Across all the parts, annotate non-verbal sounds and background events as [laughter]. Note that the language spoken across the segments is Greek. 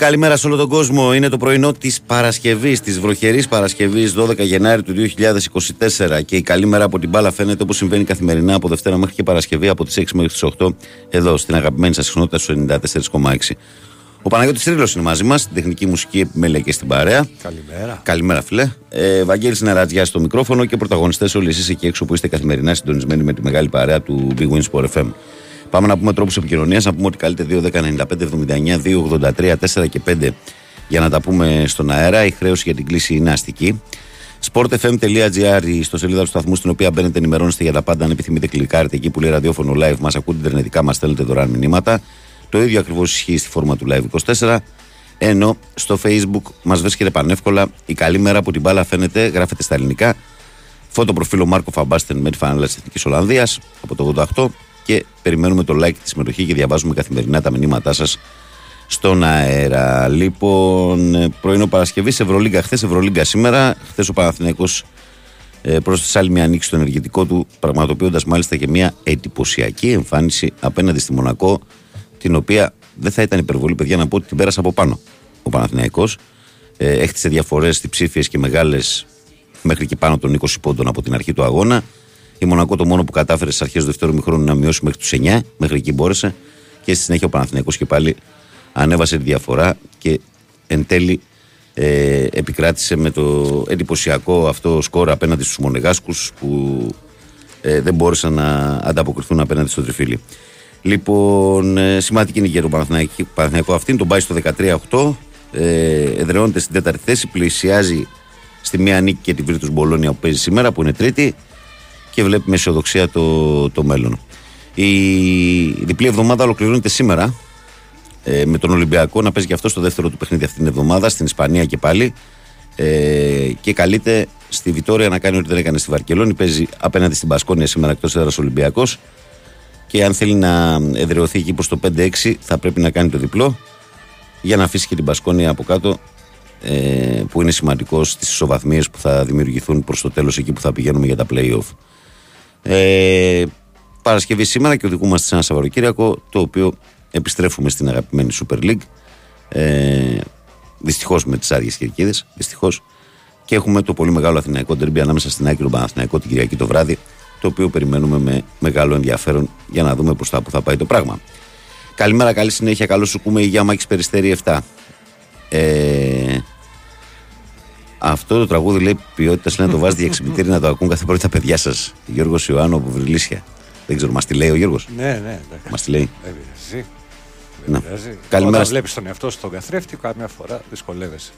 καλημέρα σε όλο τον κόσμο. Είναι το πρωινό της Παρασκευής, της βροχερής Παρασκευής 12 Γενάρη του 2024. Και η καλή μέρα από την μπάλα φαίνεται όπως συμβαίνει καθημερινά από Δευτέρα μέχρι και Παρασκευή από τις 6 μέχρι τις 8 εδώ στην αγαπημένη σας συχνότητα στου 94,6. Ο Παναγιώτης Τρίλος είναι μαζί μας, στην τεχνική μουσική επιμέλεια και στην παρέα. Καλημέρα. Καλημέρα, φιλέ. Ε, Βαγγέλης Νερατζιά στο μικρόφωνο και πρωταγωνιστές όλοι εσείς εκεί έξω που είστε καθημερινά συντονισμένοι με τη μεγάλη παρέα του Big Wins Sport FM. Πάμε να πούμε τρόπους επικοινωνίας, να πούμε ότι καλείτε 2, 10, 95, 79, 2, 83, 4 και 5 για να τα πούμε στον αέρα. Η χρέωση για την κλίση είναι αστική. sportfm.gr η ιστοσελίδα του σταθμού στην οποία μπαίνετε ενημερώνεστε για τα πάντα. Αν επιθυμείτε, κλικάρετε εκεί που λέει ραδιόφωνο live, μας ακούτε ιντερνετικά, μας στέλνετε δωρεάν μηνύματα. Το ίδιο ακριβώς ισχύει στη φόρμα του live 24. Ενώ στο facebook μας βρίσκεται πανεύκολα. Η καλή μέρα που την μπάλα φαίνεται, γράφεται στα ελληνικά. Φώτο προφίλ ο Μάρκο Φαμπάστεν με τη φανέλα της Εθνικής Ολλανδίας από το 88 και περιμένουμε το like τη συμμετοχή και διαβάζουμε καθημερινά τα μηνύματά σας στον αέρα. Λοιπόν, ε, πρωινό Παρασκευή, Ευρωλίγκα χθες, Ευρωλίγκα σήμερα. Χθες ο Παναθηναϊκός ε, πρόσθεσε άλλη μια ανοίξη στο ενεργητικό του, πραγματοποιώντας μάλιστα και μια εντυπωσιακή εμφάνιση απέναντι στη Μονακό, την οποία δεν θα ήταν υπερβολή, παιδιά, να πω ότι την πέρασε από πάνω. Ο Παναθηναϊκός ε, έχτισε διαφορές διψήφιες και μεγάλες μέχρι και πάνω των 20 πόντων από την αρχή του αγώνα. Η Μονακό το μόνο που κατάφερε στις αρχές του δεύτερου μηχρόνου να μειώσει μέχρι τους 9, μέχρι εκεί μπόρεσε. Και στη συνέχεια ο Παναθηναϊκός και πάλι ανέβασε τη διαφορά και εν τέλει ε, επικράτησε με το εντυπωσιακό αυτό σκορ απέναντι στους Μονεγάσκους που ε, δεν μπόρεσαν να ανταποκριθούν απέναντι στο τριφύλι. Λοιπόν, ε, σημαντική νίκη για τον Παναθηναϊκό, Παναθηναϊκό αυτήν, τον πάει στο 13-8, ε, εδραιώνεται στην τέταρτη θέση, πλησιάζει στη μία νίκη και τη Βίρτους Μπολόνια που παίζει σήμερα, που είναι τρίτη και βλέπει με αισιοδοξία το, το μέλλον. Η διπλή εβδομάδα ολοκληρώνεται σήμερα ε, με τον Ολυμπιακό να παίζει και αυτό στο δεύτερο του παιχνίδι αυτήν την εβδομάδα στην Ισπανία και πάλι. Ε, και καλείται στη Βιτόρια να κάνει ό,τι δεν έκανε στη Βαρκελόνη. Παίζει απέναντι στην Πασκόνια σήμερα εκτός έδρας Ολυμπιακός. Και αν θέλει να εδραιωθεί εκεί προς το 5-6, θα πρέπει να κάνει το διπλό για να αφήσει και την Πασκόνια από κάτω. Ε, που είναι σημαντικός στις ισοβαθμίες που θα δημιουργηθούν προς το τέλος εκεί που θα πηγαίνουμε για τα playoff. Ε, Παρασκευή σήμερα και οδηγούμαστε σε ένα Σαββατοκύριακο το οποίο επιστρέφουμε στην αγαπημένη Super League. Ε, Δυστυχώς με τις άδειες κερκίδες. Δυστυχώς. Και έχουμε το πολύ μεγάλο Αθηναϊκό τερμπι ανάμεσα στην Άκρη Παναθηναϊκό την Κυριακή το βράδυ. Το οποίο περιμένουμε με μεγάλο ενδιαφέρον για να δούμε προς τα που θα πάει το πράγμα. Καλημέρα, καλή συνέχεια. Καλώ σου πούμε. Υγεία Μάκης Περιστέρη 7. Ε, αυτό το τραγούδι λέει ποιότητας λέει να το βάζετε για ξυπνητήρι να το ακούν κάθε πρωί τα παιδιά σας. Γιώργο Ιωάννου από Βρυλίσια. Δεν ξέρω, μας τη λέει ο Γιώργος; Ναι, ναι. Μας τη λέει. Δεν πειράζει. Να. Δεν πειράζει. Καλημέρα Όταν σ- βλέπεις τον εαυτό σου στον καθρέφτη, καμιά φορά δυσκολεύεσαι.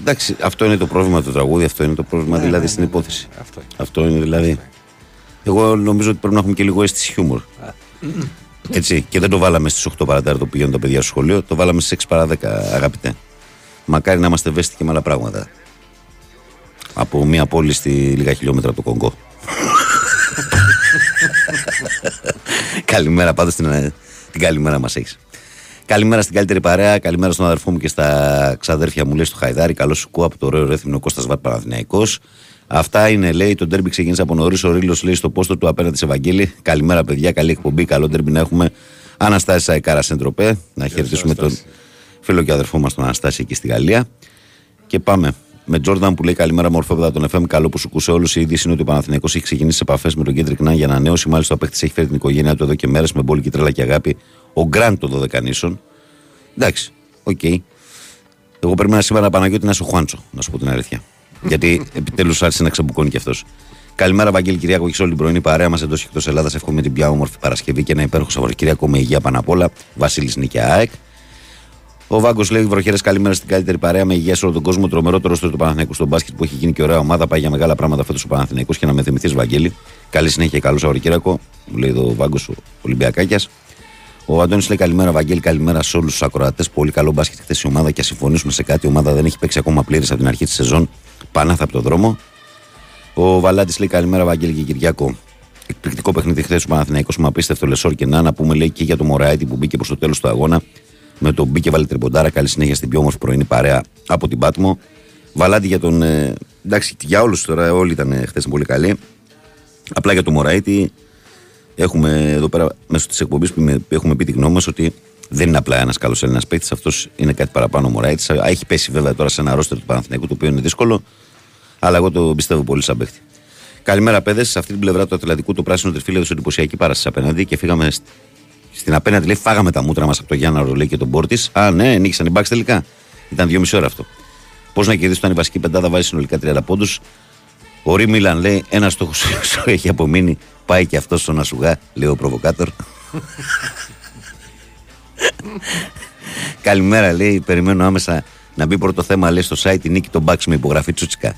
Εντάξει, αυτό είναι το πρόβλημα του τραγούδι, αυτό είναι το πρόβλημα Ναι, δηλαδή ναι, στην ναι, ναι, υπόθεση. ναι. Αυτό είναι. Αυτό είναι δηλαδή. Εγώ νομίζω ότι πρέπει να έχουμε και λίγο αίσθηση χιούμορ. Έτσι, και δεν το βάλαμε στις 8 παρατέταρτο που πηγαίνουν τα παιδιά στο σχολείο, το βάλαμε στις 6 παρα 10, αγαπητέ. Μακάρι να είμαστε ευαίσθητοι και με άλλα πράγματα. Από μια πόλη στη λίγα χιλιόμετρα από το Κονγκό. [laughs] καλημέρα πάντω την, ε, την καλημέρα μας έχεις. Καλημέρα στην καλύτερη παρέα, καλημέρα στον αδερφό μου και στα ξαδέρφια μου, λέει στο Χαϊδάρι. Καλώς σου ακούω από το ωραίο ρέθυμνο Κώστας Βάτ Παναθηναϊκός. Αυτά είναι, λέει, το ντέρμπι ξεκίνησε από νωρίς. Ο Ρήλο λέει στο πόστο του απέναντι σε Ευαγγέλη. Καλημέρα, παιδιά, καλή εκπομπή. Καλό ντέρμπι να έχουμε. Αναστάσης Σαϊκάρα Σεν Τροπέ. Να χαιρετήσουμε τον φίλο και αδερφό μας τον Αναστάση εκεί στη Γαλλία. Και πάμε. Με Τζόρνταν που λέει καλημέρα ομορφόπαιδα των FM. Καλό ΠουΣουΚου σε όλους. Η είδηση είναι ότι ο Παναθηναϊκός έχει ξεκινήσει επαφές με τον Κέντρικ Νάν για ανανέωση. Μάλιστα ο παίχτης έχει φέρει την οικογένειά του εδώ και μέρες με μπόλικη τρέλα και αγάπη. Ο Γκραντ των Δωδεκανήσων. Εντάξει, οκ. Εγώ περίμενα σήμερα Παναγιώτη να είσαι ο Χουάντσο, να σου πω την αλήθεια. [laughs] Γιατί επιτέλους άρχισε να ξεμπουκώνει κι αυτός. Καλημέρα, Βαγγέλη Κυριάκο, και σε όλη την πρωινή παρέα μας εντός και εκτός Ελλάδας. Εύχομαι την πια όμορφη Παρασκευή και ένα υπέροχο Σαββατοκύριακο με υγεία πάνω απ' όλα. Βασίλης Νίκαια ΑΕΚ. Ο Βάγκος λέει: Βροχέρε, καλημέρα στην καλύτερη παρέα με υγεία σε όλο τον κόσμο. Τρομερό το ρόστρο του Παναθηναϊκού στον μπάσκετ που έχει γίνει και ωραία ομάδα. Πάει για μεγάλα πράγματα φέτος ο Παναθηναϊκός και να με θυμηθείς, Βαγγέλη. Καλή συνέχεια, καλό Σαββατοκύριακο. Μου λέει εδώ ο Βάγκος ο Ολυμπιακάκιας. Ο Αντώνης λέει καλημέρα, Βαγγέλη, καλημέρα σε όλους τους ακροατές. Πολύ καλό μπάσκετ χθες η ομάδα και α συμφωνήσουμε σε κάτι. Η ομάδα δεν έχει παίξει ακόμα πλήρης από την αρχή της σεζόν. Πανάθα από το δρόμο. Ο Βαλάντη λέει καλημέρα, Βαγγέλη και Κυριακό. Εκπληκτικό παιχνίδι χθες του Παναθηναϊκού με απίστευτο λεσόρ και να, να πούμε λέει και για το Μωράιτι που μπήκε προς το τέλος του αγώνα. Με τον μπήκε βάλει τριμποντάρα. Καλή συνέχεια στην πιο όμορφη πρωινή παρέα από την Πάτμο. Βαλάντι για τον. Ε, εντάξει, για όλους τώρα, όλοι ήταν χθες πολύ καλοί. Απλά για το Μωράιτι έχουμε εδώ πέρα μέσω της εκπομπής που είμαι- έχουμε πει τη γνώμη μας ότι δεν είναι απλά ένας καλός Έλληνας παίκτης. Αυτός είναι κάτι παραπάνω ο Μωράιτη. Έχει πέσει βέβαια τώρα σε ένα ρόστερ του Παναθηναϊκού το οποίο είναι δύσκολο. Αλλά εγώ το πιστεύω πολύ σαν παίκτη. Καλημέρα, παιδες. Σε αυτή την πλευρά του Ατλαντικού το πράσινο τριφύλι έδωσε εντυπωσιακής παράστασης απέναντι και φύγαμε σ- στην απέναντι. Λέει, φάγαμε τα μούτρα μας από το Γιάννα Ρολέ και τον Πόρτη. Α, ναι, νίκησαν οι μπάξ τελικά. Ήταν δύο μισή ώρα αυτό. Πώς να κερδίσει όταν η βασική πεντάδα βάζει συνολικά 30 πόντους. Ο Ρι Μίλαν λέει: Ένα στόχος [laughs] σου έχει απομείνει. Πάει και αυτός στον Ασουγά, λέει ο προβοκάτορ. Καλημέρα, λέει. Περιμένω άμεσα να μπει πρώτο θέμα, λέει στο site η νίκη των Bucks με υπογραφή Τσούτσικα.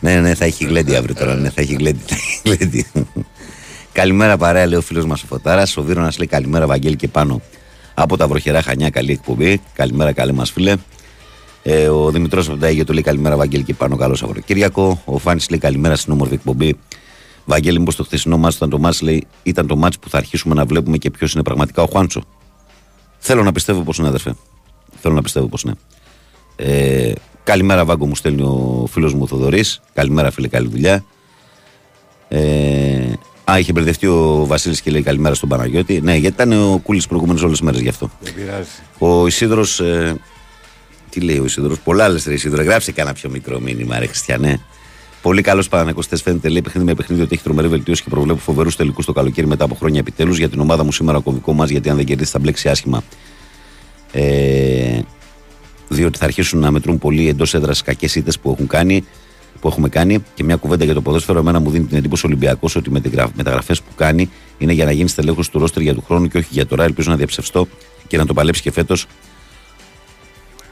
Ναι, ναι, θα έχει γλέντι αύριο τώρα. Ναι, θα έχει γλέντι. Θα έχει γλέντι. καλημέρα, παρέα, λέει ο φίλος μας ο Φωτάρας. Ο Βίρονα λέει καλημέρα, Βαγγέλη και πάνω από τα βροχερά Χανιά. Καλή εκπομπή. Καλημέρα, καλή μας φίλε. Ε, ο Δημητρός από τα Αίγυπτο του λέει καλημέρα, Βαγγέλη και πάνω. Καλό Σαββατοκύριακο. Ο Φάνης λέει καλημέρα στην όμορφη εκπομπή. Βαγγέλη, μήπως το χθεσινό μάτσο ήταν το μάτς, λέει, ήταν το μάτς που θα αρχίσουμε να βλέπουμε και ποιος είναι πραγματικά ο Χουάντσο. Θέλω να πιστεύω πως είναι, αδερφέ. Θέλω να πιστεύω πως είναι. Ε, καλημέρα, Βάγκο, μου στέλνει ο φίλος μου Θοδωρής. Καλημέρα, φίλε, καλή δουλειά. Ε, α, είχε μπερδευτεί ο Βασίλης και λέει καλημέρα στον Παναγιώτη. Ναι, γιατί ήταν ο Κούλης προηγούμενες όλες τις μέρες γι' αυτό. Δεν πειράζει. Ο Ισίδρο. Ε, τι λέει ο Ισίδρο, πολλά λε, ρε Ισίδρο. Γράψε κάνα πιο μικρό μήνυμα, ρε Χριστιανέ. Πολύ καλός Παναγιώτης φαίνεται, λέει παιχνίδι με παιχνίδι ότι έχει τρομερή βελτίωση και προβλέπει φοβερούς τελικούς το καλοκαίρι μετά από χρόνια επιτέλους. Για την ομάδα μου σήμερα κομβικό μας, γιατί αν δεν κερδίσει θα μπλέξει άσχημα. Ε, διότι θα αρχίσουν να μετρούν πολύ εντός έδρας κακές ήττες που έχουν κάνει που έχουμε κάνει και μια κουβέντα για το ποδόσφαιρο. Εμένα μου δίνει την εντύπωση ο Ολυμπιακός ότι με τι μεταγραφές που κάνει είναι για να γίνει στελέχος του ρόστερ για του χρόνου και όχι για τώρα. Ελπίζω να διαψευστώ και να το παλέψει και φέτος.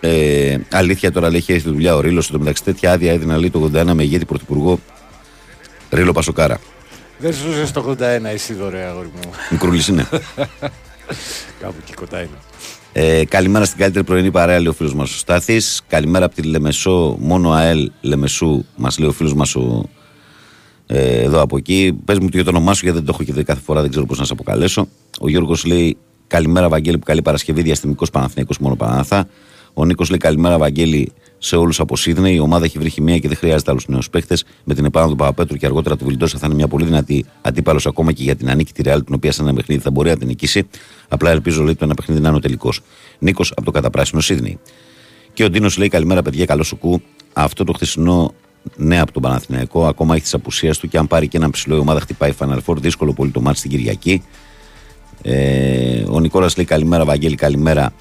Ε, αλήθεια τώρα λέει έχει τη δουλειά ο Ρήλο. Στο μεταξύ τέτοια άδεια έδινε λέει το 81 με ηγέτη πρωθυπουργό Ρήλο Πασοκάρα. Δεν ζούσε το 81 εσύ δωρεά, αγόρι μου. Μικρούλης είναι. [laughs] Κάπου εκεί κοντά είναι. Ε, καλημέρα στην καλύτερη πρωινή παρέα, λέει ο φίλος μας ο Στάθης. Καλημέρα από τη Λεμεσό, μόνο ΑΕΛ Λεμεσού, μας λέει ο φίλος μας ο. Ε, εδώ από εκεί. Πες μου το όνομά σου, γιατί δεν το έχω και δει κάθε φορά, δεν ξέρω πώς να σε αποκαλέσω. Ο Γιώργος λέει Καλημέρα, Βαγγέλη, που καλή Παρασκευή, διαστημικός Παναθηναϊκός μόνο Παναθά. Ο Νίκος λέει Καλημέρα, Βαγγέλη, σε όλους από Σίδνεϊ. Η ομάδα έχει βρει χημεία και δεν χρειάζεται άλλους νέους παίχτε. Με την επάνω του Παπαπέτρου και αργότερα του Βιλντόσα θα είναι μια πολύ δυνατή αντίπαλος ακόμα και για την ανίκητη Ρεάλ, την οποία σε ένα παιχνίδι θα μπορεί να την νικήσει. Απλά ελπίζω λέει το ένα παιχνίδι να είναι ο τελικός. Νίκος από το καταπράσινο Σίδνεϊ. Και ο Ντίνος λέει: Καλημέρα, παιδιά, καλό σου κου. Αυτό το χθεσινό ναι από τον Παναθηναϊκό ακόμα έχει τις απουσίες του και αν πάρει και ένα ψηλό η ομάδα χτυπάει Final Four. Δύσκολο πολύ το μάτι στην Κυριακή. Ε, ο Νικόλας λέει καλημέρα, Βαγγέλη, καλημέρα.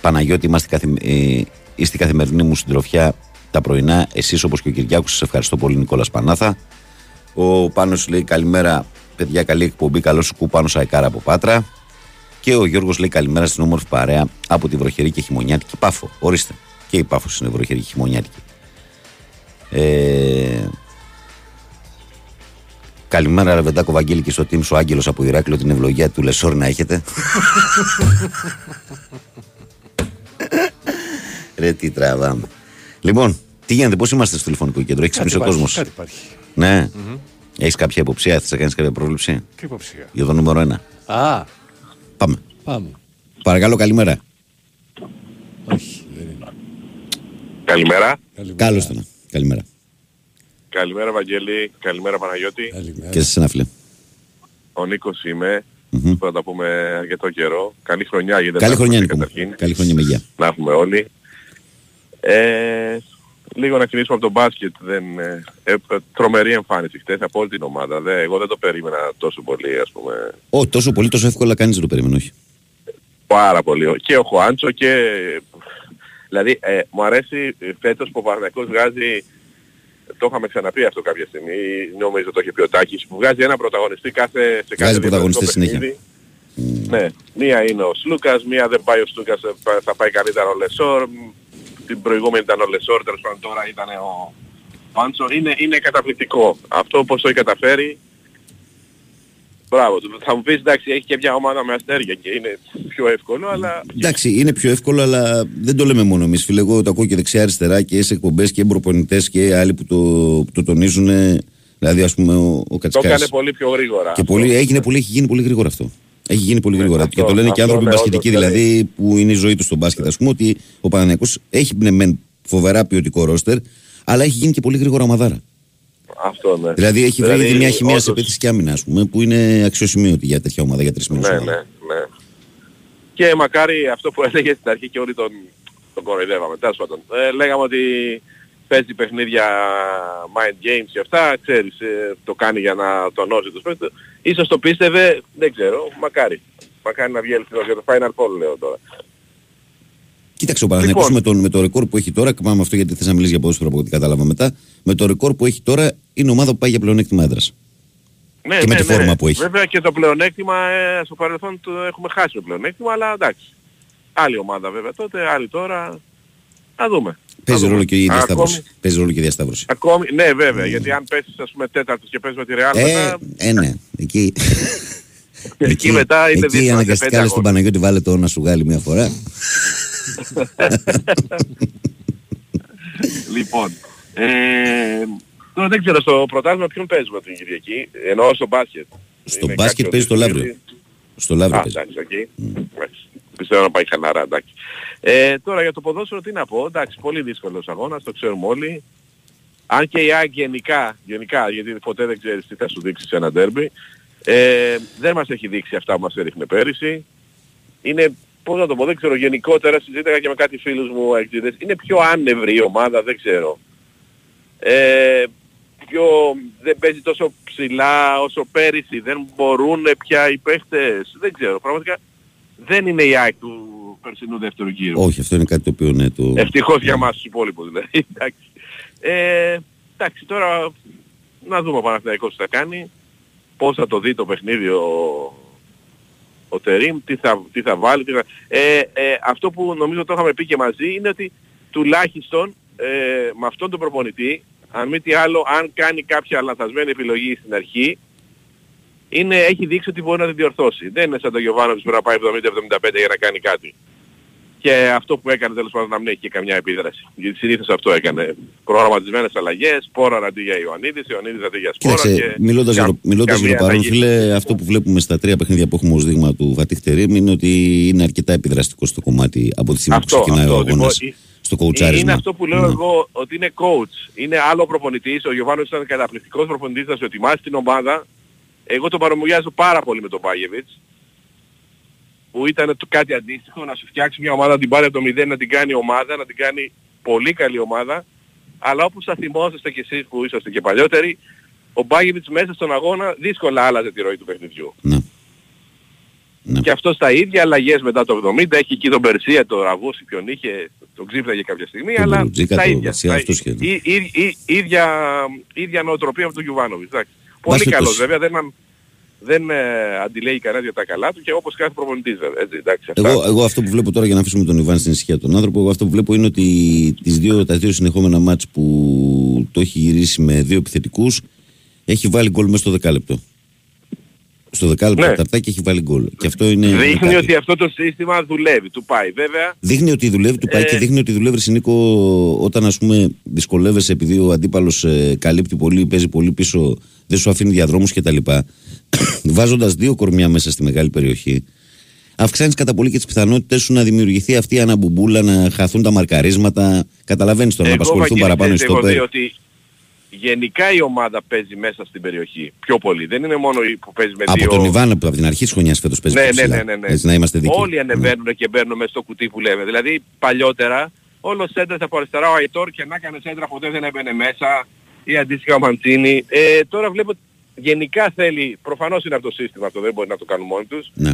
Παναγιώτη, είμαστε καθη... ε, είστε η καθημερινή μου συντροφιά τα πρωινά. Εσείς όπως και ο Κυριάκος, σας ευχαριστώ πολύ, Νικόλας Πανάθα. Ο Πάνος λέει καλημέρα, παιδιά, καλή εκπομπή. Καλό σου πάνω Σαϊκάρα από Πάτρα. Και ο Γιώργος λέει καλημέρα στην όμορφη παρέα από τη βροχερή και χειμωνιάτικη Πάφο. Ορίστε. Και η Πάφος είναι βροχερή και χειμωνιάτικη. Ε, Καλημέρα, Ρεβεντάκο Βαγγέλη και στο team σου Άγγελος από Ηράκλειο. Την ευλογία του Λεσόρ να έχετε. [laughs] Ρε, τι τραβάμε. Λοιπόν, τι γίνεται, πώς είμαστε στο τηλεφωνικό κέντρο, έχεις ξυπνήσει ο κόσμος; Κάτι υπάρχει. Ναι. Mm-hmm. Έχεις κάποια υποψία, θες να κάνεις κάποια πρόβλεψη; Τι υποψία; για το νούμερο 1. Α, Πάμε. πάμε. Παρακαλώ, καλημέρα. Όχι, δεν είναι. Καλημέρα. Καλημέρα. Καλώς τον. Καλημέρα. Καλημέρα Βαγγέλη, καλημέρα Παναγιώτη. Καλημέρα. Και σε ένα φίλε. Ο Νίκος είμαι. Μμμ. Θα τα πούμε αρκετό καιρό. Καλή χρονιά γιατί Καλή δεν χρονιά, τα Νίκο. έχουμε μου. καταρχήν. Καλή χρονιά με υγεία. Να έχουμε όλοι. Ε, λίγο να κινήσουμε από το μπάσκετ. Δεν, ε, ε, τρομερή εμφάνιση χτες από όλη την ομάδα. Δε, εγώ δεν το περίμενα τόσο πολύ ας πούμε. Ω, τόσο πολύ, τόσο εύκολα κανείς δεν το περίμενε, όχι. Πάρα πολύ. Και ο Χουάντσο και... Δηλαδή ε, μου αρέσει ε, φέτος που ο Παναθηναϊκός βγάζει το είχαμε ξαναπεί αυτό κάποια στιγμή, νομίζω το είχε πει ο Τάκης, που βγάζει ένα πρωταγωνιστή κάθε, σε κάθε Βγάζει πρωταγωνιστή διαφορετικό συνέχεια. παιχνίδι. Ναι, μία είναι ο Σλούκας, μία δεν πάει ο Σλούκας, ε, πα- θα πάει καλύτερα ο Λεσόρ, μ, την προηγούμενη ήταν ο Λεσόρ, τέλος πάντων τώρα ήταν ο Χουάντσο. Είναι, είναι καταπληκτικό. Αυτό πώς το έχει καταφέρει, μπράβο του. Θα μου πεις εντάξει έχει και μια ομάδα με αστέρια και είναι πιο εύκολο, αλλά Εντάξει, είναι πιο εύκολο, αλλά δεν το λέμε μόνο εμείς. Φίλε, εγώ το ακούω και δεξιά-αριστερά και σε εκπομπές και προπονητές και άλλοι που το, που το τονίζουν. Δηλαδή, ας πούμε, ο, ο το Κατσικάρης. έκανε πολύ πιο γρήγορα. Και αυτό. πολύ, έγινε πολύ, έχει γίνει πολύ γρήγορα αυτό. Έχει γίνει πολύ γρήγορα. αυτό- και το λένε και αυτό, άνθρωποι ναι, μπασκετικοί, όντως, δηλαδή, που είναι η ζωή τους στο μπάσκετ. Α πούμε ότι ο Παναναϊκός έχει ναι, μεν φοβερά ποιοτικό ρόστερ, αλλά έχει γίνει και πολύ γρήγορα ομαδάρα. Αυτό ναι. Δηλαδή έχει βρει ήδη μια χημεία σε όντως, επίθεση και άμυνα, ας πούμε, που είναι αξιοσημείωτη για τέτοια ομάδα, για τρεις μήνες. Ναι, ναι, ναι. Και μακάρι αυτό που έλεγε στην αρχή και όλοι τον, τον κοροϊδεύαμε. Τέλος πάντων. Ε, λέγαμε ότι παίζει παιχνίδια mind games και αυτά, ξέρεις, ε, το κάνει για να τονώσει τους παίκτες. Ίσως το πίστευε, δεν ξέρω, μακάρι. Μακάρι να βγει ελευθερός για το Final Four λέω τώρα. Κοίταξε ο Παναθηναϊκός Λοιπόν. με, τον, με το ρεκόρ που έχει τώρα, και πάμε με αυτό γιατί θες να μιλήσεις για ποδόσφαιρο από ό,τι κατάλαβα μετά. Με το ρεκόρ που έχει τώρα είναι ομάδα που πάει για πλεονέκτημα έδρας. Ναι, Και με τη φόρμα που έχει. Βέβαια και το πλεονέκτημα ε, στο παρελθόν το έχουμε χάσει το πλεονέκτημα, αλλά εντάξει. Άλλη ομάδα βέβαια τότε, άλλη τώρα. Να δούμε. Παίζει Να δούμε. ρόλο και η διασταύρωση. Ακόμη- Παίζει ρόλο και η διασταύρωση. Ακόμη, ναι βέβαια, γιατί αν πέσεις ας πούμε τέταρτος και παίζεις με τη Real Ε, μετά, ε, ναι. Εκεί, εκεί, μετά είναι εκεί δύσκολο. αναγκαστικά λες στον Παναγιώτη βάλε το να σου βγάλει μια φορά. [laughs] Λοιπόν, ε, τώρα δεν ξέρω, στο πρωτάθλημα ποιον παίζουμε την Κυριακή, εννοώ στο μπάσκετ. Στο Είναι μπάσκετ κάποιο παίζει το δύσκολο. Λαύριο. Στο Λαύριο Α, παίζει. εντάξει, εκεί. Εντάξει. Πιστεύω να πάει χαλαρά, εντάξει. Ε, τώρα για το ποδόσφαιρο τι να πω, εντάξει, πολύ δύσκολος αγώνας, το ξέρουμε όλοι. Αν και η ΑΕΚ γενικά, γενικά, γιατί ποτέ δεν ξέρεις τι θα σου δείξει σε ένα ντέρμπι, ε, δεν μας έχει δείξει αυτά που μας έδειχνε πέρυσι. Είναι, πώς να το πω, δεν ξέρω, γενικότερα συζήτηκα και με κάτι φίλους μου εκτίδες, είναι πιο άνευρη η ομάδα, δεν ξέρω. Ε, πιο, δεν παίζει τόσο ψηλά όσο πέρυσι, δεν μπορούν πια οι παίχτες, δεν ξέρω, πραγματικά δεν είναι η ΑΕΚ του περσινού δεύτερου γύρου. Όχι, αυτό είναι κάτι το οποίο ναι, το... Ευτυχώς για μας τους υπόλοιπους δηλαδή. [laughs] εντάξει. Ε, εντάξει, τώρα να δούμε ο Παναθηναϊκός τι θα κάνει, πώς θα το δει το παιχνίδι ο, ο Τερίμ, τι θα, τι θα βάλει. Τι θα... Ε, ε, αυτό που νομίζω το είχαμε πει και μαζί είναι ότι τουλάχιστον ε, με αυτόν τον προπονητή, αν μη τι άλλο, αν κάνει κάποια λανθασμένη επιλογή στην αρχή, είναι, έχει δείξει ότι μπορεί να την διορθώσει. Δεν είναι σαν τον Γιωβάνοβιτς που να πάει 70-75 για να κάνει κάτι. Και αυτό που έκανε τέλος πάντων να μην έχει και καμιά επίδραση. Γιατί συνήθως αυτό έκανε. Προγραμματισμένες αλλαγές, σπόρα αντί για Ιωαννίδης, Ιωαννίδης αντί για σπόρα. Κοίταξε, και μιλώντας, για το, κα- μιλώντας για το καμία παρόν, αλλαγή. φίλε, αυτό που βλέπουμε στα τρία παιχνίδια που έχουμε ως δείγμα του Βατίχ Τερίμ είναι ότι είναι αρκετά επιδραστικό στο κομμάτι από τη στιγμή Αυτό, που ξεκινάει ο αυτό, αγώνας λοιπόν, στο Ε, κοουτσάρισμα. Είναι αυτό που λέω Ναι. εγώ ότι είναι coach. Είναι άλλο προπονητής. Ο Γιωβάνος ήταν καταπληκτικός προπονητής να σου ετοιμάσει την ομάδα. Εγώ τον παρομοιάζω πάρα πολύ με τον Πάγεβιτς. Που ήταν το κάτι αντίστοιχο να σου φτιάξει μια ομάδα να την πάρει από το μηδέν να την κάνει ομάδα, να την κάνει πολύ καλή ομάδα. Αλλά όπως θα θυμόσαστε κι εσείς που είσαστε και παλιότεροι, ο Μπάγεβιτς μέσα στον αγώνα δύσκολα άλλαζε τη ροή του παιχνιδιού. Ναι. Ναι. Και αυτό στα ίδια αλλαγές μετά το 70. Έχει εκεί τον Περσία, τον Ραβούση, ποιον είχε, τον ξύπναγε κάποια στιγμή. Τον αλλά Μπελουτζίκα, τα τον ίδια. Γκαρσία, τα αυτός είχε. ή- ή- ή- ίδια, ίδια νοοτροπία από τον Γιουβάνοβιτ. εντάξει. Πολύ Βάση καλός τους. βέβαια. Δεν, αν- δεν ε, αντιλέγει κανένα για τα καλά του και όπως κάθε προπονητής βέβαια. Έτσι, εντάξει, αυτά. Εγώ, εγώ αυτό που βλέπω τώρα για να αφήσουμε τον Ιβάν στην ησυχία τον άνθρωπο, εγώ αυτό που βλέπω είναι ότι τις δύο, τα δύο συνεχόμενα μάτς που το έχει γυρίσει με δύο επιθετικούς έχει βάλει γκολ μέσα στο δεκάλεπτο. Στο δεκάλεπτο Ναι. ναι. ταρτάκι έχει βάλει γκολ. Και αυτό είναι. είναι Δείχνει κάτι. ότι αυτό το σύστημα δουλεύει, του πάει. Βέβαια, Δείχνει ότι δουλεύει, του πάει Ε, και δείχνει ότι δουλεύει Ρεσινίκο όταν ας πούμε δυσκολεύεσαι επειδή ο αντίπαλος ε, καλύπτει πολύ, παίζει πολύ πίσω, δεν σου αφήνει διαδρόμους κτλ. [coughs] Βάζοντας δύο κορμιά μέσα στη μεγάλη περιοχή, αυξάνεις κατά πολύ και τις πιθανότητες σου να δημιουργηθεί αυτή η αναμπουμπούλα, να χαθούν τα μαρκαρίσματα. Καταλαβαίνεις τώρα να εγώ απασχοληθούν Βαγγέλη, παραπάνω οι ξέρεις, έχω δει στόπερ. ότι γενικά η ομάδα παίζει μέσα στην περιοχή. Πιο πολύ. Δεν είναι μόνο η που παίζει με Από δύο... τον Ιβάν από την αρχή της χρονιάς φέτος παίζει Ναι, πιο ναι, ψηλά. ναι, ναι, ναι. Έτσι να είμαστε δίκαιοι. Όλοι ανεβαίνουν και μπαίνουν μέσα στο κουτί που λέμε. Δηλαδή παλιότερα όλο σέντρα από αριστερά ο Αϊτόρ και να έκανε σέντρα ποτέ δεν έμπαινε μέσα ή αντίστοιχα ο Μαντσίνη. Ε, τώρα βλέπω γενικά θέλει, προφανώς είναι από το σύστημα αυτό, δεν μπορεί να το κάνουν μόνοι τους. Ναι.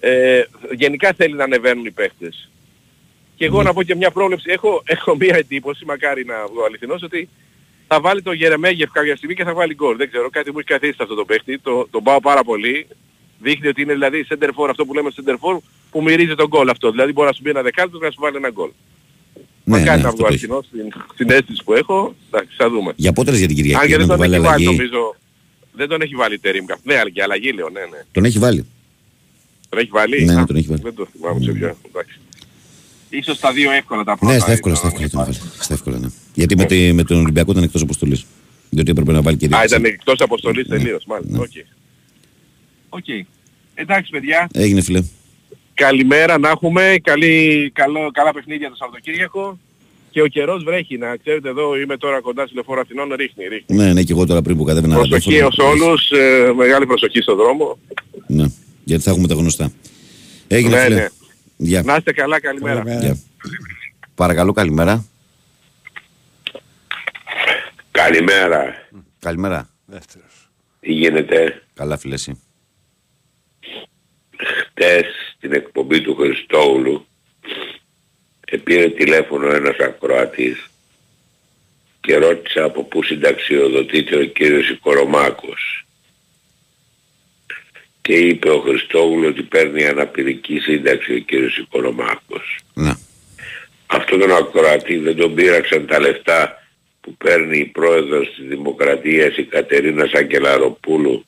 Ε, γενικά θέλει να ανεβαίνουν οι παίχτες. Και εγώ Ναι. να πω και μια πρόβλεψη, έχω, [laughs] έχω μια εντύπωση, μακάρι να βγω αληθινός, ότι θα βάλει το Γερεμέγεφ κάποια στιγμή και θα βάλει γκολ. Δεν ξέρω, κάτι μου έχει καθίσει αυτό το παίχτη, το, τον πάω πάρα πολύ. Δείχνει ότι είναι δηλαδή center for, αυτό που λέμε center for, που μυρίζει τον γκολ αυτό. Δηλαδή μπορεί να σου μπει ένα δεκάλεπτο και να σου βάλει ένα γκολ. Ναι, Μακάρι ναι, να αυτό βγω το έχει. αληθινός στην, στην αίσθηση που έχω. Εντάξει, θα δούμε. Για πότερες για την Αν Κυριακή και δεν να του τον βάλει έχει βάλει αλλαγή. νομίζω. Δεν τον έχει βάλει Τερίμ. Ναι, αλλά και αλλαγή λέω, ναι, ναι. Τον έχει βάλει. Τον έχει βάλει; Ναι, ναι, Α, τον έχει βάλει. Δεν το θυμάμαι σε ποια. Εντάξει. Ίσως τα δύο εύκολα τα πρώτα. Ναι, στα εύκολα, στα ήταν, εύκολα τον βάλει. Στα εύκολα, ναι. Γιατί με, τη- με τον Ολυμπιακό ήταν εκτός αποστολής. Διότι έπρεπε να βάλει και Α, διεύθυνση. ήταν εκτός αποστολής Ναι, τελείως, μάλιστα. ναι. OK. OK. Εντάξει παιδιά, Έγινε φίλε. καλημέρα να έχουμε, καλή, καλό, καλά παιχνίδια το Σαββατοκύριακο και ο καιρός βρέχει, να ξέρετε εδώ είμαι τώρα κοντά στη λεωφόρο Αθηνών, ρίχνει, ρίχνει. Ναι, ναι, και εγώ τώρα πριν που κατέβαινα Προσοχή ραδιόφωνο. ως όλους, ε, μεγάλη προσοχή στον δρόμο. Ναι, γιατί θα έχουμε τα γνωστά. Έγινε Ναι, φίλε. ναι. Γεια. Να είστε καλά, καλημέρα. Καλημέρα. Γεια. Παρακαλώ, καλημέρα. Καλημέρα. Καλημέρα. Δεύτερος. Τι γίνεται; Καλά, φίλε, εσύ. Χτες στην εκπομπή του Χριστόουλου πήρε τηλέφωνο ένας ακροατής και ρώτησε από πού συνταξιοδοτείται ο κύριος Οικορομάκος. Και είπε ο Χριστόγουλου ότι παίρνει αναπηρική σύνταξη ο κύριος Οικορομάκος. Ναι. Αυτόν τον ακροατή δεν τον πήραξαν τα λεφτά που παίρνει η πρόεδρος της Δημοκρατίας η Κατερίνα Σακελαροπούλου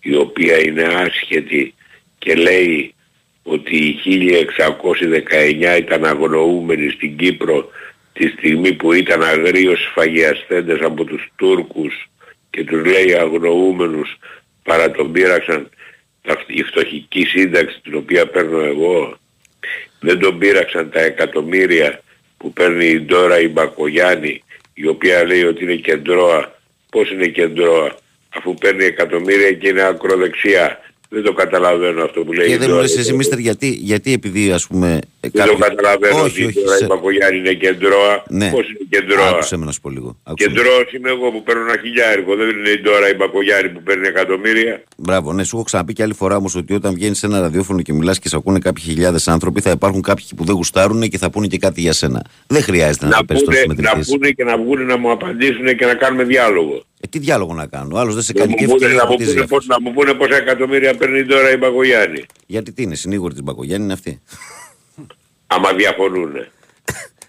η οποία είναι άσχετη και λέει ότι οι 1619 ήταν αγνοούμενοι στην Κύπρο τη στιγμή που ήταν αγρίως σφαγιαστέντες από τους Τούρκους και τους λέει αγνοούμενους παρά τον πήραξαν τα- η φτωχική σύνταξη την οποία παίρνω εγώ δεν τον πήραξαν τα εκατομμύρια που παίρνει η Ντόρα η Μπακογιάννη η οποία λέει ότι είναι κεντρώα. Πώς είναι κεντρώα αφού παίρνει εκατομμύρια και είναι ακροδεξιά. Δεν το καταλαβαίνω αυτό που λέει Και η δεν μου Ντόρα. λες εσύ, μίστερ, γιατί, γιατί επειδή ας πούμε... ε, Δεν το καταλαβαίνω όχι, ότι η όχι, Ντόρα η σε- Μπακογιάννη είναι κεντρώα. Ναι. Πώς είναι κεντρώα; Άκουσε με να σου πω λίγο. Άκουσε με. Κεντρώος είμαι εγώ που παίρνω ένα χιλιάρικο. Δεν είναι η Ντόρα η Μπακογιάννη που παίρνει εκατομμύρια. Μπράβο, ναι, σου έχω ξαναπεί και άλλη φορά όμως ότι όταν βγαίνεις σε ένα ραδιόφωνο και μιλάς και σε ακούνε κάποιοι χιλιάδες άνθρωποι, θα υπάρχουν κάποιοι που δεν γουστάρουν και θα πούνε και κάτι για σένα. Δεν χρειάζεται να, Να το πες τώρα πούνε, να συμμετρητής. πούνε και να βγουν να μου απαντήσουν και να κάνουμε διάλογο. Ε, τι διάλογο να κάνω. Άλλος δεν σε Να κάνει μου και πούνε, εύκολα να να μου ρωτήσει πούνε, για πώς- να μου πούνε πόσα εκατομμύρια παίρνει τώρα η Μπακογιάννη. Γιατί τι είναι, συνήγορη της Μπακογιάννη είναι αυτή. Άμα διαφωνούν.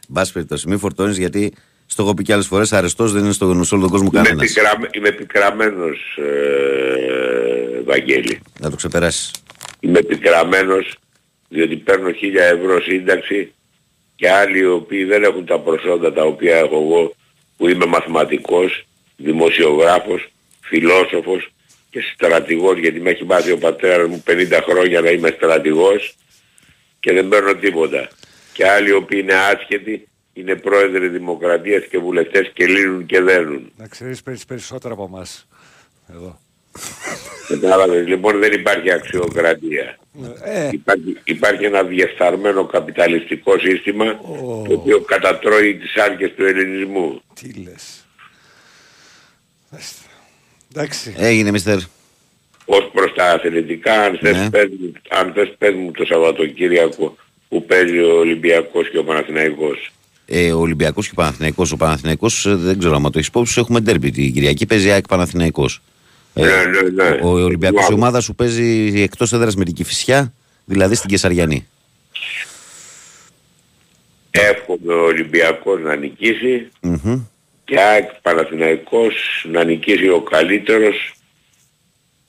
Μπας περιπτώσει, μη φορτώνεις γιατί στο έχω πει και άλλες φορές αρεστός δεν είναι στο, σε όλο τον κόσμο Είμαι, κανένας. πικραμε, είμαι πικραμένος, ε, Βαγγέλη. Να το ξεπεράσεις. Είμαι πικραμένος διότι παίρνω χίλια ευρώ σύνταξη και άλλοι οι οποίοι δεν έχουν τα προσόντα τα οποία έχω εγώ που είμαι μαθηματικός, δημοσιογράφος, φιλόσοφος και στρατηγός γιατί με έχει μάθει ο πατέρας μου 50 χρόνια να είμαι στρατηγός και δεν παίρνω τίποτα. Και άλλοι οι οποίοι είναι άσχετοι είναι πρόεδροι δημοκρατίας και βουλευτές και λύνουν και δένουν. Να ξέρεις παίρνεις περισσότερα από εμάς. Εδώ. Κατάλαβες, λοιπόν δεν υπάρχει αξιοκρατία. Ε, Υπάρχει, υπάρχει ένα διεφθαρμένο καπιταλιστικό σύστημα το οποίο κατατρώει τις άρκες του ελληνισμού. τι λες. Μάλιστα. Εντάξει. Έγινε, μίστερ. ως προς τα αθλητικά, αν θες, Ναι. πες, μου- αν θες πες μου το Σαββατοκύριακο που παίζει ο Ολυμπιακός και ο Παναθηναϊκός. Ε, ο Ολυμπιακός και ο Παναθηναϊκός. Ο Παναθηναϊκός ε, δεν ξέρω αν το έχεις υπόψη, σου, έχουμε ντέρμπι την Κυριακή. Παίζει ΑΕΚ Παναθηναϊκός. Ε, Ναι, ναι, ναι. Ο, ο Ολυμπιακός η Θυμάμαι. ομάδα σου παίζει εκτός έδρας με την Κηφισιά, δηλαδή στην Κεσαριανή. Εύχομαι ο Ολυμπιακός να νικήσει Μμμ. Και ΑΕΚ Παναθηναϊκός να νικήσει ο καλύτερος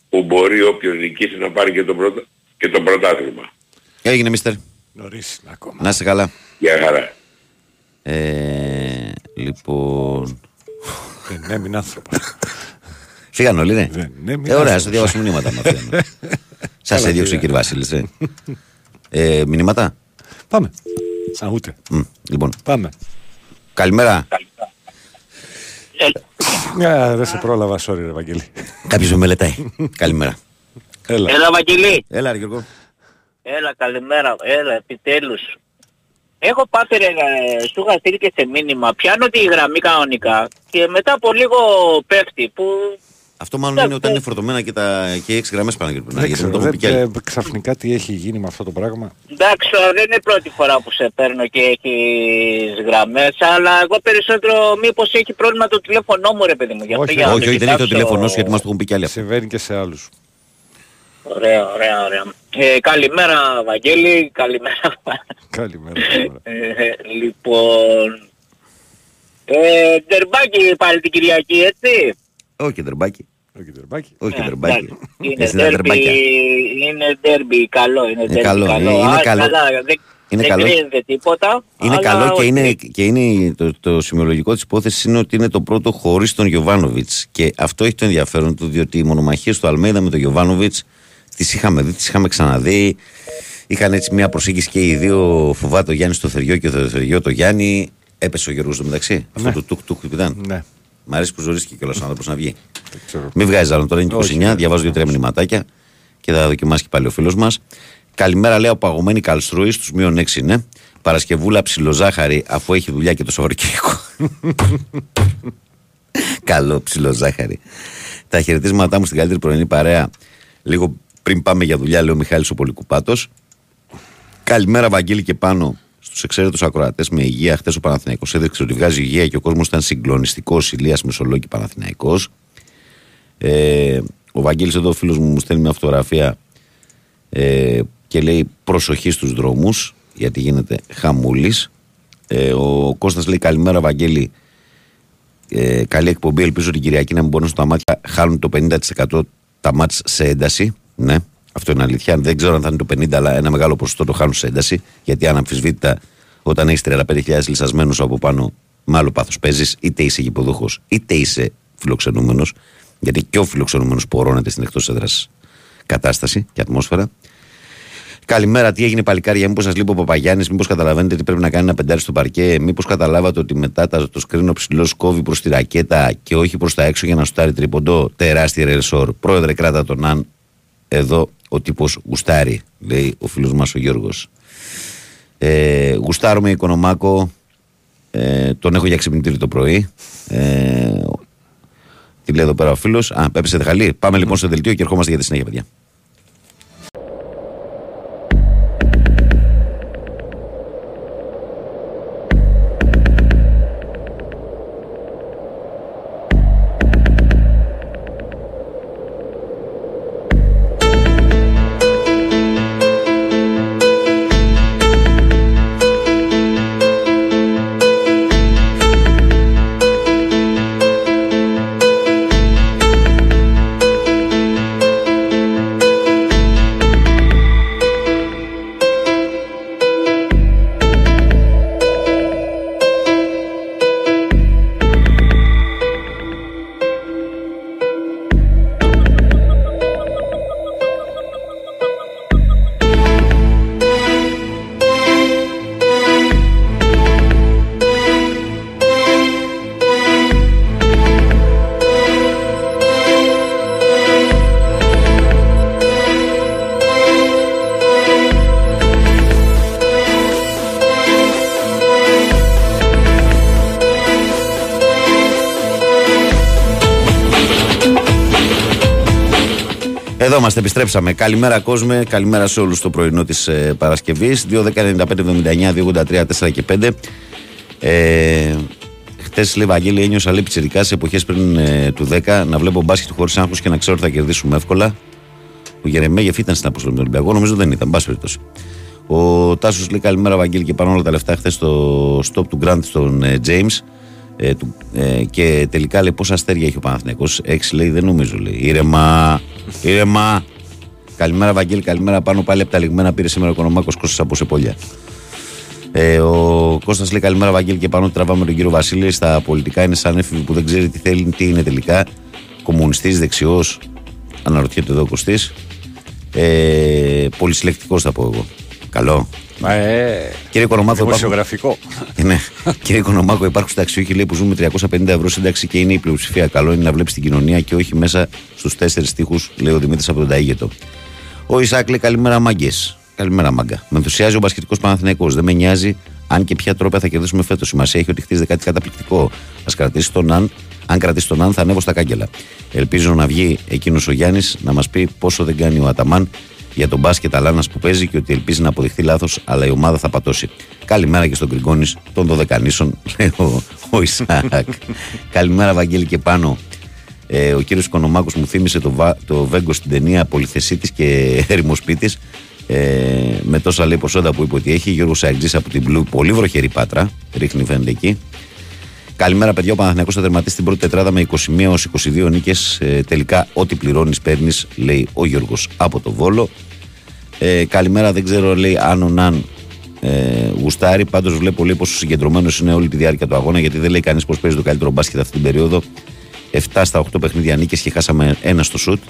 που μπορεί όποιος νικήσει να πάρει και το, πρωτα... και το πρωτάθλημα. Έγινε, μίστερ. Νωρίς είναι ακόμα. Να είστε καλά. Γεια χαρά. Ε, λοιπόν. Δεν έμεινε άνθρωπος. Φύγαν όλοι, ναι. Δεν, ναι, μην ε, ωραία, άσχετος. στο διαβάσω μηνύματα. Σας Καλά, έδιωξε ο κύριε. κύριε Βασίλης. Ε. [laughs] ε, μηνύματα; Πάμε. Σαν ούτε. Μ, λοιπόν, Πάμε. καλημέρα. Ε, δεν σε πρόλαβα, sorry ρε Βαγγέλη. Κάποιος με μελετάει. καλημέρα. Έλα. Έλα Βαγγελή. Έλα, ρε Γιώργο. Έλα καλημέρα. Έλα επιτέλους. Έχω πάθει ρε, ε, σου είχα στείλει και σε μήνυμα. Πιάνω τη γραμμή κανονικά και μετά από λίγο πέφτει που Αυτό μάλλον είναι όταν είναι φορτωμένα και, τα, και οι έξι γραμμές πάνω και Δεν γιατί ξέρω, το έχω πει κι δεν- άλλοι. ε, ξαφνικά τι έχει γίνει με αυτό το πράγμα. εντάξει τώρα, δεν είναι η πρώτη φορά που σε παίρνω και έχεις γραμμές αλλά εγώ περισσότερο μήπως έχει πρόβλημα το τηλέφωνό μου ρε παιδί μου. Γι' αυτό Όχι, για να Όχι, όχι, δεν έχει το κοιτάξω. τηλέφωνο σου γιατί μας το έχουν πει κι άλλοι αυτό. Συμβαίνει και σε άλλους. Ωραία, ωραία, ωραία. Ε, καλημέρα Βαγγέλη, καλημέρα. Καλημέρα. καλημέρα. Ε, λοιπόν... Ε, ντερμπάκι πάλι την Κυριακή, έτσι. Όχι, κεντρεμπάκι. Όχι, τερμπάκι. Όχι, Ε, κεντρεμπάκι. εντάξει. Είναι Εσύ τα ντέρμπι, τερμπάκια. είναι ντέρμπι καλό, είναι ντέρμπι καλό, καλό. είναι- είναι Α, καλό. καλά, δεν, Είναι δεν καλό. κρίνεται τίποτα. Είναι αλλά καλό και όχι. είναι, και είναι το, το σημειολογικό της υπόθεσης είναι ότι είναι το πρώτο χωρίς τον Γιωβάνοβιτς και αυτό έχει το ενδιαφέρον του διότι οι μονομαχίες του Αλμέιδα με τον Γιωβάνοβιτς τις είχαμε δει, τις είχαμε ξαναδεί είχαν έτσι μια προσέγγιση και οι δύο φοβάται ο Γιάννης το Θεριό και το Θεριό το Γιάννη έπεσε ο Γιώργος στο μεταξύ αυτό Ναι. το τουκ τουκ που ήταν Ναι, Μ' αρέσει που ζωρίστηκε κιόλας ο άνθρωπος να βγει δεν ξέρω. μην βγάζεις άλλον τώρα, είναι 29. Όχι, ναι. διαβάζω δύο-τρία μηνυματάκια και θα δοκιμάσει και πάλι ο φίλος μας. Καλημέρα, λέω παγωμένη καλστρούη, στους μείον 6 είναι. Παρασκευούλα ψιλοζάχαρη, αφού έχει δουλειά και το Σαββατοκύριακο. [laughs] Καλό ψιλοζάχαρη. Τα χαιρετίσματά μου στην καλύτερη πρωινή παρέα. Λίγο πριν πάμε για δουλειά, λέει ο Μιχάλης ο Πολυκουπάτος. Καλημέρα, Βαγγέλη και πάνω στους εξαίρετους ακροατές με υγεία. Χθε ο Παναθηναϊκός έδειξε ότι βγάζει υγεία και ο κόσμος ήταν συγκλονιστικός. Ηλίας Μεσολόγη Παναθηναϊκός. Ε, ο Βαγγέλης εδώ ο φίλος μου μου στέλνει μια φωτογραφία ε, και λέει προσοχή στους δρόμους γιατί γίνεται χαμούλης ε, ο Κώστας λέει καλημέρα Βαγγέλη ε, καλή εκπομπή ελπίζω την Κυριακή να μην μπορούν στα μάτια χάνουν το 50% τα μάτς σε ένταση ναι αυτό είναι αλήθεια δεν ξέρω αν θα είναι το 50% αλλά ένα μεγάλο ποσοστό το χάνουν σε ένταση γιατί αναμφισβήτητα όταν έχεις 35.000 λυσασμένους από πάνω με άλλο πάθος παίζεις είτε είσαι γηποδούχος είτε είσαι φιλοξενούμενος γιατί και ο φιλοξενούμενος πορώνεται στην εκτός έδρας κατάσταση και ατμόσφαιρα Καλημέρα, τι έγινε παλικάρια, μήπως σας λείπει ο Παπαγιάννης, μήπως καταλαβαίνετε τι πρέπει να κάνει ένα πεντάρι στο παρκέ, μήπως καταλάβατε ότι μετά τα- το σκρίνο ψηλός κόβει προς τη ρακέτα και όχι προς τα έξω για να σουτάρει τρίποντο, τεράστια ρεσόρ. Πρόεδρε, κράτα τον αν. Εδώ ο τύπος γουστάρει, λέει ο φίλος μας ο Γιώργος. Ε, γουστάρουμε οικονομάκο, ε, τον έχω για ξυπνητήρι το πρωί. Ε, τι λέει εδώ πέρα ο φίλος. Α, έπεσε χαλή. Πάμε λοιπόν στο δελτίο και ερχόμαστε για τη συνέχεια, παιδιά. Είμαστε, επιστρέψαμε. Καλημέρα κόσμε, καλημέρα σε όλους το πρωινό της ε, Παρασκευής. 2.195.79, 2.83, 4 και 5. Ε, Χθε λέει Βαγγέλη ένιωσα λέει πιτσιρικά σε εποχές πριν ε, του 10 να βλέπω μπάσκετ χωρίς άγχος και να ξέρω ότι θα κερδίσουμε εύκολα. Ο Γερεμέγεφ ήταν στην αποστολή του Ολυμπιακού, νομίζω δεν ήταν, μπας περιπτώσει. Ο Τάσος λέει καλημέρα Βαγγέλη και πάνω όλα τα λεφτά χθες στο stop του Grant στον ε, James. Ε, του, ε, και τελικά λέει πόσα αστέρια έχει ο Παναθηναϊκός. 6 λέει δεν νομίζω λέει. Ήρεμα ήρεμα. Καλημέρα Βαγγέλη καλημέρα. Πάνω πάλι από τα λιγμένα πήρε σήμερα ο Κονομάκος Κώστας από Σεπόλια. Ε, ο Κώστας λέει καλημέρα Βαγγέλη και πάνω τραβάμε τον κύριο Βασίλη. Στα πολιτικά είναι σαν έφηβη που δεν ξέρει τι θέλει τι είναι τελικά. Κομμουνιστής δεξιός. Αναρωτιέται εδώ ο Κωστής. Ε, πολυσυλλεκτικός θα πω εγώ. Καλό Ε, Κύριε Κονομάκο, υπάρχουν, δημοσιογραφικό. ε, ναι. Κύριε Κονομάκο, υπάρχουν συνταξιούχοι λέει, που ζουν με 350 ευρώ σύνταξη και είναι η πλειοψηφία. Καλό είναι να βλέπεις την κοινωνία και όχι μέσα στους τέσσερις τείχου, λέει ο Δημήτρης από τον Ταίγετο. Ο Ισάκ λέει καλημέρα μάγκες. Καλημέρα μάγκα. Με ενθουσιάζει ο μπασκετικός Παναθυναϊκό. Δεν με νοιάζει αν και ποια τρόπια θα κερδίσουμε φέτος. Σημασία έχει ότι χτίζει κάτι καταπληκτικό. Α κρατήσει τον Αν. Αν κρατήσει τον Αν, θα ανέβω στα κάγκελα. Ελπίζω να βγει εκείνος ο Γιάννης να μας πει πόσο δεν κάνει ο Αταμάν για τον μπάσκετ Αλάνας που παίζει και ότι ελπίζει να αποδειχθεί λάθος, αλλά η ομάδα θα πατώσει. Καλημέρα και στον Γκριγκόνη των Δωδεκανήσων, λέει ο, ο Ισάκ. Καλημέρα, Βαγγέλη, και πάνω. Ε, ο κύριος Κονομάκο μου θύμισε το, βα- το Βέγκο στην ταινία Πολυθεσίτης και Ερημοσπίτη. Ε, με τόσα λέει ποσότητα που είπε ότι έχει. Γιώργος Σαγκτζή από την Blue, πολύ βροχερή πάτρα. Ρίχνει, φαίνεται εκεί. Καλημέρα, παιδιά. Ο Παναθηναϊκός θα τερματίσει την πρώτη τετράδα με 21 έω 22 νίκες. Ε, τελικά, ό,τι πληρώνεις, παίρνεις, λέει ο Γιώργος από το Βόλο. Ε, καλημέρα, δεν ξέρω, λέει αν ο Ναν ε, γουστάρει. Πάντως βλέπω λέει πόσο συγκεντρωμένος είναι όλη τη διάρκεια του αγώνα, γιατί δεν λέει κανείς πω παίζει το καλύτερο μπάσκετ αυτή την περίοδο. 7 στα 8 παιχνίδια νίκες και χάσαμε ένα στο σουτ.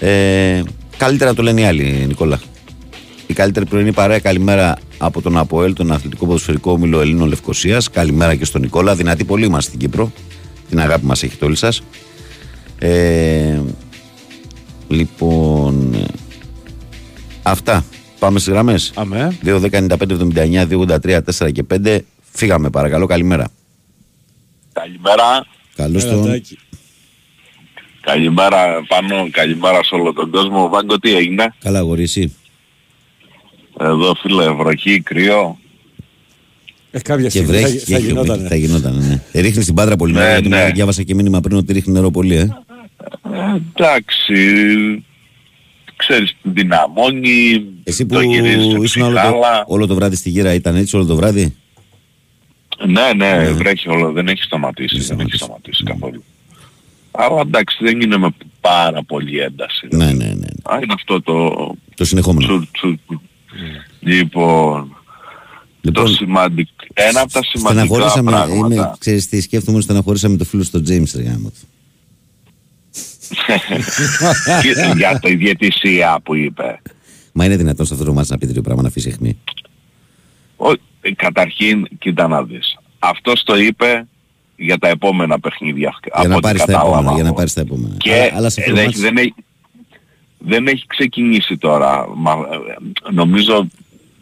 Ε, καλύτερα να το λένε οι άλλοι, Νικόλα. Η καλύτερη πρωινή παρέα, καλημέρα από τον ΑΠΟΕΛ, τον Αθλητικό Ποδοσφαιρικό Όμιλο Ελλήνων Λευκοσίας. Καλημέρα και στον Νικόλα. Δυνατή πολύ είμαστε στην Κύπρο. Την αγάπη μας έχετε όλοι σας. Ε, λοιπόν. ε, Αυτά. Πάμε στις γραμμές. Αμέ. 2, 10, 95, 79, 2, 83, 4 και 5. Φύγαμε, παρακαλώ. Καλημέρα. Καλημέρα. Καλώς Έλα, τον. Τάκη. Καλημέρα πάνω, καλημέρα σε όλο τον κόσμο. Βάγκο τι έγινε; Καλά, αγόρι, εσύ. Εδώ φίλε βροχή, κρύο. Ε, κάποια Και στιγμή βρέχει θα, και θα έχει γινόταν. Θα γινόταν, ναι. Ρίχνεις την πάντρα πολύ Ναι, νερό. γιατί ναι. μου διάβασα και μήνυμα πριν ότι ρίχνει νερό πολύ, ε. Ε, εντάξει, ξέρεις την δυναμώνει, Εσύ που το γυρίζει ήσουν όλο το, ψυχάλα. όλο το βράδυ στη γύρα, ήταν έτσι όλο το βράδυ; Ναι, ναι, Ναι. βρέχει όλο, δεν έχει σταματήσει, Δεν δεν έχει σταματήσει. σταματήσει καθόλου. Αλλά εντάξει, δεν είναι με πάρα πολύ ένταση. Ναι, ναι, ναι. ναι. Α, είναι αυτό το Το συνεχόμενο. τσουρ τσουρ. Λοιπόν, Λοιπόν, το σημαντικό, ένα από τα σημαντικά στεναχωρήσαμε. πράγματα. Είμαι, ξέρεις τι, σκέφτομαι ότι στεναχωρήσαμε το φίλο στο James ρε γάμο του. [laughs] Και για το ιδιαιτησία που είπε. Μα είναι δυνατόν σε αυτό το μάτι να πει τέτοιο πράγμα να αφήσει αιχμή. Ο, ε, καταρχήν, κοίτα να δεις. Αυτός το είπε για τα επόμενα παιχνίδια. Για από να ό,τι πάρεις τα κατάλαβα επόμενα. Για να εγώ. πάρεις τα επόμενα. Και Αλλά- αλλά σε αυτό ε, το δεν, μάτς- δεν, έχει, δεν έχει ξεκινήσει τώρα. Μα, ε, νομίζω,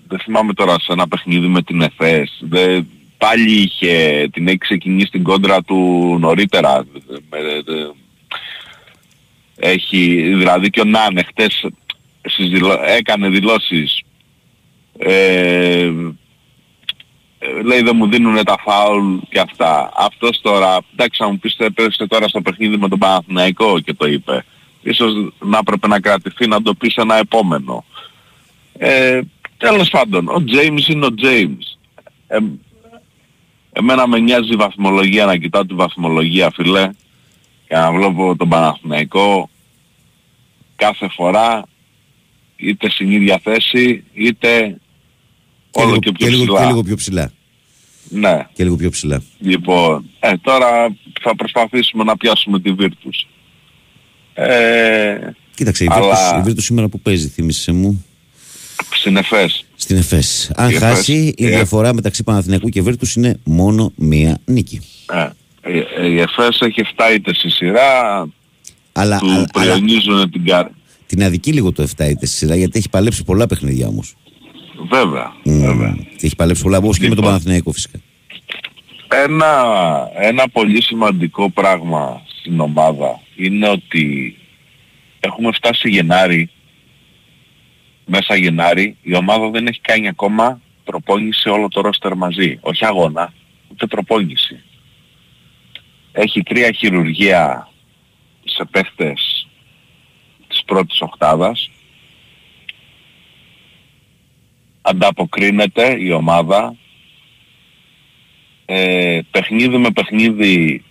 δεν θυμάμαι τώρα σε ένα παιχνίδι με την ΕΦΕΣ. Δεν, πάλι είχε, την έχει ξεκινήσει την κόντρα του νωρίτερα. Με- ε, έχει, δηλαδή και ο Νάνε χτες στις δηλω- έκανε δηλώσεις ε, ε, λέει δεν μου δίνουν τα φάουλ και αυτά. Αυτός τώρα, εντάξει να μου πεις έπαιξε τώρα στο παιχνίδι με τον Παναθηναϊκό και το είπε. Ίσως να έπρεπε να κρατηθεί να το πει σε ένα επόμενο. Ε, τέλος πάντων, ο James είναι ο James. Ε, εμένα με νοιάζει η βαθμολογία, να κοιτάω τη βαθμολογία φίλε και να βλέπω τον Παναθηναϊκό κάθε φορά είτε στην ίδια θέση είτε Και όλο λίγο, και πιο και, λίγο, ψηλά. και λίγο πιο ψηλά. Ναι. Και λίγο πιο ψηλά. Λοιπόν, ε, τώρα θα προσπαθήσουμε να πιάσουμε τη Virtus. Ε, Κοίταξε, η Αλλά- Virtus, η Virtus σήμερα που παίζει, θύμισε μου, συνεφές. στην ΕΦΕΣ. Αν Η ΕΦΕΣ, χάσει, η ε. διαφορά μεταξύ Παναθηναϊκού και Virtus είναι μόνο μία νίκη. Ε, ε, ε, η ΕΦΕΣ έχει 7 ήττες στη σειρά, Αλλά, του αλλά, αλλά πριονίζουν την καρ... την αδική λίγο το 7 είτε στη σειρά γιατί έχει παλέψει πολλά παιχνίδια όμως. Βέβαια, βέβαια. Έχει παλέψει πολλά όπως και με τον Λοιπόν. Παναθηναϊκό φυσικά. Ένα, ένα πολύ σημαντικό πράγμα στην ομάδα είναι ότι έχουμε φτάσει Γενάρη, μέσα Γενάρη, η ομάδα δεν έχει κάνει ακόμα προπόνηση όλο το ρόστερ μαζί. Όχι αγώνα, ούτε προπόνηση. Έχει τρία χειρουργία σε παίχτες της πρώτης οκτάδας. Ανταποκρίνεται η ομάδα. Ε, παιχνίδι με παιχνίδι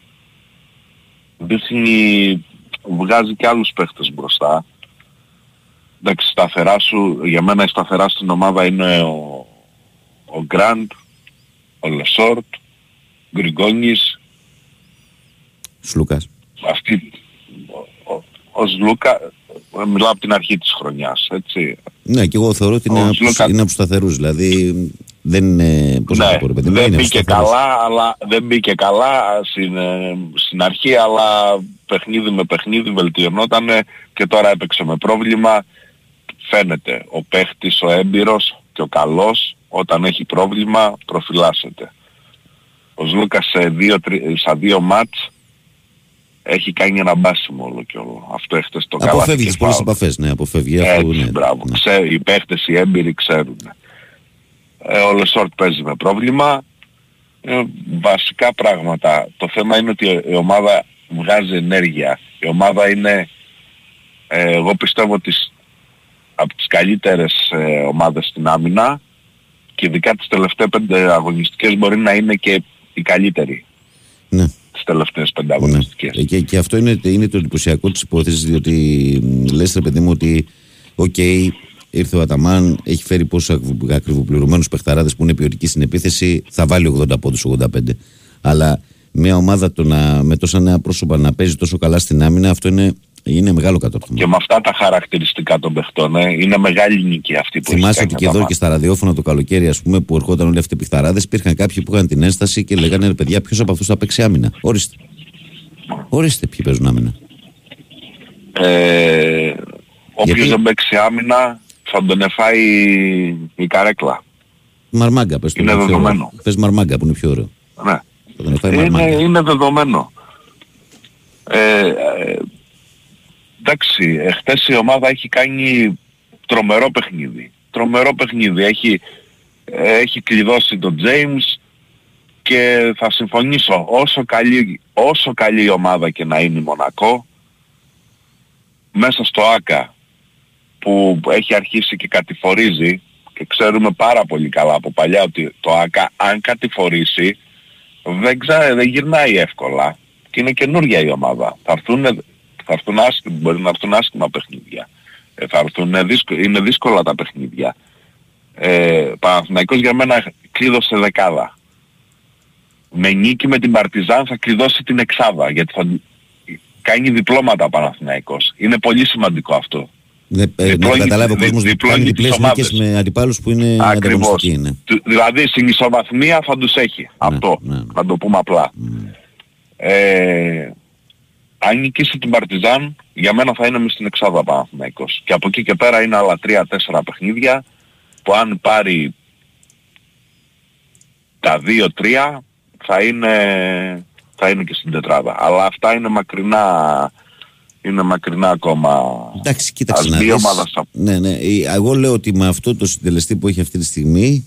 δείχνει, βγάζει και άλλους παίχτες μπροστά. Εντάξει, σταθερά σου, για μένα η σταθερά στην ομάδα είναι ο, ο Γκραντ, ο Λεσόρ, Γκριγκόνης, Σλούκας. αυτή, ο, ο, ο Σλούκας, ε, μιλάω από την αρχή της χρονιάς, έτσι. Ναι, και εγώ θεωρώ ότι είναι, Ο από, τους- Σλούκα- είναι από τους σταθερούς. Δηλαδή δεν είναι. Πώς να το πω, ρε παιδί μου, Ναι, δεν είναι μπήκε σταθερός. καλά, αλλά δεν μπήκε καλά στην, ε, στην αρχή, αλλά παιχνίδι με παιχνίδι βελτιωνόταν και τώρα έπαιξε με πρόβλημα. Φαίνεται ο παίχτης, ο έμπειρος και ο καλός όταν έχει πρόβλημα προφυλάσσεται. Ο Ζλούκας σε δύο, τρι- στα δύο μάτς έχει κάνει ένα μπάσιμο όλο και όλο. Αυτό έχετε το καλά. Αποφεύγεις τις πολλές επαφές, ναι, αποφεύγει αυτό. Έτσι, Ναι, μπράβο. ναι. Ξέ, οι παίχτες, οι έμπειροι ξέρουν. Ε, ο Λεσόρ παίζει με πρόβλημα. Ε, βασικά πράγματα. Το θέμα είναι ότι η ομάδα βγάζει ενέργεια. Η ομάδα είναι, ε, εγώ πιστεύω, τις, από τις καλύτερες ε, ομάδες στην άμυνα και ειδικά τις τελευταίες πέντε αγωνιστικές μπορεί να είναι και η καλύτερη Ναι. Τις τελευταίες πέντε Ναι. αγωνιστικές. Ε, Και, και αυτό είναι, είναι το εντυπωσιακό της υπόθεσης διότι μ, λες ρε παιδί μου ότι οκ, ήρθε ο Αταμάν, έχει φέρει πόσους ακριβ- ακριβοπληρωμένους παιχταράδες που είναι ποιοτικοί στην επίθεση, θα βάλει 80 πόντους 85. Αλλά μια ομάδα το να, με τόσα νέα πρόσωπα να παίζει τόσο καλά στην άμυνα, αυτό είναι, είναι μεγάλο κατόρθωμα. Και με αυτά τα χαρακτηριστικά των παιχτών, ε, είναι μεγάλη νίκη αυτή που Θυμάσαι έχει ότι κάνει και ο εδώ Αταμάν. και στα ραδιόφωνα το καλοκαίρι, ας πούμε, που ερχόταν όλοι αυτοί οι παιχταράδες, υπήρχαν κάποιοι που είχαν την ένσταση και λέγανε ρε παιδιά, ποιος από αυτούς θα παίξει άμυνα; Ορίστε. Ορίστε ποιοι παίζουν άμυνα. Ε, όποιος Γιατί- δεν παίξει άμυνα θα τον εφάει η καρέκλα. Μαρμάγκα, πες το. Είναι πιο ωραίο. δεδομένο. Πες μαρμάγκα που είναι πιο ωραίο. Ναι. Θα τον εφάει Είναι, μαρμάγκα. είναι δεδομένο. Ε, ε, εντάξει, εχθές η ομάδα έχει κάνει τρομερό παιχνίδι. Τρομερό παιχνίδι. Έχει, ε, έχει κλειδώσει τον James και θα συμφωνήσω όσο καλή, όσο καλή η ομάδα και να είναι η Μονακό μέσα στο ΆΚΑ που έχει αρχίσει και κατηφορίζει και ξέρουμε πάρα πολύ καλά από παλιά ότι το ΆΚΑ αν κατηφορήσει δεν, ξα... δεν γυρνάει εύκολα και είναι καινούργια η ομάδα. Θα έρθουν, θα έρθουν άσχημα, μπορεί να έρθουν άσχημα παιχνίδια. Ε, θα έρθουν δύσκο... είναι δύσκολα τα παιχνίδια. Ε, Παναθηναϊκός για μένα κλείδωσε δεκάδα. Με νίκη με την Παρτιζάν θα κλειδώσει την εξάδα γιατί θα κάνει διπλώματα ο Παναθηναϊκός. Είναι πολύ σημαντικό αυτό. Ναι, ε, να διπλώνει- καταλάβει ο δι- κόσμος ότι διπλώνει κάνει τις διπλές ομάδες. νίκες με αντιπάλους που είναι Ακριβώς. ανταγωνιστικοί. Ναι. Του- Δηλαδή στην ισοβαθμία θα τους έχει. Αυτό. ναι, ναι. Να το πούμε απλά. Ε, αν νικήσει την Παρτιζάν, για μένα θα είναι μες στην εξάδα Παναθηναϊκός. Και από εκεί και πέρα είναι άλλα 3-4 παιχνίδια που αν πάρει τα 2-3 θα είναι, θα είναι και στην τετράδα. Αλλά αυτά είναι μακρινά, είναι μακρινά ακόμα. Εντάξει, κοίταξε Ας να μπει η δεις. ομάδα στα- Ναι, ναι. Ε, Εγώ λέω ότι με αυτό το συντελεστή που έχει αυτή τη στιγμή,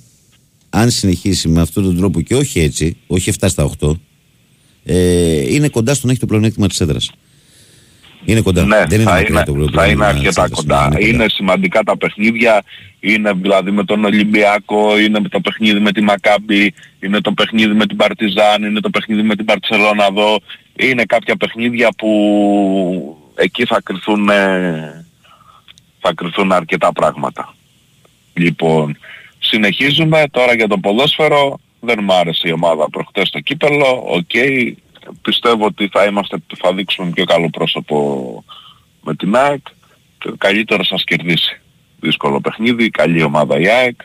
αν συνεχίσει με αυτόν τον τρόπο και όχι έτσι, όχι 7 στα 8, ε, είναι κοντά στο να έχει το πλεονέκτημα της έδρας. Είναι κοντά. Ναι, Δεν είναι θα, μακριά είναι, το θα είναι πλεονέκτημα της αρκετά έδρας. κοντά. Ναι, Είναι σημαντικά τα παιχνίδια, είναι δηλαδή με τον Ολυμπιακό, είναι με το παιχνίδι με τη Μακάμπι, είναι το παιχνίδι με την Παρτιζάν, είναι το παιχνίδι με την Μπαρτσελόνα εδώ. Είναι κάποια παιχνίδια που εκεί θα κριθούν, ε, θα κριθούν αρκετά πράγματα. Λοιπόν, συνεχίζουμε τώρα για το ποδόσφαιρο. Δεν μου άρεσε η ομάδα προχτές στο κύπελλο. Οκ, πιστεύω ότι θα είμαστε, θα δείξουμε πιο καλό πρόσωπο με την ΑΕΚ και ο καλύτερος σας κερδίσει. Δύσκολο παιχνίδι, καλή ομάδα η ΑΕΚ.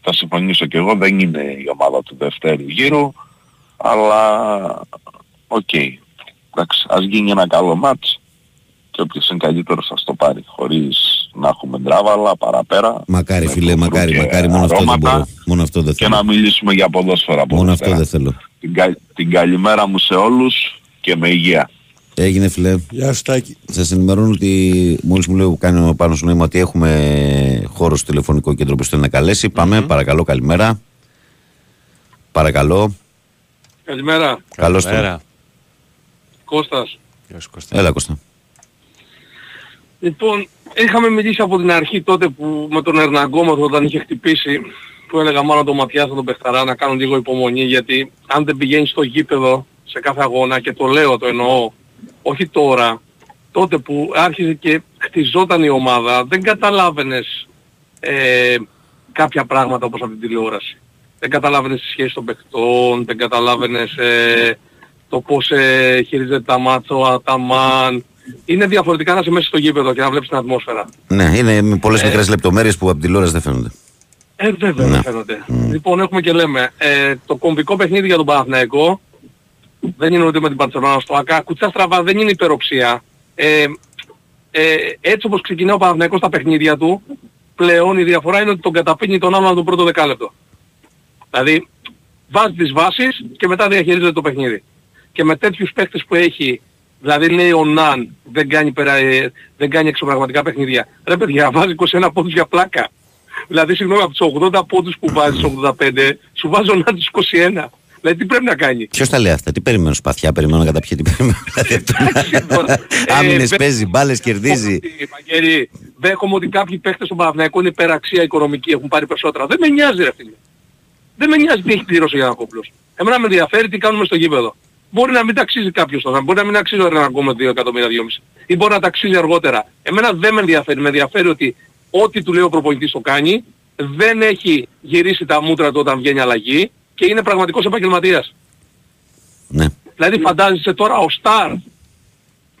Θα συμφωνήσω και εγώ, δεν είναι η ομάδα του δευτέρου γύρου, αλλά οκ. Εντάξει, ας γίνει ένα καλό μάτς και όποιος είναι καλύτερος θα το πάρει χωρίς να έχουμε ντράβαλα παραπέρα. Μακάρι με φίλε, κουκρού μακάρι, και μακάρι, μόνο αυτό δεν αρώματα μπορώ. Μόνο αυτό δεν Και θέλω. να μιλήσουμε για ποδόσφαιρα από Μόνο Δευτέρα. αυτό δεν θέλω. Την, κα- την καλημέρα μου σε όλους και με υγεία. Έγινε φιλέ. Γεια σου Τάκη. Σας ενημερώνω ότι μόλις μου λέει που κάνει ο πάνω σου νόημα ότι έχουμε χώρο στο τηλεφωνικό κέντρο που θέλει να καλέσει. Πάμε, παρακαλώ, καλημέρα. Παρακαλώ. Καλημέρα, Καλώς τον. Καλημέρα. Κώστας. Γεια σου Κώστας. Έλα, Κώστα. Λοιπόν, είχαμε μιλήσει από την αρχή τότε που με τον Ερναγκόμαθο όταν είχε χτυπήσει που έλεγα μόνο τον Ματιάς τον Πεχταρά να κάνουν λίγο υπομονή γιατί αν δεν πηγαίνεις στο γήπεδο σε κάθε αγώνα και το λέω, το εννοώ, όχι τώρα, τότε που άρχισε και χτιζόταν η ομάδα δεν καταλάβαινες ε, κάποια πράγματα όπως από την τηλεόραση. Δεν καταλάβαινες τη σχέση των παιχτών, δεν καταλάβαινες ε, το πώς ε, χειρίζεται τα μάτια ο Αταμάν. Είναι διαφορετικά να είσαι μέσα στο γήπεδο και να βλέπεις την ατμόσφαιρα. Ναι, είναι με πολλές μικρές λεπτομέρειες που από την τηλεόραση δεν φαίνονται. Ε, βέβαια Ναι. δεν φαίνονται. Λοιπόν, έχουμε και λέμε, ε, το κομβικό παιχνίδι για τον Παναθηναϊκό δεν είναι ούτε με την Παρτσελώνα στο ΑΚΑ. Κουτσά στραβά δεν είναι υπεροψία. Ε, ε, έτσι όπως ξεκινάει ο Παναθηναϊκός στα παιχνίδια του, πλέον η διαφορά είναι ότι τον καταπίνει τον άλλον από το πρώτο δεκάλεπτο. Δηλαδή, βάζει τις βάσεις και μετά διαχειρίζεται το παιχνίδι. Και με τέτοιους παίκτες που έχει, δηλαδή λέει ο Ναν, δεν κάνει, περα, ε, δεν κάνει εξωπραγματικά παιχνίδια. Ρε παιδιά, βάζει 21 πόντους για πλάκα. Δηλαδή, συγγνώμη, από τους 80 πόντους που βάζεις, 85, σου βάζει ο Ναν τους 21. Δηλαδή, τι πρέπει να κάνει; Ποιος τα λέει αυτά, τι περιμένω σπαθιά, περιμένω να καταπιεί, τι περιμένω. [laughs] Εντάξει, τώρα. [laughs] Ε, Άμυνε δεν- παίζει, μπάλες κερδίζει. Βαγγέλη, δέχομαι ότι κάποιοι παίχτες στον Παναθηναϊκό είναι υπεραξία οικονομική, έχουν πάρει περισσότερα. Δεν με νοιάζει ρε φίλε. Δεν με νοιάζει τι έχει πληρώσει ο Γιανακόπουλος. Εμένα με ενδιαφέρει τι κάνουμε στο γήπεδο. Μπορεί να μην ταξίζει κάποιος τώρα, μπορεί να μην αξίζει ένα ακόμα 2 εκατομμύρια, 2,5. Ή μπορεί να ταξίζει αργότερα. Εμένα δεν με ενδιαφέρει. Με ενδιαφέρει ότι ό,τι του λέει ο προπονητής το κάνει, δεν έχει γυρίσει τα μούτρα του όταν βγαίνει αλλαγή και είναι πραγματικός επαγγελματίας. Ναι. Δηλαδή φαντάζεσαι τώρα ο Σταρ,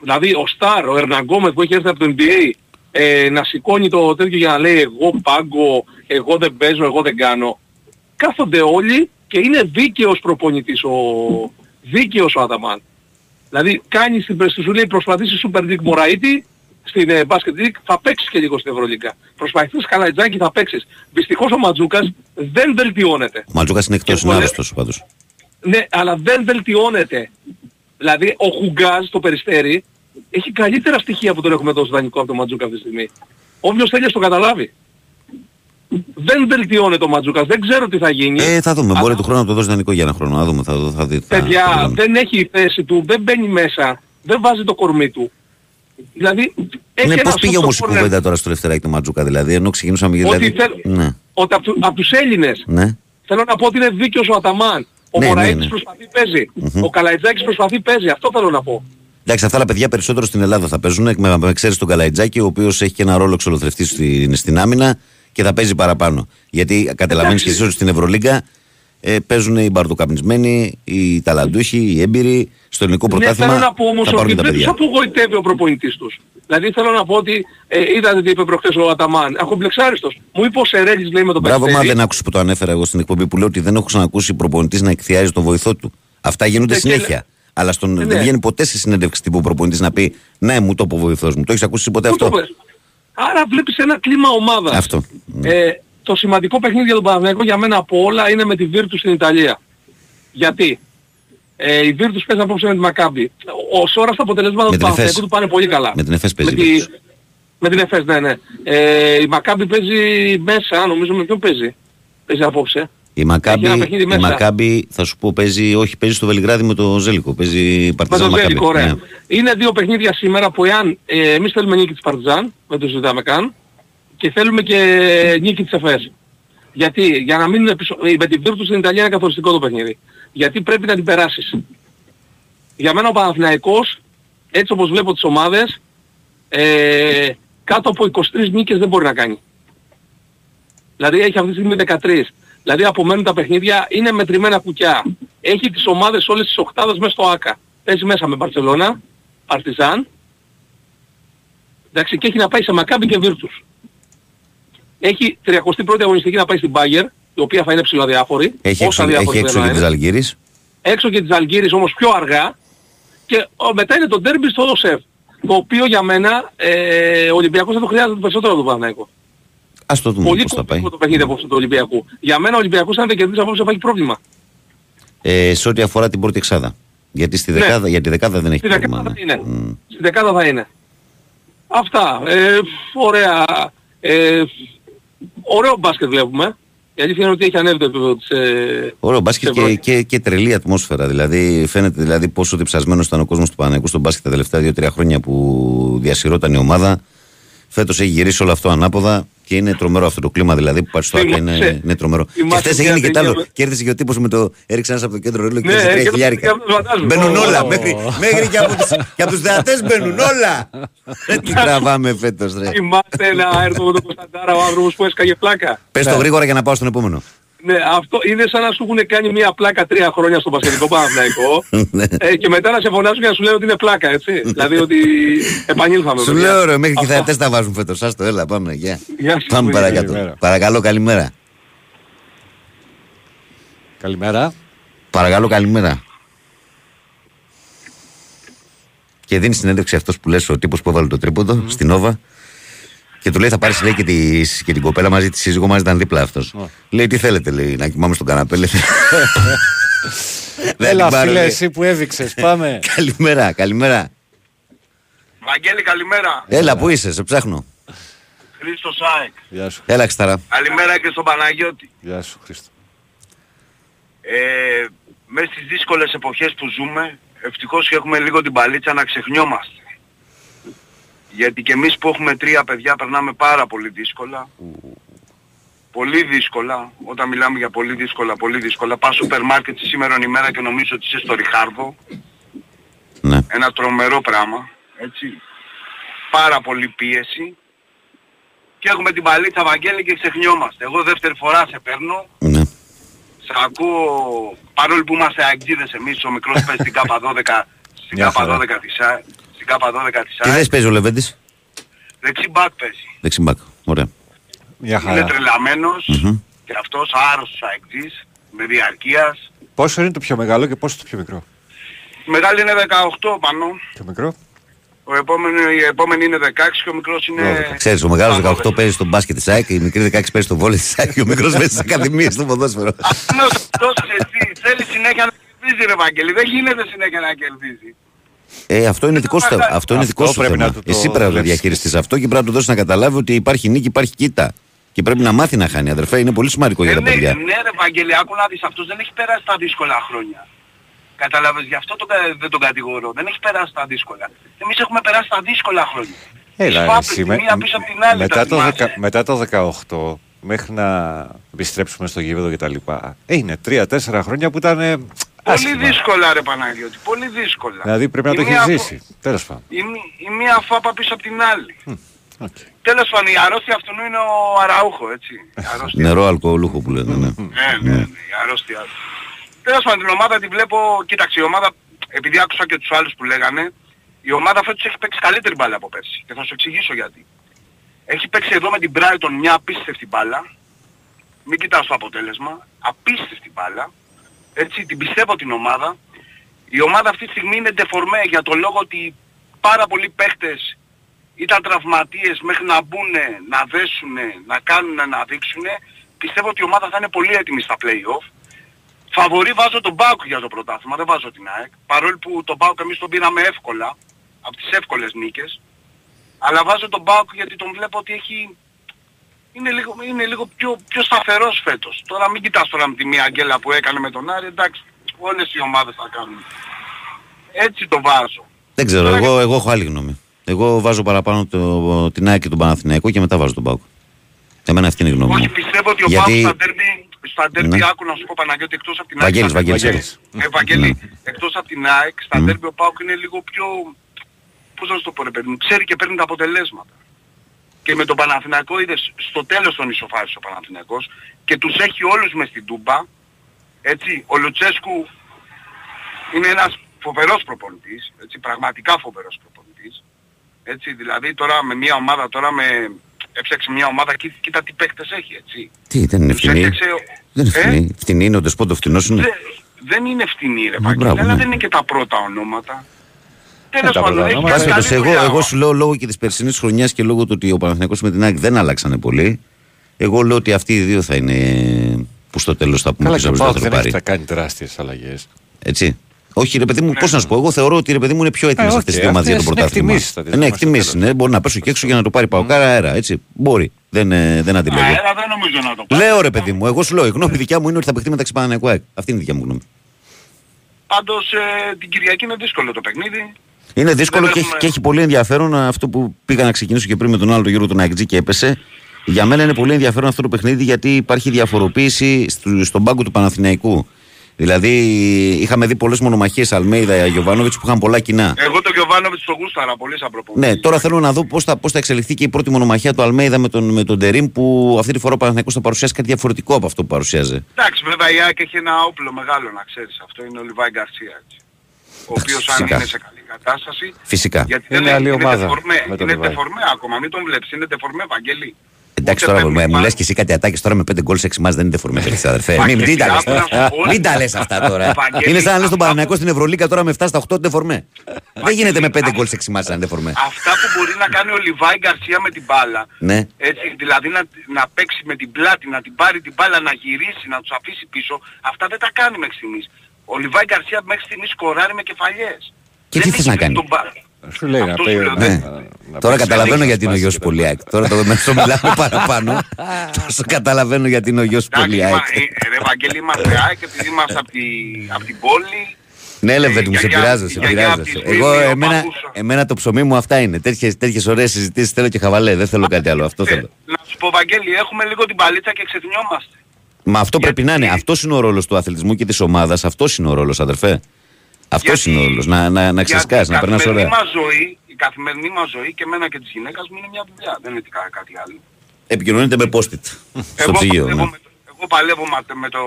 δηλαδή ο Σταρ, ο Ερναγκόμεθ που έχει έρθει από το NBA, ε, να σηκώνει το τέτοιο για να λέει εγώ πάγκο, εγώ δεν παίζω, εγώ δεν κάνω. Κάθονται όλοι και είναι δίκαιος προπονητής ο δίκαιος ο Αταμάν. Δηλαδή κάνεις στην πρεσβή σου λέει προσπαθήσει Super League Μωραΐτη στην ε, Basket League θα παίξεις και λίγο στην Ευρωλίγκα. Προσπαθείς Καλατζάκη θα παίξεις. Δυστυχώς ο Ματζούκας δεν βελτιώνεται. Ο Μαλτζούκα είναι εκτός, Και είναι πολλές- άρρωστος πάντως. Ναι, αλλά δεν βελτιώνεται. Δηλαδή ο Χουγκάζ το περιστέρι έχει καλύτερα στοιχεία που τον έχουμε δώσει δανεικό από τον Ματζούκα αυτή τη στιγμή. Όποιος θέλει να το καταλάβει. Δεν βελτιώνεται ο Ματζούκας, δεν ξέρω τι θα γίνει. Ε, θα δούμε. Αλλά, Μπορεί του χρόνου να το δώσει δανεικό για ένα χρόνο. Θα δούμε. Θα, δω- θα δει. θα- Παιδιά, θα δούμε. δεν έχει η θέση του, δεν μπαίνει μέσα, δεν βάζει το κορμί του. Δηλαδή, έχει Ναι, ένα πώς πήγε soft όμως η corner. κουβέντα τώρα στο Λευτεράκι του Ματζούκα, δηλαδή, ενώ ξεκινούσαμε Ότι δηλαδή. θέλ- Ναι, Ότι από, του- από τους Έλληνες ναι. θέλω να πω ότι είναι δίκαιος ο Αταμάν. Ο Ναι, ναι, Μωραΐτης ναι. προσπαθεί παίζει. Ο Καλαϊτζάκης προσπαθεί παίζει. Αυτό θέλω να πω. Εντάξει, αυτά τα παιδιά περισσότερο στην Ελλάδα θα παίζουν. Με, με ξέρεις τον Καλαϊτζάκη, ο οποίος έχει και ένα ρόλο εξολοθρευτής στην, στην άμυνα και θα παίζει παραπάνω. Γιατί καταλαβαίνεις και εσύ ότι στην Ευρωλίγκα ε, παίζουν οι μπαρτοκαπνισμένοι, οι ταλαντούχοι, οι έμπειροι. Στο ελληνικό Ναι, πρωτάθλημα θέλω να πω όμως θα πάρουν ότι τα δεν τους παιδιά. απογοητεύει ο προπονητής τους. Δηλαδή θέλω να πω ότι ε, είδατε τι είπε προχθές ο Αταμάν. Αχομπλεξάριστος. Μου είπε ο Σερέλης λέει με τον Μπράβο, μα Περιστέρη. δεν άκουσε που το ανέφερα εγώ στην εκπομπή που λέω ότι δεν έχω ξανακούσει προπονητής να εκθιάζει τον βοηθό του. Αυτά γίνονται Ναι, και συνέχεια. Αλλά στον, Ναι. δεν βγαίνει ποτέ σε συνέντευξη τύπου προπονητής να πει Ναι, μου το είπε ο βοηθός μου. Το έχεις ακούσει ποτέ Πού το αυτό. πες; Άρα βλέπεις ένα κλίμα ομάδας. Αυτό. Ε, το σημαντικό παιχνίδι για τον Παναθηναϊκό για μένα από όλα είναι με τη Virtus στην Ιταλία. Γιατί; Ε, η Virtus παίζει απόψε με τη Μακάμπη. Ο Σόρας τα αποτελέσματα Με του την Παναθηναϊκού Εφές. του πάνε πολύ καλά. Με την Εφές παίζει Με, η τη... Virtus. με την Εφές, ναι, ναι. Ε, η Μακάμπη παίζει μέσα, νομίζω με ποιον παίζει; Παίζει απόψε. Η Μακάμπη, ένα παιχνίδι η μέσα. Μακάμπη, θα σου πω, παίζει, όχι, παίζει στο Βελιγράδι με το Ζέλικο. Παίζει Με Παρτιζάν τον Μακάμπη. Ζέλικο, ωραία. Ναι. Είναι δύο παιχνίδια σήμερα που εάν ε, εμείς θέλουμε νίκη της Παρτιζάν, δεν το συζητάμε καν, και θέλουμε και νίκη της ΕΦΕΣ. Γιατί, για να μείνουν πίσω, ε, με την Virtus στην Ιταλία είναι καθοριστικό το παιχνίδι. Γιατί πρέπει να την περάσεις. Για μένα ο Παναθηναϊκός, έτσι όπως βλέπω τις ομάδες, ε, κάτω από 23 νίκες δεν μπορεί να κάνει. Δηλαδή έχει αυτή τη στιγμή 13. Δηλαδή απομένουν τα παιχνίδια, είναι μετρημένα κουκιά. Έχει τις ομάδες όλες τις οκτάδες μέσα στο ΆΚΑ. Παίζει μέσα με Μπαρσελώνα, Παρτιζάν. Εντάξει, και έχει να πάει σε Μακάμπι και Βίρτους. Έχει 31η αγωνιστική να πάει στην Μπάγκερ, η οποία θα είναι ψηλοδιάφορη. Έχει Όσα έξω, διάφορη έχει έξω δεν και είναι. της Αλγύρης. Έξω και της Αλγύρης όμως πιο αργά. Και ο, μετά είναι το ντέρμπι στο Δοσεφ. Το οποίο για μένα ε, ο Ολυμπιακός θα το χρειάζεται περισσότερο από τον Παναθηναϊκό. Α το δούμε Πολύ πώς θα πάει. κομβικό το παιχνίδι απόψε του Ολυμπιακού. Για μένα ο Ολυμπιακός αν δεν κερδίσει απόψε θα έχει πρόβλημα. Ε, σε ό,τι αφορά την πρώτη εξάδα. Γιατί στη Ναι. δεκάδα, για τη δεκάδα δεν έχει Στη πρόβλημα. δεκάδα ναι. θα είναι. Μμ. Στη δεκάδα θα είναι. Αυτά. Ε, ωραία. Ε, ωραίο μπάσκετ βλέπουμε. Η αλήθεια είναι ότι έχει ανέβει το επίπεδο της... Ε, Ωραίο μπάσκετ της και, Ευρώπης. και, και τρελή ατμόσφαιρα. Δηλαδή φαίνεται δηλαδή πόσο διψασμένος ήταν ο κόσμος του Παναγικού στον μπάσκετ τα τελευταία 2-3 χρόνια που διασυρώταν η ομάδα. Φέτος έχει γυρίσει όλο αυτό ανάποδα και είναι τρομερό αυτό το κλίμα δηλαδή που πάει στο ΑΚΑ είναι, Θυμάσαι- είναι τρομερό. Και θυμάσαι χθες μια έγινε και τ' άλλο. ταινία- Κέρδισε και ο τύπος με το. Έριξε ένας από το κέντρο ρέλο και Ναι, κέρδισε τρία και το- χιλιάρικα. και αυτό φαντάζομαι. Μπαίνουν Ω. όλα. Μέχρι, μέχρι και από τους, και από τους θεατές μπαίνουν όλα. Ε, Τι τραβάμε φέτος ρε. Θυμάστε να έρθω με τον Κωνσταντάρα ο άνθρωπος που έσκαγε πλάκα. Πες το γρήγορα για να πάω στον επόμενο. Ναι, αυτό είναι σαν να σου έχουν κάνει μια πλάκα τρία χρόνια στο Πασχετικό Παναθηναϊκό [laughs] Ναι. ε, και μετά να σε φωνάζουν και να σου λένε ότι είναι πλάκα, έτσι. δηλαδή ότι επανήλθαμε. Σου παιδιά. λέω ρε, μέχρι και οι Αυτό. θεατές τα βάζουν φέτος. Άστο, έλα, πάμε. Γεια. Γεια σας, Πάμε παιδιά. παρακάτω. Καλημέρα. Παρακαλώ, καλημέρα. Καλημέρα. Παρακαλώ, καλημέρα. Και δίνει συνέντευξη αυτός που λες ο τύπος που έβαλε το τρίποντο στην Όβα. Και του λέει θα πάρεις λέει και, τη, και την κοπέλα μαζί, τη σύζυγό μας ήταν δίπλα αυτός. Λέει τι θέλετε, λέει, να κοιμάμαι στον καναπέ. Λέει. [laughs] Δεν Έλα την πάρω, φίλε λέει. εσύ που έδειξες. Πάμε. [laughs] Καλημέρα, καλημέρα. Βαγγέλη καλημέρα. Έλα, πού είσαι, σε ψάχνω. Χρήστος Σάεκ. Γεια σου. Έλα, Ξταρά. Καλημέρα και στον Παναγιώτη. Γεια σου Χρήστο. Ε, μέσα στις δύσκολες εποχές που ζούμε, ευτυχώς και έχουμε λίγο την παλίτσα να ξεχνιόμαστε. Γιατί και εμείς που έχουμε τρία παιδιά περνάμε πάρα πολύ δύσκολα. Πολύ δύσκολα. Όταν μιλάμε για πολύ δύσκολα, πολύ δύσκολα. Πας σούπερ μάρκετ σήμερα ημέρα και νομίζω ότι είσαι στο Ριχάρδο. Ναι. Ένα τρομερό πράγμα. Έτσι. Πάρα πολύ πίεση. Και έχουμε την παλίτσα Βαγγέλη και ξεχνιόμαστε. Εγώ δεύτερη φορά σε παίρνω. ναι. Σε ακούω, παρόλο που είμαστε αγγίδες εμείς, ο μικρός παίζει στην [laughs] ΚΑΠΑ 12, στην Μια ΚΑΠΑ χαρά. 12 της ΑΕ, στην ΚΑΠΑ 12 της Τι ΑΕ, θες παίζει ο Λεβέντης; δεξί μπακ παίζει. Δεξιμπάκ. Ωραία. Μια Είναι χαρά. τρελαμένος Μμμ. και αυτός άρρωστος αεκτής, με διαρκείας. Πόσο είναι το πιο μεγάλο και πόσο το πιο μικρό; Η μεγάλη είναι 18 πάνω, Το μικρό. ο επόμενο, η επόμενη είναι 16 και ο μικρός είναι... Ξέρεις, ο μεγάλος πάνω 18 παίζει στο μπάσκετ της ΑΕΚ, η μικρή 16 παίζει στο βόλι της ΑΕΚ και ο μικρός παίζει στις ακαδημίες στο ποδόσφαιρο. Αυτός αυτός εσύ θέλει συνέχεια να κερδίζει ρε Βαγγέλη, δεν γίνεται συνέχεια να κερδίζει. Ε, αυτό είναι δικό σου, Αυτό αυτό είναι Αυτό δικό σου πρέπει θέμα. να του το Εσύ πρέπει να το δουλέψεις. διαχειριστείς αυτό και πρέπει να του δώσεις να καταλάβει ότι υπάρχει νίκη, υπάρχει κοίτα. Και πρέπει να μάθει να χάνει, αδερφέ. Είναι πολύ σημαντικό για Ε, τα ναι, παιδιά. ναι ρε Βαγγέλη, άκου να δεις, αυτός δεν έχει περάσει τα δύσκολα χρόνια. Καταλάβες, γι' αυτό το, κα- δεν τον κατηγορώ. Δεν έχει περάσει τα δύσκολα. Εμείς έχουμε περάσει τα δύσκολα χρόνια. Έλα, Τις φάπες, εσύ, τη με- μία πίσω από την άλλη. μετά, τα το θυμάσαι; δεκα- μετά το 18 μέχρι να επιστρέψουμε στο γήπεδο κτλ. Ε, είναι τρία-τέσσερα χρόνια που ήταν ε, Πολύ άσχημα. δύσκολα ρε Παναγιώτη, πολύ δύσκολα. Δηλαδή πρέπει να Η το μία έχει φο- ζήσει. Τέλος πάντων. Η, μη- η μία φάπα πίσω από την άλλη. Οκ. Τέλος πάντων, η αρρώστια αυτού είναι ο Αραούχο, έτσι. Η αρρώστια. Νερό αλκοολούχο που λένε. Ναι. Ναι, ναι, ναι, η αρρώστια. Τέλος πάντων, την ομάδα τη βλέπω, κοίταξε, η ομάδα, επειδή άκουσα και τους άλλους που λέγανε, η ομάδα φέτος έχει παίξει καλύτερη μπάλα από πέρσι. Και θα σου εξηγήσω γιατί. Έχει παίξει εδώ με την Brighton μια απίστευτη μπάλα. Μην κοιτάς το αποτέλεσμα. Απίστευτη μπάλα. Έτσι, την πιστεύω την ομάδα. Η ομάδα αυτή τη στιγμή είναι ντεφορμέ για το λόγο ότι πάρα πολλοί παίχτες ήταν τραυματίες μέχρι να μπουν, να δέσουν, να κάνουν, να δείξουν. Πιστεύω ότι η ομάδα θα είναι πολύ έτοιμη στα play-off. Φαβορή βάζω τον Μπάουκ για το πρωτάθλημα, δεν βάζω την ΑΕΚ. Παρόλο που τον Μπάουκ εμείς τον πήραμε εύκολα, από τις εύκολες νίκες. Αλλά βάζω τον Μπάουκ γιατί τον βλέπω ότι έχει... Είναι λίγο, είναι λίγο πιο, πιο σταθερός φέτος. Τώρα μην κοιτάς τώρα με τη μία αγγέλα που έκανε με τον Άρη, εντάξει, όλες οι ομάδες θα κάνουν. Έτσι το βάζω. Δεν ξέρω, εγώ, εγώ έχω άλλη γνώμη. Εγώ βάζω παραπάνω το, την ΑΕΚ και τον Παναθηναϊκό και μετά βάζω τον Πάουκ. Εμένα αυτή είναι η γνώμη Όχι, μου. πιστεύω ότι ο Γιατί- Πάουκ στα ντέρμπι, στα ντέρμπι Ναι. άκου να σου πω Παναγιώτη εκτός από την ΑΕΚ. Βαγγέλης, στα- Βαγγέλης. Βαγγέλης. Ε, Βαγγέλης, Ναι. εκτός από την ΑΕΚ, στα Μμ. ντέρμπι ο Πάουκ είναι λίγο πιο... Πώς να σου το πω ρε παιδί μου, ξέρει και παίρνει τα αποτελέσματα. Και με τον Παναθηναϊκό είδες στο τέλος τον ισοφάρισε ο Παναθηναϊκός και τους έχει όλους μες στην Τούμπα. Έτσι, ο Λουτσέσκου είναι ένας φοβερός προπονητής, έτσι, πραγματικά φοβερός προπονητής. Έτσι, δηλαδή τώρα με μια ομάδα, τώρα με... Έψαξε μια ομάδα και κοίτα τι παίκτες έχει, έτσι. Τι, δεν είναι Τους φτηνή. έφτιαξε ο- Δεν είναι Ε; φτηνή. Φτηνή είναι ο Δεσπότο φτηνός είναι. Δε- δεν είναι φτηνή ρε Μα, Παγκέλη, μπράβο, αλλά ναι. δεν είναι και τα πρώτα ονόματα. Τέλος τα πάντων, πρώτα έχει ονόματα. κάνει Άσχετος, καλή εγώ, δουλειά. εγώ σου λέω λόγω και της περσινής χρονιάς και λόγω του ότι ο Παναθηναϊκός με την ΑΕΚ δεν άλλαξανε πολύ. Εγώ λέω ότι αυτοί οι δύο θα είναι που στο τέλος θα πούμε Καλά ποιος και ο θα Πάοκ το δεν έχει πάρει. θα κάνει τεράστιες αλλαγές. Έτσι. Όχι, ρε παιδί μου, πώς να σου πω. Εγώ θεωρώ ότι ρε παιδί μου είναι πιο έτοιμες Ε, αυτές οκ, οι δύο ομάδες για το αυτές είναι πρωτάθλημα. εκτιμήσεις, θα τις Ναι, δούμε εκτιμήσεις. στο τέλος. Ναι, μπορεί να πέσω και έξω για να το πάρει παοκάρα αέρα. Έτσι. Μπορεί. Δεν, ε, δεν αντιλέγω. Αέρα δεν νομίζω να το πάρει. Λέω ρε παιδί μου, εγώ σου λέω, η γνώμη δικιά μου είναι ότι θα παιχτεί μεταξύ Παναθηναϊκού ΑΕΚ. Αυτή είναι η δικιά μου γνώμη. Πάντως ε, την Κυριακή είναι δύσκολο το παιχνίδι. Είναι δύσκολο Δεν και έχει, έχουμε- και έχει πολύ ενδιαφέρον αυτό που πήγα να ξεκινήσω και πριν με τον άλλο τον Γιώργο τον Αγκτζή και έπεσε. Για μένα είναι πολύ ενδιαφέρον αυτό το παιχνίδι γιατί υπάρχει διαφοροποίηση στου- στον πάγκο του Παναθηναϊκού. Δηλαδή είχαμε δει πολλές μονομαχίες Αλμέιδα Γιωβάνοβιτς που είχαν πολλά κοινά. Εγώ το Γιωβάνοβιτς το γούσταρα πολύ σαν προπονητή. Ναι, τώρα θέλω να δω πώς θα, πώς θα εξελιχθεί και η πρώτη μονομαχία του Αλμέιδα με τον, με τον Τερήμ που αυτή τη φορά ο Παναθηναϊκός θα παρουσιάσει κάτι διαφορετικό από αυτό που παρουσιάζε. Εντάξει, βέβαια η ΑΕΚ έχει ένα όπλο μεγάλο να ξέρεις. Αυτό είναι ο Λιβάη Γκαρσία. έτσι. Ο οποίος αν φυσικά. είναι σε καλή κατάσταση. Φυσικά. Γιατί Είναι δεν άλλη ομάδα τεφορμέ, με τον είναι Λιβάη. τεφορμέ ακόμα, μην τον βλέπεις. Είναι τεφορμέ, Βαγγέλη. Εντάξει Ούτε τώρα παίρνει μου, μου μπάλα. λες και εσύ κάτι ατάκες τώρα με 5 γκολ σε 6 μάτς δεν είναι δεφορμέ, παιδί [laughs] αδερφέ. Μην, Βαγγέλη, μην τα λες. άκου να σου πω. Μην τα λες αυτά τώρα. Βαγγέλη, Είναι σαν να λες τον αυτά Παναναϊκό που- στην Ευρωλίκα τώρα με 7 στα 8 δεφορμέ. Δεν γίνεται με 5 γκολ σε 6 μάτς να είναι δεφορμέ. Αυτά που μπορεί να κάνει ο Λιβάη Γκαρσία με την μπάλα. Ναι. Έτσι, δηλαδή να, να παίξει με την πλάτη, να την πάρει την μπάλα, να γυρίσει, να τους αφήσει πίσω. Αυτά δεν τα κάνει μέχρι στιγμής. Ο Λιβάη Γκαρσία μέχρι στιγμής σκοράρει με κεφαλιές. Και Δεν τι έχει θες να βρει κάνει? τον μπα- Σου λέει να Αυτό πει. σου λέω, να- Ναι. να Τώρα παίξει καταλαβαίνω να γιατί είναι ο σπάσει γιο και τα Πολιάκ. Τώρα το μέσο μιλάμε παραπάνω. Τόσο καταλαβαίνω γιατί είναι ο γιο Εντάξει, Πολιάκ. μα- ε, ρε Βαγγέλη, είμαστε ΑΕΚ επειδή είμαστε από τη, απ' την πόλη. Ναι, Λεβέντη μου, για- σε για- πειράζω, σε για- για πειράζω. τη σε- Σμύρνη, Εγώ, ο εμένα, παππούς. εμένα το ψωμί μου αυτά είναι. Τέτοιες, τέτοιες ωραίες συζητήσεις θέλω και χαβαλέ. Δεν θέλω κάτι άλλο. Αυτό Ε, θέλω. να σου πω Βαγγέλη, έχουμε λίγο την παλίτσα και ξεχνιόμαστε. Μα αυτό πρέπει να είναι. Γιατί- Αυτός είναι ο ρόλος του αθλητισμού και της ομάδας. Αυτός είναι ο ρόλος, αδερφέ. Αυτός Γιατί- είναι ο ρόλος. Να, να, να ξεσκάς, Γιατί να περνάς η καθημερινή ωραία. μας ζωή, η καθημερινή μας ζωή και εμένα και της γυναίκας μου είναι μια δουλειά. Δεν είναι τι κα- κάτι άλλο. Επικοινωνείτε με post-it στο ψυγείο. παλεύω, ναι. με, το- εγώ παλεύω με, με το,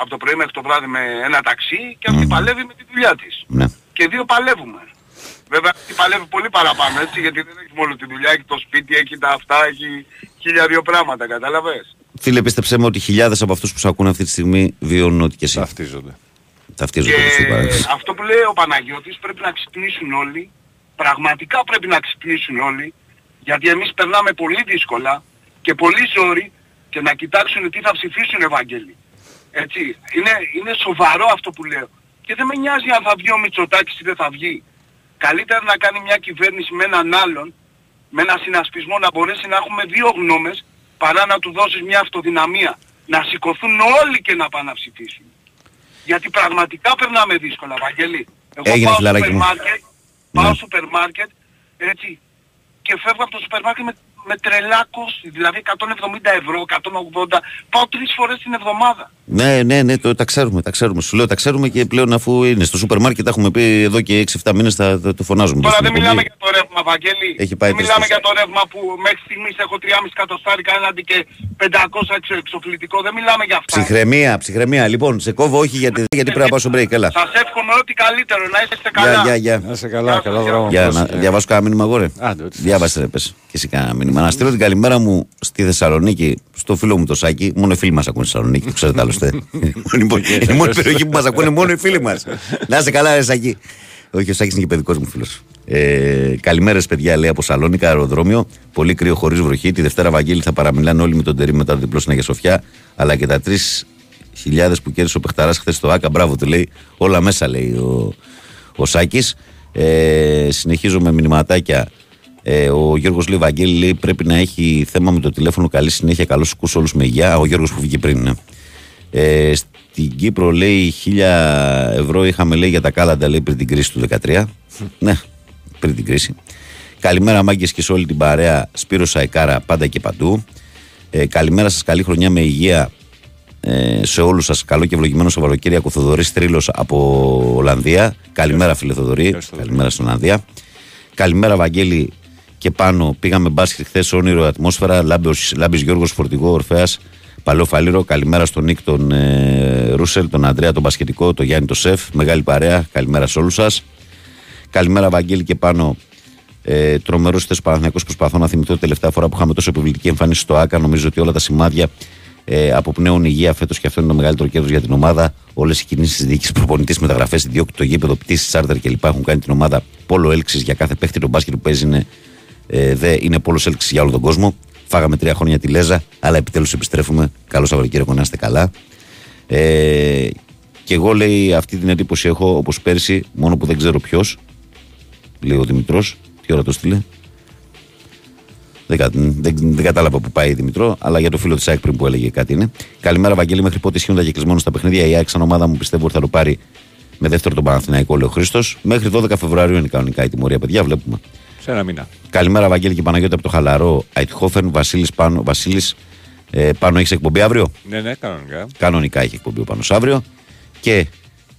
από το πρωί μέχρι το βράδυ με ένα ταξί και αυτή παλεύει με τη δουλειά της. Ναι. Και δύο παλεύουμε. Βέβαια αυτή παλεύει πολύ παραπάνω έτσι γιατί δεν έχει μόνο τη δουλειά, έχει το σπίτι, έχει τα αυτά, έχει χίλια δύο πράγματα, κατάλαβες. Φίλε, πίστεψέ με ότι χιλιάδες από αυτούς που σε ακούνε αυτή τη στιγμή βιώνουν ό,τι και εσύ. Ταυτίζονται. Ταυτίζονται Και με αυτή την παράδοση. αυτό που λέει ο Παναγιώτης πρέπει να ξυπνήσουν όλοι, πραγματικά πρέπει να ξυπνήσουν όλοι, γιατί εμείς περνάμε πολύ δύσκολα και πολύ ζόρι και να κοιτάξουν τι θα ψηφίσουν Ευαγγέλη. Έτσι, είναι, είναι σοβαρό αυτό που λέω. Και δεν με νοιάζει αν θα βγει ο Μητσοτάκης ή δεν θα βγει. Καλύτερα να κάνει μια κυβέρνηση με έναν άλλον, με ένα συνασπισμό να μπορέσει να έχουμε δύο γνώμες, παρά να του δώσεις μια αυτοδυναμία. Να σηκωθούν όλοι και να πάνε να ψηφίσουν. Γιατί πραγματικά περνάμε δύσκολα, Βαγγέλη. Εγώ Έγινε, πάω στο φιλαράκι σούπερ μου. μάρκετ, πάω Ναι. στο σούπερ μάρκετ, έτσι, και φεύγω από το σούπερ μάρκετ με, με τρελά κόστη, δηλαδή 170 ευρώ, 180, πάω τρεις φορές την εβδομάδα. Ναι, ναι, ναι, το, τα ξέρουμε, τα ξέρουμε. Σου λέω, τα ξέρουμε και πλέον αφού είναι στο σούπερ μάρκετ, έχουμε πει εδώ και 6-7 μήνες θα το, το φωνάζουμε. Τώρα στην δεν εκπομπή. μιλάμε για το ρεύμα, Βαγγέλη. Έχει πάει δεν μιλάμε τρεις για το ρεύμα που μέχρι στιγμής έχω 3,5 εκατοστάρικα έναντι και 500 εξω, εξοφλητικό. Δεν μιλάμε για αυτά. Ψυχραιμία, ψυχραιμία. Λοιπόν, σε κόβω όχι γιατί, γιατί πρέπει να πάω στο break. Έλα. Σας εύχομαι ό,τι καλύτερο, να είστε Γεια, καλά. γεια, γεια. Να είσαι καλά, Γεια καλό σας, δρόμο. Για Πώς, να ε, διαβάσω κάνα μήνυμα, αγόρε. Άντε, ό,τι θες. Διάβασε ρε, πες. Και εσύ κάνα μήνυμα. Να στείλω την καλημέρα μου στη Θεσσαλονίκη, στο φίλο μου το Σάκη. Μόνο οι φίλοι μας ακούνε στη Θεσσαλονίκη, το ξέρετε άλλωστε. [laughs] Λοιπόν, είναι η μόνη περιοχή που μας ακούνε μόνο οι φίλοι μας. Να είσαι καλά, ρε Σάκη. Όχι, ο Σάκης είναι και παιδικός μου φίλος. Ε, Καλημέρες, παιδιά, λέει από Σαλόνικα, αεροδρόμιο. Πολύ κρύο χωρίς βροχή. Τη Δευτέρα Βαγγέλη θα παραμιλάνε όλοι με τον Τερή μετά το διπλό στην Αγία Σοφιά. Αλλά και τα τρεις χιλιάδες που κέρδισε ο Πεχταράς χθες στο ΑΚΑ. Μπράβο του λέει. Όλα μέσα λέει ο, ο Σάκης. Ε, συνεχίζω με μηνυματάκια. Ε, ο Γιώργος λέει Βαγγέλη λέει πρέπει να έχει θέμα με το τηλέφωνο. Καλή συνέχεια. Καλώς σου όλους με υγεία. Α, Ο Γιώργος που βγήκε πριν, ναι. Ε, στην Κύπρο λέει 1000 ευρώ είχαμε λέει για τα κάλαντα λέει πριν την κρίση του 13. ναι, πριν την κρίση. Καλημέρα μάγκες και σε όλη την παρέα. Σπύρος Σαϊκάρα πάντα και παντού. Ε, καλημέρα σας, καλή χρονιά με υγεία ε, σε όλους σας. Καλό και ευλογημένο Σαββατοκύριακο Θοδωρής Τρίλος από Ολλανδία. Καλημέρα φίλε Θοδωρή. Γεια σου, Θοδωρή. Καλημέρα στην Ολλανδία. Καλημέρα Βαγγέλη και πάνω. Πήγαμε μπάσκετ χθες όνειρο ατμόσφαιρα. Λάμπης, Λάμπης Γιώργος Φορτηγό Ορφέας. Παλαιό Φαλήρο. Καλημέρα στον Νίκ, τον ε, Ρούσελ, τον Αντρέα, τον Μπασκετικό, τον Γιάννη, τον Σεφ. Μεγάλη παρέα. Καλημέρα σε όλους σας. Καλημέρα Βαγγέλη και πάνω. Ε, Τρομερός θε Παναθυνιακό. Προσπαθώ να θυμηθώ την τελευταία φορά που είχαμε τόσο επιβλητική εμφάνιση στο ΑΚΑ. Νομίζω ότι όλα τα σημάδια ε, αποπνέουν υγεία φέτος και αυτό είναι το μεγαλύτερο κέρδος για την ομάδα. Όλες οι κινήσεις της διοίκησης, προπονητής, μεταγραφές, ιδιόκτητο γήπεδο, πτήσεις, τσάρτερ κλπ. έχουν κάνει την ομάδα πόλο έλξης για κάθε παίχτη. Το μπάσκετ που παίζει είναι, ε, δε, είναι πόλο έλξη για όλο τον κόσμο. Φάγαμε τρία χρόνια τη Λέζα, αλλά επιτέλους επιστρέφουμε. Καλό Σαββατοκύριακο να είστε καλά. Ε, Και εγώ λέει αυτή την εντύπωση έχω όπως πέρσι, μόνο που δεν ξέρω ποιος. Λέει ο Δημητρός. Τι ώρα το στείλε; Δεν, κα- δεν, δεν κατάλαβα που πάει η Δημητρό, αλλά για το φίλο της ΑΕΚ πριν που έλεγε κάτι είναι. Καλημέρα, Βαγγέλη. Μέχρι πότε ισχύουν τα κεκλεισμένα στα παιχνίδια. Η ΑΕΚ, σαν ομάδα μου, πιστεύω ότι θα το πάρει με δεύτερο τον Παναθηναϊκό, λέει ο Χρήστος. Μέχρι 12 Φεβρουαρίου είναι κανονικά η τιμωρία, παιδιά. Βλέπουμε. Σε ένα μήνα. Καλημέρα, Βαγγέλη και Παναγιώτη από το χαλαρό Αιτχόφεν. Βασίλης Πάνο, Βασίλης, ε, πάνω έχεις εκπομπή αύριο; Ναι, ναι, κανονικά. Κανονικά έχει εκπομπή ο Πάνος αύριο. Και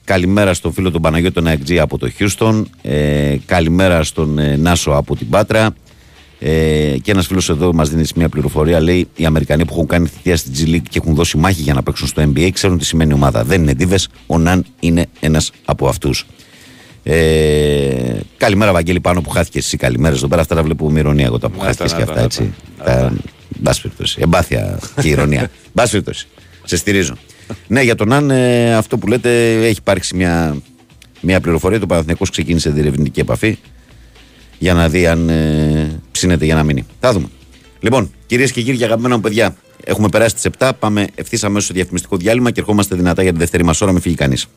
καλημέρα στον φίλο τον Παναγιώτη τον Αεκτζή από το Χιούστον. Ε, καλημέρα στον ε, Νάσο από την Πάτρα. Ε, και ένας φίλος εδώ μας δίνει μια πληροφορία. Λέει: Οι Αμερικανοί που έχουν κάνει θητεία στην G League και έχουν δώσει μάχη για να παίξουν στο NBA ξέρουν τι σημαίνει ομάδα. Δεν είναι δίβες. Ο Ναν είναι ένας από αυτούς. Ε, καλημέρα, Βαγγέλη, πάνω που χάθηκε εσύ. Καλημέρα εδώ πέρα. Αυτά τα βλέπω με ηρωνία εγώ τα που Να χάθηκε τα, και να τα, αυτά να έτσι. τα. Τα- εν πάση περιπτώσει. Εμπάθεια και ηρωνία. [laughs] Εν πάση περιπτώσει. Σε στηρίζω. ναι, για τον Αν, ε, αυτό που λέτε έχει υπάρξει μια, μια πληροφορία. Το Παναθηναϊκός ξεκίνησε διερευνητική επαφή για να δει αν ε, ψήνεται για να μείνει. Θα δούμε. Λοιπόν, κυρίες και κύριοι, αγαπημένα μου παιδιά, έχουμε περάσει τις 7. Πάμε ευθύς αμέσως στο διαφημιστικό διάλειμμα και ερχόμαστε δυνατά για τη δεύτερη μας ώρα. Μην φύγει κανείς.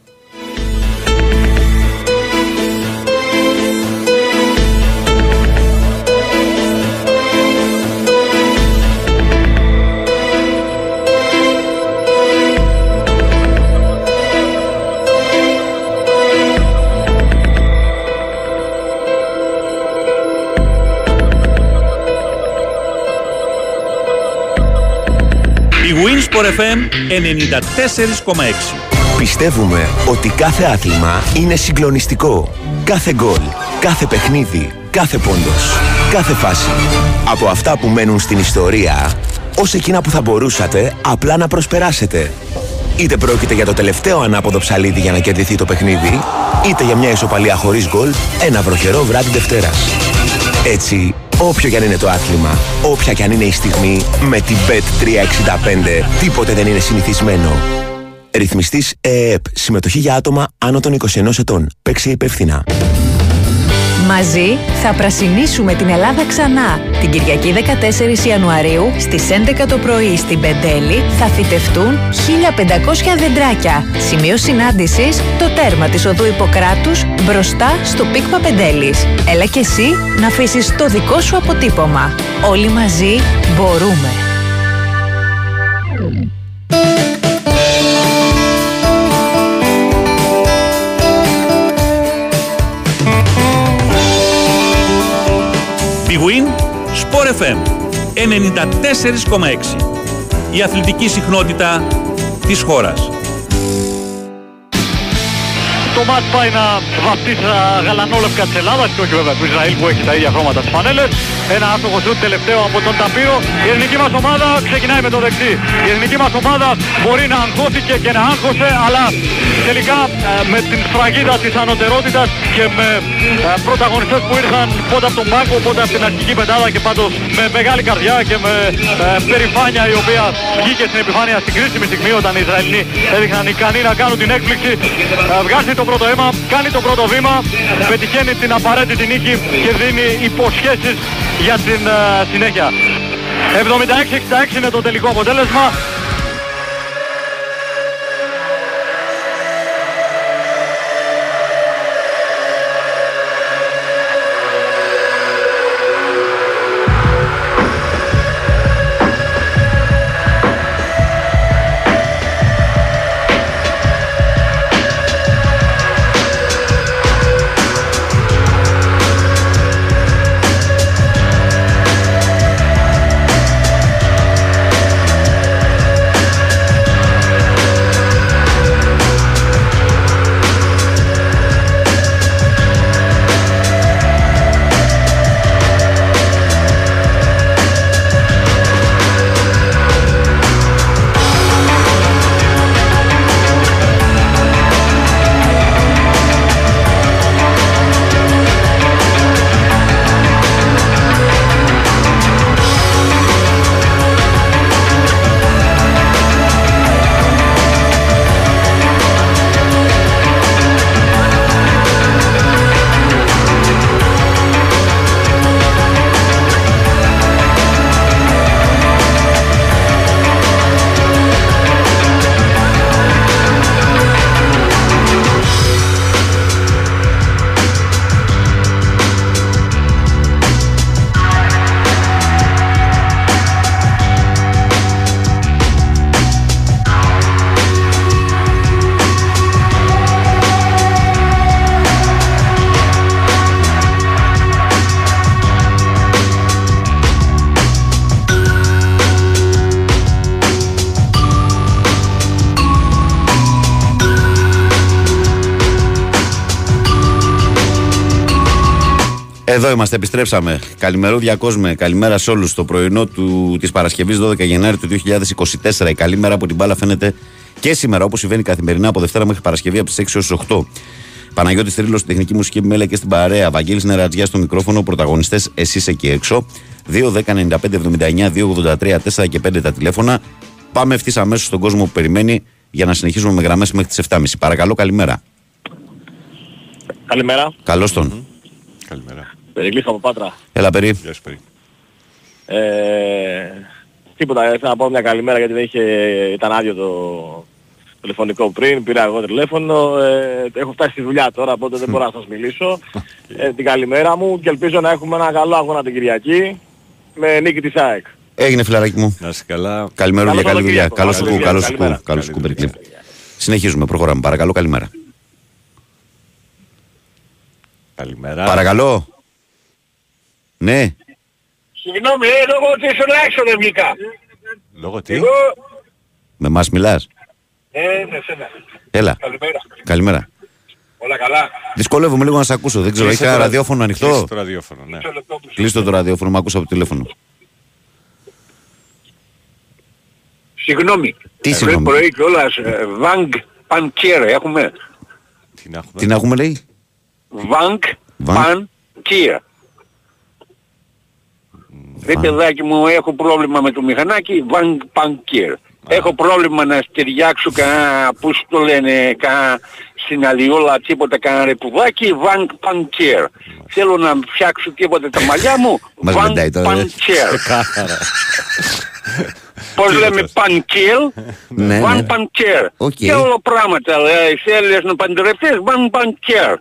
Winsport FM 94,6. Πιστεύουμε ότι κάθε άθλημα είναι συγκλονιστικό. Κάθε γκολ, κάθε παιχνίδι, κάθε πόντος, κάθε φάση. Από αυτά που μένουν στην ιστορία, ως εκείνα που θα μπορούσατε απλά να προσπεράσετε. Είτε πρόκειται για το τελευταίο ανάποδο ψαλίδι για να κερδιθεί το παιχνίδι, είτε για μια ισοπαλία χωρίς γκολ, ένα βροχερό βράδυ Δευτέρας. Έτσι, όποιο κι αν είναι το άθλημα, όποια κι αν είναι η στιγμή, με την Bet365 τίποτε δεν είναι συνηθισμένο. Ρυθμιστής ΕΕΠ. Συμμετοχή για άτομα άνω των 21 ετών. Παίξει υπεύθυνα. Μαζί θα πρασινίσουμε την Ελλάδα ξανά. Την Κυριακή 14 Ιανουαρίου στις 11 το πρωί στην Πεντέλη θα φυτευτούν 1500 δεντράκια. Σημείο συνάντησης το τέρμα της οδού Ιπποκράτους μπροστά στο πίκμα Πεντέλης. Έλα και εσύ να αφήσεις το δικό σου αποτύπωμα. Όλοι μαζί μπορούμε. Big Win Sport FM 94,6. Η αθλητική συχνότητα της χώρας. Το μάτς πάει να βαφτεί στα γαλανόλευκα της Ελλάδας και όχι βέβαια του Ισραήλ που έχει τα ίδια χρώματα στις φανέλες. Ένα άστοχο σούτ τελευταίο από τον Ταπύρο. Η ελληνική μας ομάδα ξεκινάει με το δεξί. Η ελληνική μας ομάδα μπορεί να αγχώθηκε και να άγχωσε, αλλά τελικά ε, με την σφραγίδα της ανωτερότητας και με ε, πρωταγωνιστές που ήρθαν πότε από τον Πάκο, πότε από την αρχική πεντάδα και πάντως με μεγάλη καρδιά και με ε, περηφάνεια η οποία βγήκε στην επιφάνεια στην κρίσιμη στιγμή όταν οι Ισραηλοί έδειχναν ικανοί να κάνουν την έκπληξη. Ε, βγάζει το πρώτο αίμα, κάνει το πρώτο βήμα, πετυχαίνει την απαραίτητη νίκη και δίνει υποσχέσεις για την ε, συνέχεια. 76-66 είναι το τελικό αποτέλεσμα. Εδώ είμαστε, επιστρέψαμε. Καλημερούδια κόσμε, καλημέρα σε όλους. Το πρωινό του, της Παρασκευής 12 Γενάρη του 2024. Η καλή μέρα από την μπάλα φαίνεται και σήμερα, όπως συμβαίνει καθημερινά από Δευτέρα μέχρι Παρασκευή από τις 6 έως 8. Παναγιώτης Τρίλο στην τεχνική μουσική επιμέλεια και στην παρέα. Βαγγέλης Νερατζιά στο μικρόφωνο. Πρωταγωνιστές εσεί εκεί έξω. 2, 10, 95, 79, 2, 83, 4 και 5 τα τηλέφωνα. Πάμε ευθύς αμέσως στον κόσμο που περιμένει για να συνεχίσουμε με γραμμές μέχρι τις 7.30. Παρακαλώ, καλημέρα. Καλημέρα. Καλώς τον. Καλημέρα. Περικλής από Πάτρα. Έλα, περί. Γεια σου, Περί. Ε, τίποτα, ήθελα να πω μια καλημέρα γιατί δεν είχε, ήταν άδειο το τηλεφωνικό πριν, πήρα εγώ τηλέφωνο, ε, έχω φτάσει στη δουλειά τώρα οπότε δεν μπορώ να σας μιλήσω. Ε, την καλημέρα μου και ελπίζω να έχουμε ένα καλό αγώνα την Κυριακή με νίκη της ΑΕΚ. Έγινε φιλαράκι μου. Να είσαι καλά. Καλημέρα για Καλό καλή δουλειά. Σαββατοκύριακο. Καλό σου Καλή κου, καλό δουλειά. σου κου, Καλημέρα. καλό σου κου, Περικλή. Συνεχίζουμε, προχωράμε. Παρακαλώ, καλημέρα. Καλημέρα. Παρακαλώ. Ναι, Συγγνώμη, ε, λόγω ότι ήσουν έξω δεν βγήκα. Λόγω τι; Εγώ, με μας μιλάς. ε, με σένα. Έλα. Καλημέρα. Καλημέρα. Όλα καλά; Δυσκολεύομαι λίγο να σε ακούσω. Δεν ξέρω, Κλείσε έχει το κανένα ρα- ραδιόφωνο ανοιχτό; κλείσε το ραδιόφωνο, ναι. Κλείστο το ραδιόφωνο, με ακούσα από το τηλέφωνο. Συγγνώμη. Τι Ε, συγγνώμη; Πρωί κιόλας, ε, Βανγκ Πανκιέρ έχουμε. Τι να έχουμε; Τι να έχουμε λέει; Βανγκ Βανγκ. Πανκιέρ. Ρε παιδάκι μου, έχω πρόβλημα με το μηχανάκι, Βανγκ Πανκιέρ. Έχω πρόβλημα να στεριάξω κανένα, πώς το λένε, κανένα στην αλλιόλα τίποτα, κανένα ρεπουδάκι, Βανγκ Πανκιέρ. Θέλω να φτιάξω τίποτα τα μαλλιά μου, Μας Βανγκ [laughs] μεντάει τώρα. Πανκιέρ. Ξεκάθαρα. Πώς λέμε πανκέλ, [laughs] Ναι, βαν ναι. πανκέρ. Οκ. Και όλα πράγματα. λέει, Θέλεις να παντρευτείς, βαν πανκέρ.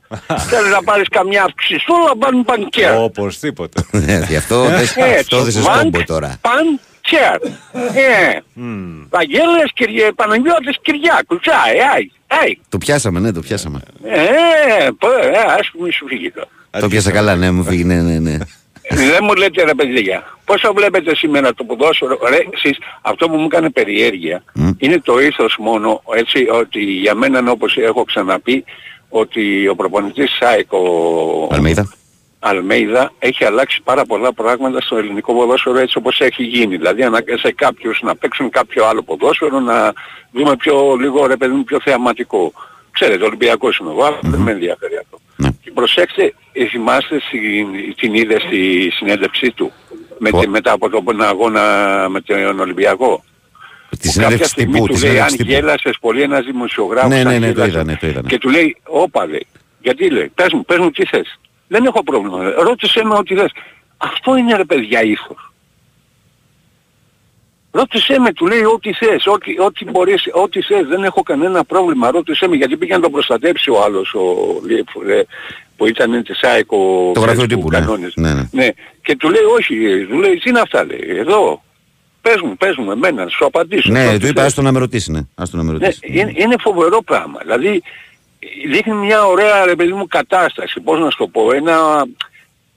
Θέλεις να πάρεις καμιά αυξησούλα, βαν πανκέρ. Οπωσδήποτε. Ε, [laughs] Γι' αυτό δες- αυτό δεν σε Βαν σκόμπο τώρα. Πανκέρ. Ε, Βαγγέλης, Κυριέ, Παναγιώτης, Κυριάκου. Τσάι, άι, άι. Το πιάσαμε, ναι, το πιάσαμε. Ε, πω, ε, ας πούμε σου φύγει το. Το πιάσα καλά, ναι, μου φύγει, ναι, ναι, ναι. Δεν μου λέτε ρε παιδιά, πώς το βλέπετε σήμερα το ποδόσφαιρο, ρε εσείς, αυτό που μου έκανε περιέργεια είναι το ήθος μόνο, έτσι, ότι για μένα όπως έχω ξαναπεί, ότι ο προπονητής ΣΑΕΚ, ο Αλμέιδα. Αλμέιδα, έχει αλλάξει πάρα πολλά πράγματα στο ελληνικό ποδόσφαιρο έτσι όπως έχει γίνει. Δηλαδή ανάγκασε κάποιους να παίξουν κάποιο άλλο ποδόσφαιρο, να δούμε πιο λίγο ρε παιδί μου πιο θεαματικό. Ξέρετε, Ολυμπιακός είμαι εγώ, αλλά δεν με ενδιαφέρει αυτό. Και προσέξτε, ε, θυμάστε στην, την είδε στη συνέντευξή του με, τη- μετά από τον αγώνα με τον Ολυμπιακό. Τη Που συνέντευξη κάποια στιγμή τύπου. του Τη λέει αν συνέντευξη τύπου. γέλασες πολύ ένας δημοσιογράφος. Ναι, αν ναι, ναι, το γέλασες». είδανε, το είδανε. Και του λέει, όπα λέει, γιατί λέει, πες μου, πες μου τι θες. Δεν έχω πρόβλημα, λέει. ρώτησέ με ό,τι θες. Αυτό είναι ρε παιδιά ήθος. Ρώτησέ με, του λέει ό,τι θες, ό,τι, ό,τι μπορείς, ό,τι θες, δεν έχω κανένα πρόβλημα, ρώτησέ με, γιατί πήγε να τον προστατέψει ο άλλος, ο, ε, που ήταν της ΑΕΚ, ο Το γραφείο που τύπου, ναι. κανόνιζε. Ναι, ναι. Ναι, και του λέει όχι, του λέει τι είναι αυτά λέει, εδώ, πες μου, πες μου εμένα, σου απαντήσω. Ναι, Ό,τι του είπα, θες. άστο να με ρωτήσει, ναι. Άστο να με Ναι, ρωτήσει. είναι, είναι φοβερό πράγμα. Δηλαδή δείχνει μια ωραία ρε παιδί μου κατάσταση. Πώς να σου το πω. Ένα,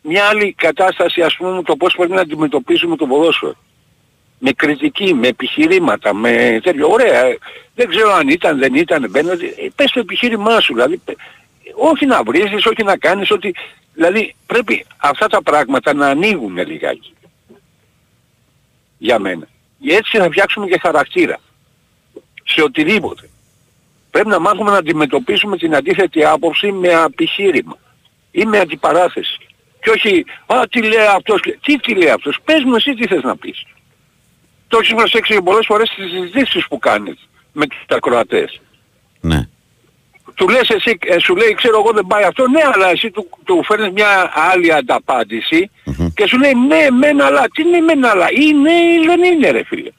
μια άλλη κατάσταση ας πούμε το πώς πρέπει να αντιμετωπίσουμε το ποδόσφαιρο. Με κριτική, με επιχειρήματα, με τέτοιο. Ωραία. ε, Δεν ξέρω αν ήταν, δεν ήταν, μπαίνοντα. Ε, πες το επιχείρημά σου. Δηλαδή, πε- όχι να βρίζεις, όχι να κάνεις, ότι... Δηλαδή πρέπει αυτά τα πράγματα να ανοίγουν λιγάκι. Για μένα. Έτσι θα φτιάξουμε και χαρακτήρα σε οτιδήποτε. Πρέπει να μάθουμε να αντιμετωπίσουμε την αντίθετη άποψη με επιχείρημα ή με αντιπαράθεση. Και όχι, α, τι λέει αυτός, τι τι λέει αυτός, πες μου εσύ τι θες να πεις. Το έχεις προσέξει πολλές φορές στις συζητήσεις που κάνεις με τους ακροατές. Ναι. Του λες εσύ, ε, σου λέει ξέρω εγώ δεν πάει αυτό, ναι αλλά εσύ του, του φέρνεις μια άλλη ανταπάντηση και σου λέει ναι μεν αλλά, τι ναι μεν αλλά, είναι ή δεν είναι ρε φίλε.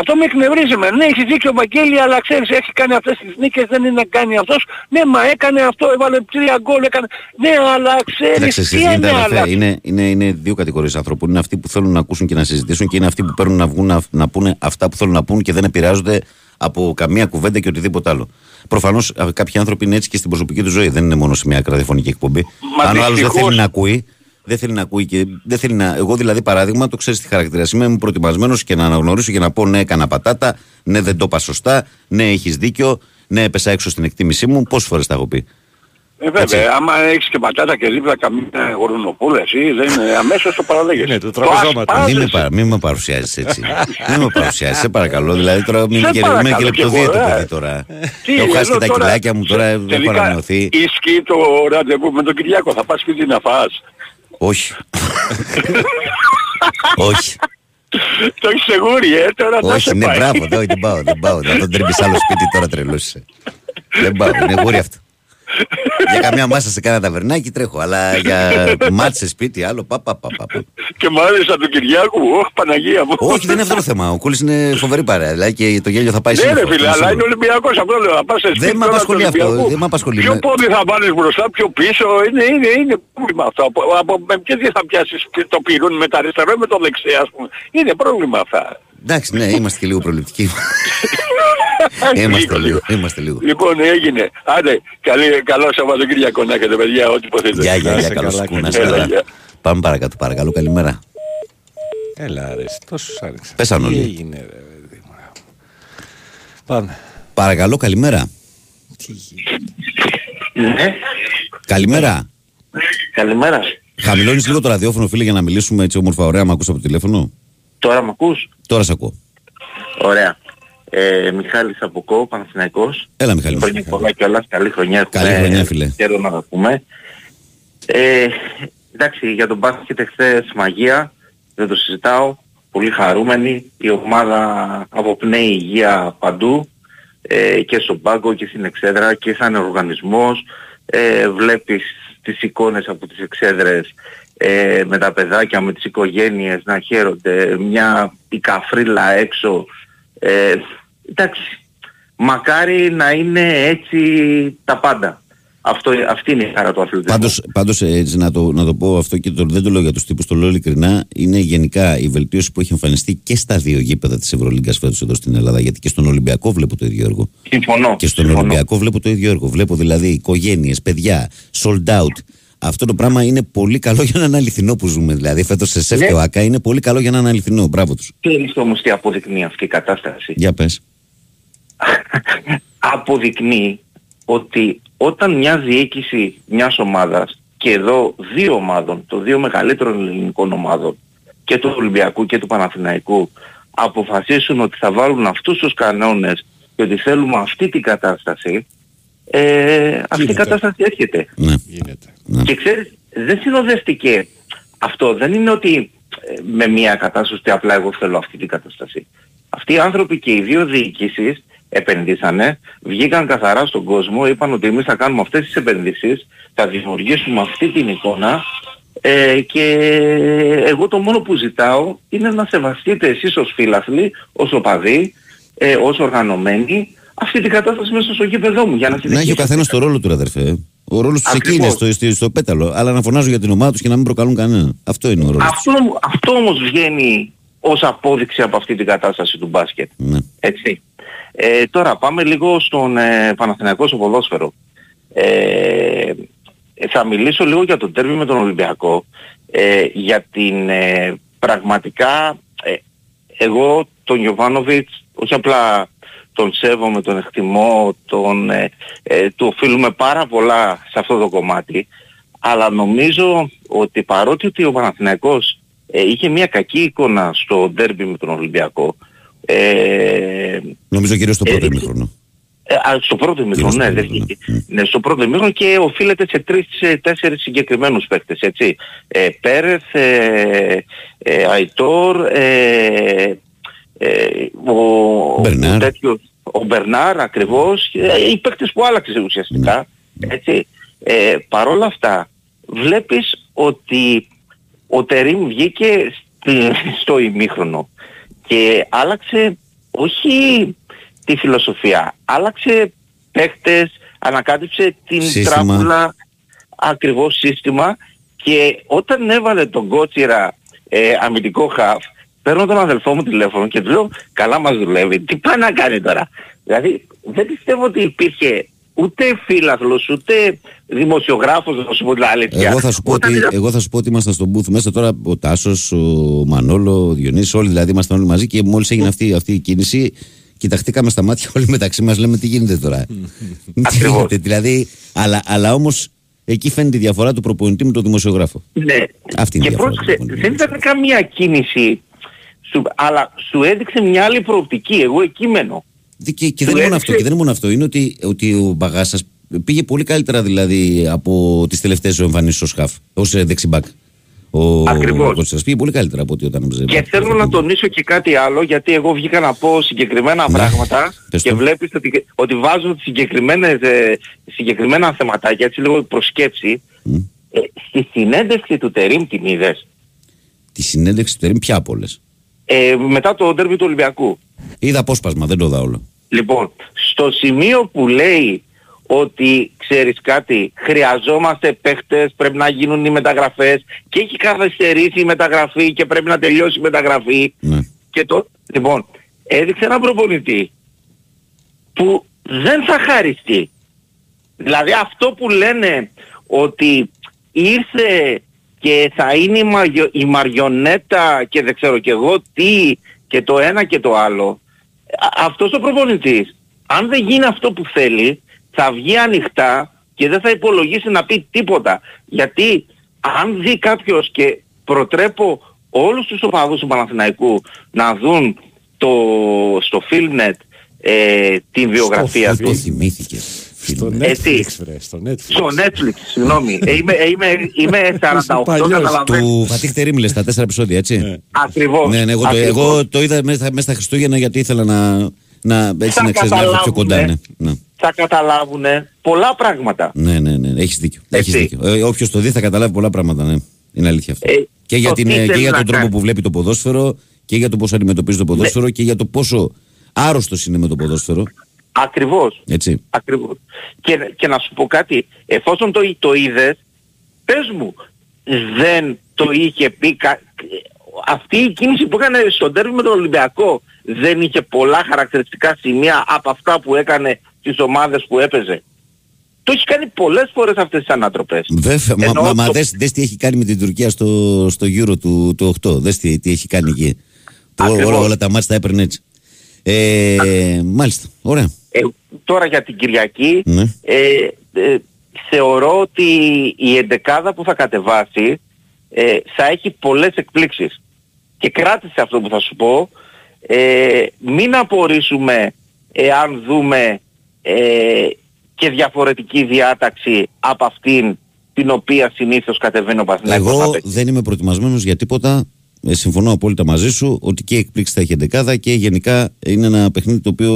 Αυτό με εκνευρίζει με. Ναι, έχει δίκιο ο Βαγγέλη, αλλά ξέρεις, έχει κάνει αυτές τις νίκες, δεν είναι να κάνει αυτός. Ναι, μα έκανε αυτό, έβαλε τρία γκολ, έκανε... Ναι, αλλά ξέρεις, Κοίταξε, τι συζητείτε, είναι αδερφέ, αλλά... είναι, είναι, είναι δύο κατηγορίες άνθρωπων. Είναι αυτοί που θέλουν να ακούσουν και να συζητήσουν και είναι αυτοί που παίρνουν να βγουν να, να πούνε αυτά που θέλουν να πούν και δεν επηρεάζονται από καμία κουβέντα και οτιδήποτε άλλο. Προφανώς κάποιοι άνθρωποι είναι έτσι και στην προσωπική τους ζωή. Δεν είναι μόνο σε μια ραδιοφωνική εκπομπή. Μα Αν ο άλλος δεν δυστυχώς- θέλει να ακούει, δεν θέλει να ακούει και δεν θέλει να. Εγώ δηλαδή παράδειγμα, το ξέρεις τι χαρακτήρας είμαι, είμαι προετοιμασμένο και να αναγνωρίσω και να πω ναι, έκανα πατάτα, ναι, δεν το είπα σωστά, ναι, έχεις δίκιο, ναι, έπεσα έξω στην εκτίμησή μου. Πόσες φορές τα έχω πει. Ε, βέβαια, άμα έχεις και πατάτα και δίπλα καμία γορνοπούλα εσύ, δεν είναι αμέσως το παραλέγεις. Είναι, το Το τραπεζόματο. ασπάζεσαι. Μην με, πα- μην με παρουσιάζεις έτσι. [laughs] μην με παρουσιάζεις, σε παρακαλώ. Δηλαδή τώρα μην Σε και, είμαι παρακαλώ και κι εγώ, λεπτοδία το ε. παιδί τώρα. Τι, Έχω χάσει εδώ και τα τώρα- κιλάκια μου τώρα, δεν έχω Τελικά, ανανεωθεί. Ισχύει το ραντεβού με τον Κυριάκο, θα πας σπίτι να φας. Όχι. Όχι. Το έχεις σε γούρι, ε, τώρα θα σε Όχι, ναι, πάει. μπράβο, δεν, δεν πάω, δεν πάω. Να τον τρίμπεις άλλο σπίτι τώρα τρελός είσαι. Δεν πάω, είναι γούρι αυτό. Για καμιά μάσα σε κάνα ταβερνάκι τρέχω, αλλά για μάτς σε σπίτι άλλο, πα, πα, πα, πα, πα. Και μου άρεσε του Κυριάκου, όχ Παναγία μου. Όχι, δεν είναι αυτό το θέμα. Ο Κούλης είναι φοβερή παρέα. Δηλαδή και το γέλιο θα πάει Ναι σύννεφο, ρε αυτό φίλε, είναι αλλά είναι σίγουρο. Ολυμπιακός, αυτό λέω, θα πας σε σπίτι Δεν με τώρα του απασχολεί αυτό, Ολυμπιακού. δεν με απασχολεί. Ποιο Με- πόδι θα βάλεις μπροστά, πιο πίσω, είναι, είναι, είναι πρόβλημα αυτό. Από, από, με ποιο τι θα πιάσεις το πυρούν με τα αριστερό ή με το δεξί ας πούμε. Είναι πρόβλημα αυτά. Εντάξει, ναι, είμαστε και λίγο προληπτικοί. [laughs] Είμαστε λίγο, είμαστε λίγο. Λοιπόν, έγινε. Άντε, καλή, καλό Σαββατοκύριακο να έχετε παιδιά, ό,τι υποθείτε. Γεια, γεια, Να γεια, είσαι καλώς καλά, ακού, να καλή είσαι μέρα. καλά. Γεια. Πάμε παρακάτω, παρακαλώ, καλημέρα. Έλα ρε, εσύ, τόσους άνοιξα. Πέσαν Τι όλοι. έγινε ρε, παιδί μου. Πάμε. Παρακαλώ, καλημέρα. Τι έγινε. Ναι, Καλημέρα. καλημέρα. Χαμηλώνεις λίγο το ραδιόφωνο, φίλε, για να μιλήσουμε έτσι όμορφα ωραία. Μ' ακούς από το τηλέφωνο; Τώρα με ακούς; Τώρα σε ακούω. Ωραία. Ε, Μιχάλης από Κό, Παναθηναϊκός. Έλα, Μιχάλη. μου. Χρόνια πολλά κιόλας, καλή χρονιά. Καλή έχουμε. χρονιά, φίλε. Χαίρομαι να τα πούμε. Ε, εντάξει, για τον μπάσκετ εχθές μαγεία, δεν το συζητάω. Πολύ χαρούμενη. Η ομάδα αποπνέει υγεία παντού. Ε, και στον πάγκο και στην εξέδρα και σαν οργανισμός. Ε, βλέπεις τις εικόνες από τις εξέδρες ε, με τα παιδάκια, με τις οικογένειες να χαίρονται. Μια η καφρίλα έξω. Ε, εντάξει, μακάρι να είναι έτσι τα πάντα. Αυτό, αυτή είναι η χαρά του αθλητισμού. Πάντως, πάντως έτσι, να, το, να το πω αυτό και το, δεν το λέω για τους τύπους, το λέω ειλικρινά, είναι γενικά η βελτίωση που έχει εμφανιστεί και στα δύο γήπεδα της Ευρωλίγκας φέτος εδώ στην Ελλάδα, γιατί και στον Ολυμπιακό βλέπω το ίδιο έργο. Συμφωνώ. Και στον συμφωνώ. Ολυμπιακό βλέπω το ίδιο έργο. Βλέπω δηλαδή οικογένειες, παιδιά, sold out. Αυτό το πράγμα είναι πολύ καλό για να είναι αληθινό που ζούμε. Δηλαδή φέτος σε ΣΕΦ Ναι. και ο ΑΚΑ είναι πολύ καλό για να είναι αληθινό. Μπράβο τους. Ξέρεις όμως τι αποδεικνύει αυτή η κατάσταση; Για πες. [laughs] αποδεικνύει ότι όταν μια διοίκηση μιας ομάδας και εδώ δύο ομάδων, των δύο μεγαλύτερων ελληνικών ομάδων και του Ολυμπιακού και του Παναθηναϊκού αποφασίσουν ότι θα βάλουν αυτούς τους κανόνες και ότι θέλουμε αυτή την κατάσταση ε, αυτή η Γίνεται. κατάσταση έρχεται. Ναι. Γίνεται. ναι. Και ξέρεις, δεν συνοδεύτηκε αυτό. Δεν είναι ότι ε, με μια κατάσταση ότι απλά εγώ θέλω αυτή την κατάσταση. Αυτοί οι άνθρωποι και οι δύο διοικήσεις επενδύσανε, βγήκαν καθαρά στον κόσμο, είπαν ότι εμείς θα κάνουμε αυτές τις επενδύσεις, θα δημιουργήσουμε αυτή την εικόνα ε, και εγώ το μόνο που ζητάω είναι να σεβαστείτε εσείς ως φίλαθλοι, ως οπαδοί, ε, ως οργανωμένοι, αυτή την κατάσταση μέσα στο γήπεδό μου για να Να έχει ο συνεχίσετε. καθένας το ρόλο του, ρε αδερφέ. Ο ρόλος του εκεί είναι Ακριβώς. στο, στο, στο πέταλο. Αλλά να φωνάζουν για την ομάδα τους και να μην προκαλούν κανέναν. Αυτό είναι ο ρόλος. Αυτό, αυτό όμως βγαίνει ως απόδειξη από αυτή την κατάσταση του μπάσκετ. Ναι. Έτσι. Ε, τώρα πάμε λίγο στον ε, Παναθηναϊκό στο ποδόσφαιρο. Ε, θα μιλήσω λίγο για τον τέρμι με τον Ολυμπιακό. Ε, για την ε, πραγματικά ε, εγώ τον Γιωβάνοβιτς όχι απλά τον σέβομαι, τον εκτιμώ, τον, ε, ε, του οφείλουμε πάρα πολλά σε αυτό το κομμάτι αλλά νομίζω ότι παρότι ότι ο Παναθηναϊκός ε, είχε μια κακή εικόνα στο ντέρμπι με τον Ολυμπιακό ε, Νομίζω κυρίως στο πρώτο Ε, ημίχρονο. ε, α, στο πρώτο ημίχρονο, στο ναι, πρώτο, δεν βγήκε. Ναι, στο πρώτο ημίχρονο και οφείλεται σε τρεις-τέσσερις συγκεκριμένους παίκτες, έτσι. Ε, Πέρεθ, ε, ε, Αϊτόρ, ε, ε, ο, Μπερνάρ. ο, τέτοιος, ο Μπερνάρ ακριβώς, ε, οι παίκτες που άλλαξε ουσιαστικά, έτσι. Ε, Παρ' όλα αυτά, βλέπεις ότι ο Τερίμ βγήκε στη- στο ημίχρονο και άλλαξε όχι τη φιλοσοφία, άλλαξε παίχτες, ανακάτεψε την Σύστημα. τράπουλα ακριβώς σύστημα και όταν έβαλε τον Κότσιρα ε, αμυντικό χαφ, παίρνω τον αδελφό μου τηλέφωνο και του λέω καλά μας δουλεύει, τι πάει να κάνει τώρα; Δηλαδή δεν πιστεύω ότι υπήρχε ούτε φίλαθλος, ούτε δημοσιογράφος, να σου πω την αλήθεια. Εγώ θα, σου πω Όταν ότι, είδα- εγώ θα σου πω ότι ήμασταν στον booth μέσα τώρα ο Τάσος, ο Μανόλο, ο Διονύσης, όλοι δηλαδή ήμασταν όλοι μαζί και μόλις έγινε αυτή, αυτή η κίνηση κοιταχτήκαμε στα μάτια όλοι μεταξύ μας, λέμε τι γίνεται τώρα; [laughs] τι Ακριβώς. γίνεται, δηλαδή. Αλλά, αλλά όμως εκεί φαίνεται η διαφορά του προπονητή με τον δημοσιογράφο. Ναι. Αυτή είναι η και διαφορά. πρόσεξε, δεν ήταν καμία κίνηση, σου, αλλά σου έδειξε μια άλλη προοπτική. Εγώ εκεί μένω. Και, και Του δεν είναι μόνο έδειξε- αυτό, και δεν είναι μόνο αυτό. Είναι ότι, ότι ο Μπαγάσα πήγε πολύ καλύτερα δηλαδή από τις τελευταίες σου εμφανίσεις ως χαφ, ω δεξιμπάκ. Ο Ακριβώς. ο Κώστας πήγε πολύ καλύτερα από ό,τι όταν έπαιζε. Και θέλω να τονίσω και κάτι άλλο, γιατί εγώ βγήκα να πω συγκεκριμένα Ναι. πράγματα Πες και το. βλέπεις ότι, ότι βάζω συγκεκριμένες, ε, συγκεκριμένα θεματάκια, έτσι λίγο προσκέψη. Ε, στη συνέντευξη του Τερίμ την είδες, Τη συνέντευξη του Τερήμ πια από όλες; Ε, μετά το ντέρμπι του Ολυμπιακού. Είδα απόσπασμα, δεν το είδα όλο. Λοιπόν, στο σημείο που λέει ότι ξέρεις κάτι, χρειαζόμαστε παίχτες, πρέπει να γίνουν οι μεταγραφές και έχει καθυστερήσει η μεταγραφή και πρέπει να τελειώσει η μεταγραφή. Ναι. Και το, λοιπόν, έδειξε έναν προπονητή που δεν θα χαριστεί. Δηλαδή αυτό που λένε ότι ήρθε και θα είναι η, μαγιο- η μαριονέτα και δεν ξέρω και εγώ τι και το ένα και το άλλο. Α- αυτός ο προπονητής, αν δεν γίνει αυτό που θέλει, θα βγει ανοιχτά και δεν θα υπολογίσει να πει τίποτα. Γιατί αν δει κάποιος και προτρέπω όλους τους οπαδούς του Παναθηναϊκού να δουν το, στο Filmnet ε, την βιογραφία του. θυμήθηκες. Στο Έτσι. Netflix, βρε, στο Netflix. Στο Netflix, συγγνώμη. Ε, είμαι, ε, είμαι, είμαι 48, [laughs] καταλαβαίνω. Του Φατίχ Τερήμ λες, τα τέσσερα επεισόδια, έτσι; Ακριβώς. Ναι, ναι, εγώ, το, Ακριβώς. εγώ το είδα μέσα, μέσα στα Χριστούγεννα γιατί ήθελα να, να, έτσι, Θα να ξέρεις να έρθω πιο κοντά. Ναι, καταλάβουνε. ναι. Θα καταλάβουν πολλά πράγματα. Ναι, ναι, ναι, έχεις δίκιο. Έχεις Έτσι. δίκιο. Ε, όποιος το δει θα καταλάβει πολλά πράγματα, ναι. Είναι αλήθεια αυτό. Ε, και για, το την, τι ε, και θέλει για να τον τρόπο κάνει. που βλέπει το ποδόσφαιρο και για το πώς αντιμετωπίζει το ποδόσφαιρο και για το πόσο άρρωστος είναι με το ποδόσφαιρο. Ακριβώς. Έτσι. Ακριβώς. Και, και να σου πω κάτι, εφόσον το, το είδες, πες μου, δεν το είχε πει κα... αυτή η κίνηση που έκανε στον τέρμι με τον Ολυμπιακό δεν είχε πολλά χαρακτηριστικά σημεία από αυτά που έκανε τις ομάδες που έπαιζε. Το έχει κάνει πολλές φορές αυτές τις ανατροπές. Βέβαια, μα, Ενώ μα, μα το- δες, δες τι έχει κάνει με την Τουρκία στο, στο Euro του, του 8. Δες τι, τι έχει κάνει εκεί. Που Ακριβώς. όλα, όλα τα μάτια τα έπαιρνε έτσι. Ε, μάλιστα, ωραία. Ε, τώρα για την Κυριακή Ναι. ε, ε, θεωρώ ότι η εντεκάδα που θα κατεβάσει ε, θα έχει πολλές εκπλήξεις. Και κράτησε αυτό που θα σου πω. Ε, μην απορρίσουμε εάν δούμε ε, και διαφορετική διάταξη από αυτήν την οποία συνήθως κατεβαίνει ο Παθηναϊκός να Εγώ παίξει. δεν είμαι προετοιμασμένος για τίποτα. Ε, συμφωνώ απόλυτα μαζί σου ότι και η εκπλήξη θα έχει εντεκάδα και γενικά είναι ένα παιχνίδι το οποίο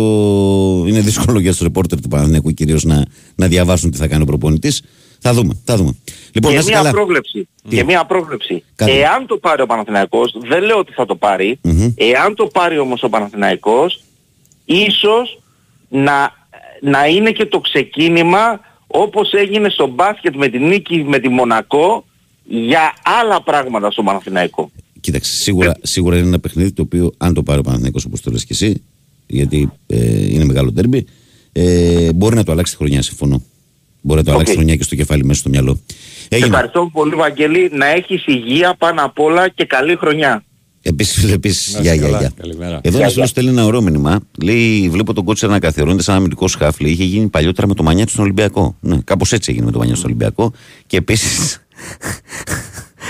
είναι δύσκολο για τους ρεπόρτερ του Παναθηναϊκού κυρίως να, να διαβάσουν τι θα κάνει ο προπονητής. Θα δούμε, θα δούμε. Λοιπόν, να και είσαι μία καλά. πρόβλεψη. Τι; Και μία πρόβλεψη. Κάντε. Εάν το πάρει ο Παναθηναϊκός, δεν λέω ότι θα το πάρει, Μμμ. εάν το πάρει όμως ο Παναθηναϊκός, ίσως να, να είναι και το ξεκίνημα όπως έγινε στο μπάσκετ με την νίκη με τη Μονακό για άλλα πράγματα στο Παναθηναϊκό. Κοίταξε, σίγουρα, σίγουρα είναι ένα παιχνίδι το οποίο αν το πάρει ο Παναθηναϊκός όπως το λες και εσύ, γιατί ε, είναι μεγάλο ντέρμπι, ε, μπορεί να το αλλάξει τη χρονιά, συμφωνώ. Μπορεί να το Οκ. αλλάξει τη χρονιά και στο κεφάλι μέσα στο μυαλό. Σε Έγινε. ευχαριστώ πολύ Βαγγέλη, να έχεις υγεία πάνω απ' όλα και καλή χρονιά. Επίσης, επίσης, Να γεια, είστε γεια, καλά. γεια. Καλημέρα. Εδώ Γεια, ένας γεια. φίλος στέλνει ένα ωραίο μήνυμα. Λέει: Βλέπω τον κότσερ να καθιερώνεται σαν αμυντικό σκάφ. Λέει: Είχε γίνει παλιότερα με το μανιάτι στον Ολυμπιακό. Ναι, κάπως έτσι έγινε με το μανιάτι στον Ολυμπιακό. Και επίσης,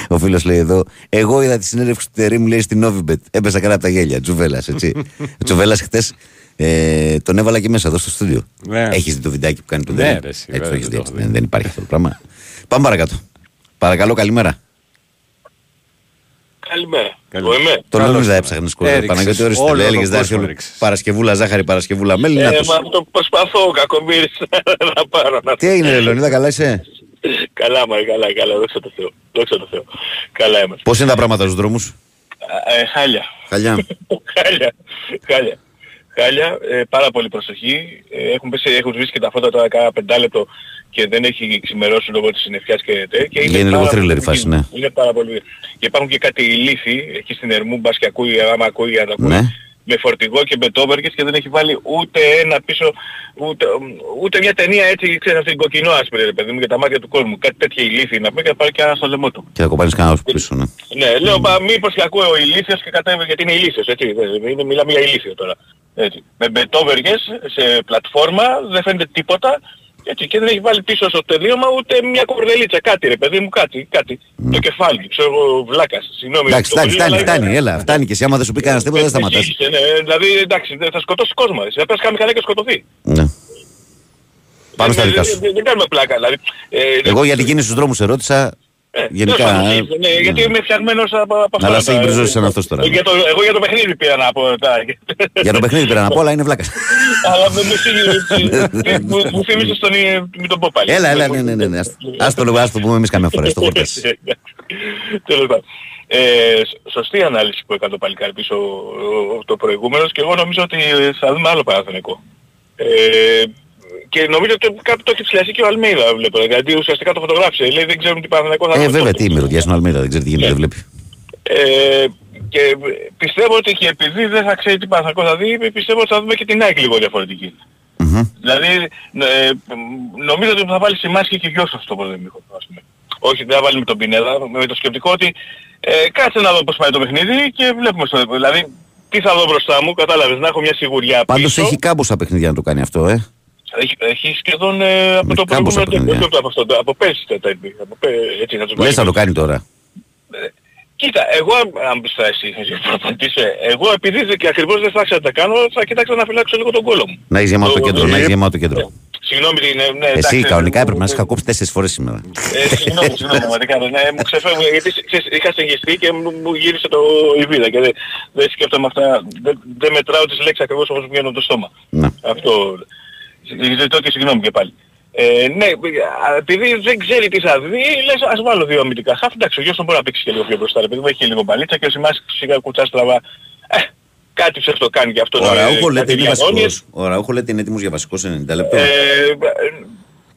ο φίλος λέει εδώ: Εγώ είδα τη συνέντευξη του Τερήμ, λέει στην Νόβιμπετ. Έπεσα καλά από τα γέλια. Τζουβέλλα, έτσι. [laughs] Ο Τζουβέλλα χτε ε, τον έβαλα και μέσα εδώ στο στούντιο. Ναι. Έχεις δει το βιντεάκι που κάνει τον Ναι, Τερήμ; ρε, εσύ, Έτσι το βέβαια, έχεις δεν δει. το έτσι. έχω δει. Δεν, δεν υπάρχει αυτό το πράγμα. Πάμε παρακάτω. Παρακαλώ, καλημέρα. Καλημέρα. Καλημέρα. Εγώ είμαι. Τον Καλώς Λεωνίδα ήρθατε. έψαχνε σκορ. Έριξες Παναγιώτη όριστε. όλο Έλεγες τον κόσμο, έριξες. Παρασκευούλα ζάχαρη, Παρασκευούλα μέλι. Ε, να μα τους. αυτό προσπαθώ, κακομύρης, [laughs] να πάρω. Να... Τι έγινε, ρε Λεωνίδα, καλά είσαι; καλά, μα καλά, καλά, δόξα τω Θεώ. Δόξα τω Θεώ. Καλά είμαστε. Πώς είναι τα πράγματα στους δρόμους, Ε, χάλια. Χαλιά. [laughs] χάλια. Χάλια. Χάλια, ε, πάρα πολύ προσοχή. Ε, έχουν, πέσει, έχουν σβήσει και τα φώτα τώρα κάνα πεντάλεπτο και δεν έχει ξημερώσει λόγω της συννεφιάς και τε. Και Είναι λίγο πάρα thriller πολύ η φάση, κίνδυνο. ναι. Είναι πάρα πολύ. Και υπάρχουν και κάτι ηλίθιοι εκεί στην Ερμού, μπας και ακούει, άμα ακούει, να τα ακούει. Ναι. Με φορτηγό και μπετόβεργες και δεν έχει βάλει ούτε ένα πίσω, ούτε, ούτε μια ταινία έτσι, ξέρεις, αυτή την κοκκινό άσπρη, ρε παιδί μου, για τα μάτια του κόσμου. Κάτι τέτοια ηλίθιη να πούμε και να πάρει και ένα στο λαιμό του. Και θα κοπάνεις κανένα πίσω, ναι. Ναι, λέω, μα μήπως και ακούει ο ηλίθιος και κατέβει, γιατί είναι ηλίθιος, έτσι, δεν- είναι, μιλάμε για ηλίθιο τώρα. Έτσι. Με μπετόβεργες σε πλατφόρμα δεν φαίνεται τίποτα έτσι, και δεν έχει βάλει πίσω στο τελείωμα ούτε μια κορδελίτσα. Κάτι ρε παιδί μου, κάτι, κάτι. Το κεφάλι, του, ξέρω εγώ, βλάκας. Συγγνώμη. Εντάξει, το φτάνει, πολύ, φτάνει, αλλά φτάνει, έλα, φτάνει και εσύ άμα δεν σου πει κανένας τίποτα δεν σταματάς. Εξήγησε, ναι, δηλαδή εντάξει, δεν θα σκοτώσει κόσμο. εσύ. Θα πες καμία και σκοτωθεί. Ναι. Πάμε στα Δεν- δικά δεν- σου. Δεν, δεν κάνουμε πλάκα. Δηλαδή, ε, Εγώ για την κίνηση στους δρόμους ερώτησα, ε, γενικά, τέλος πάντων, ε, ναι, γιατί είμαι φτιαγμένος από, από αυτά. αλλά σε έχει τα- μπριζώσει σαν αυτός τώρα. Ε, Για το, εγώ για το παιχνίδι πήρα να πω. Τα, για το παιχνίδι πήρα να πω, αλλά είναι βλάκας. [laughs] αλλά με, με, μου, μου θύμισε στον μην τον πω πάλι. Έλα, έλα, ναι, ναι, ναι, ναι. Ας- Ας το λόγο, ας το πούμε εμείς καμιά φορά, στο χορτές. [laughs] Τέλος πάντων. Ε, σ- σωστή ανάλυση που έκανε το παλικάρι πίσω ο- ο- το προηγούμενος και εγώ νομίζω ότι θα δούμε άλλο παραθενικό. Ε, και νομίζω ότι κάποιο το έχει ψηλιαστεί και ο Αλμέιδα βλέπω. Γιατί ουσιαστικά το φωτογράφησε. Λέει δεν ξέρουν τι παραθενικό θα Ε, δούμε. βέβαια, τι είμαι, ρωτιάζει ο Αλμίδα, δεν ξέρει τι γίνεται, δεν βλέπει. Ε, και πιστεύω ότι και επειδή δεν θα ξέρει τι παραθενικό θα δει, πιστεύω ότι θα δούμε και την ΑΕΚ λίγο διαφορετική. Δηλαδή, ε, νομίζω ότι θα βάλει σημάδι και γιος στο πολεμικό, ας πούμε. Όχι, δεν θα βάλει με τον Πινέδα, με το σκεπτικό ότι ε, κάτσε να δω πώς πάει το παιχνίδι και βλέπουμε στο Δηλαδή, τι θα δω μπροστά μου, κατάλαβες, να έχω μια σιγουριά Πάντως πίσω. έχει κάμποσα παιχνίδια να το κάνει αυτό, ε. Έχει, έχει σχεδόν ε, από το κάμποσα προηγούμενο παιχνίδια. όχι από αυτό, από πέρσι τα τα είπε. Από πέ- έτσι να τους Λες βάλεις θα το κάνει τώρα. Κοίτα, εγώ αν- αν πεις θα εσύ, [laughs] προπονητής, ε, εγώ επειδή δεν- και ακριβώς δεν θα άξα να τα κάνω, θα κοιτάξω να φυλάξω λίγο τον κόλο μου. Να έχεις γεμάτο το κέντρο, να έχεις γεμάτο το κέντρο. Συγγνώμη, ναι, ναι, Εσύ εντάξει, κανονικά ε, έπρεπε να σε είχα κόψει τέσσερις φορές σήμερα. ε, συγγνώμη, συγγνώμη, [laughs] πραγματικά ναι, μου ξεφεύγει γιατί ξέρεις, είχα συγγιστεί και μου, μου γύρισε το η βίδα και δεν, δεν σκέφτομαι αυτά, δεν, δεν μετράω τις λέξεις ακριβώς όπως μου βγαίνουν από το στόμα. Ναι. Αυτό, ζητώ και συγγνώμη και πάλι. Ε, ναι, α, επειδή δεν ξέρει τι θα δει, λες ας βάλω δύο αμυντικά χαφ. Εντάξει, ο Γιώργος μπορεί να παίξει και λίγο πιο μπροστά, ρε παιδί μου, έχει και λίγο μπαλίτσα και ο Σιμάς σιγά κουτσά στραβά. Ε, κάτι ψεύτο κάνει και αυτό. Ο ε, Ραούχο λέτε κάτι είναι διαγώνιες. βασικός. Ο Ραούχο λέτε είναι έτοιμος για βασικό σε 90 λεπτό. Ε,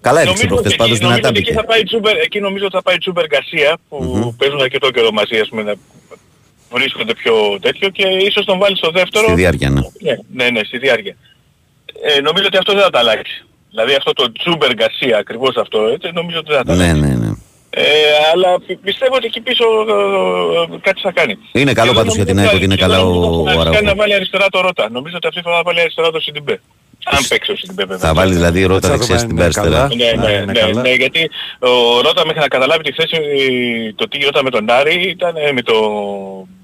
Καλά έδειξε νομίζω προχτές ότι πάντως εκεί- δυνατά νομίζω ότι εκεί μπήκε. θα πάει Τσούμπερ, εκεί νομίζω ότι θα πάει Τσούμπερ Γκαρσία που παίζουν αρκετό καιρό μαζί ας πούμε να βρίσκονται πιο τέτοιο και ίσως τον βάλει στο δεύτερο. Στη διάρκεια, ναι. Ναι, ναι, ναι, στη διάρκεια. Ε, νομίζω ότι αυτό δεν θα τα αλλάξει. Δηλαδή αυτό το Τσούμπερ Γκαρσία ακριβώς αυτό, έτσι, νομίζω ότι δεν θα τα Ναι, αλλάξει. ναι, ναι. Ε, αλλά πι- πιστεύω ότι εκεί πίσω ε, ε, κάτι θα κάνει. Είναι καλό Και πάντως δεν για την νομίζω ΑΕΚ ότι είναι και καλά δεν ο- νομίζω ότι ο θα κάνει Αραούχο. να βάλει αριστερά το Ρώτα. Νομίζω ότι αυτή τη φορά θα βάλει αριστερά το Σιντιμπέ. Αν παίξει ο Σιντιμπέ βέβαια. Θα βάλει δηλαδή ρότα Θα δεξιά δούμε στην αν είναι αριστερά. καλά. Ναι, ναι, είναι ναι, καλά. ναι, γιατί ο Ρώτα μέχρι να καταλάβει τη θέση, το τι γινόταν με τον Άρη ήταν ε, με το ε,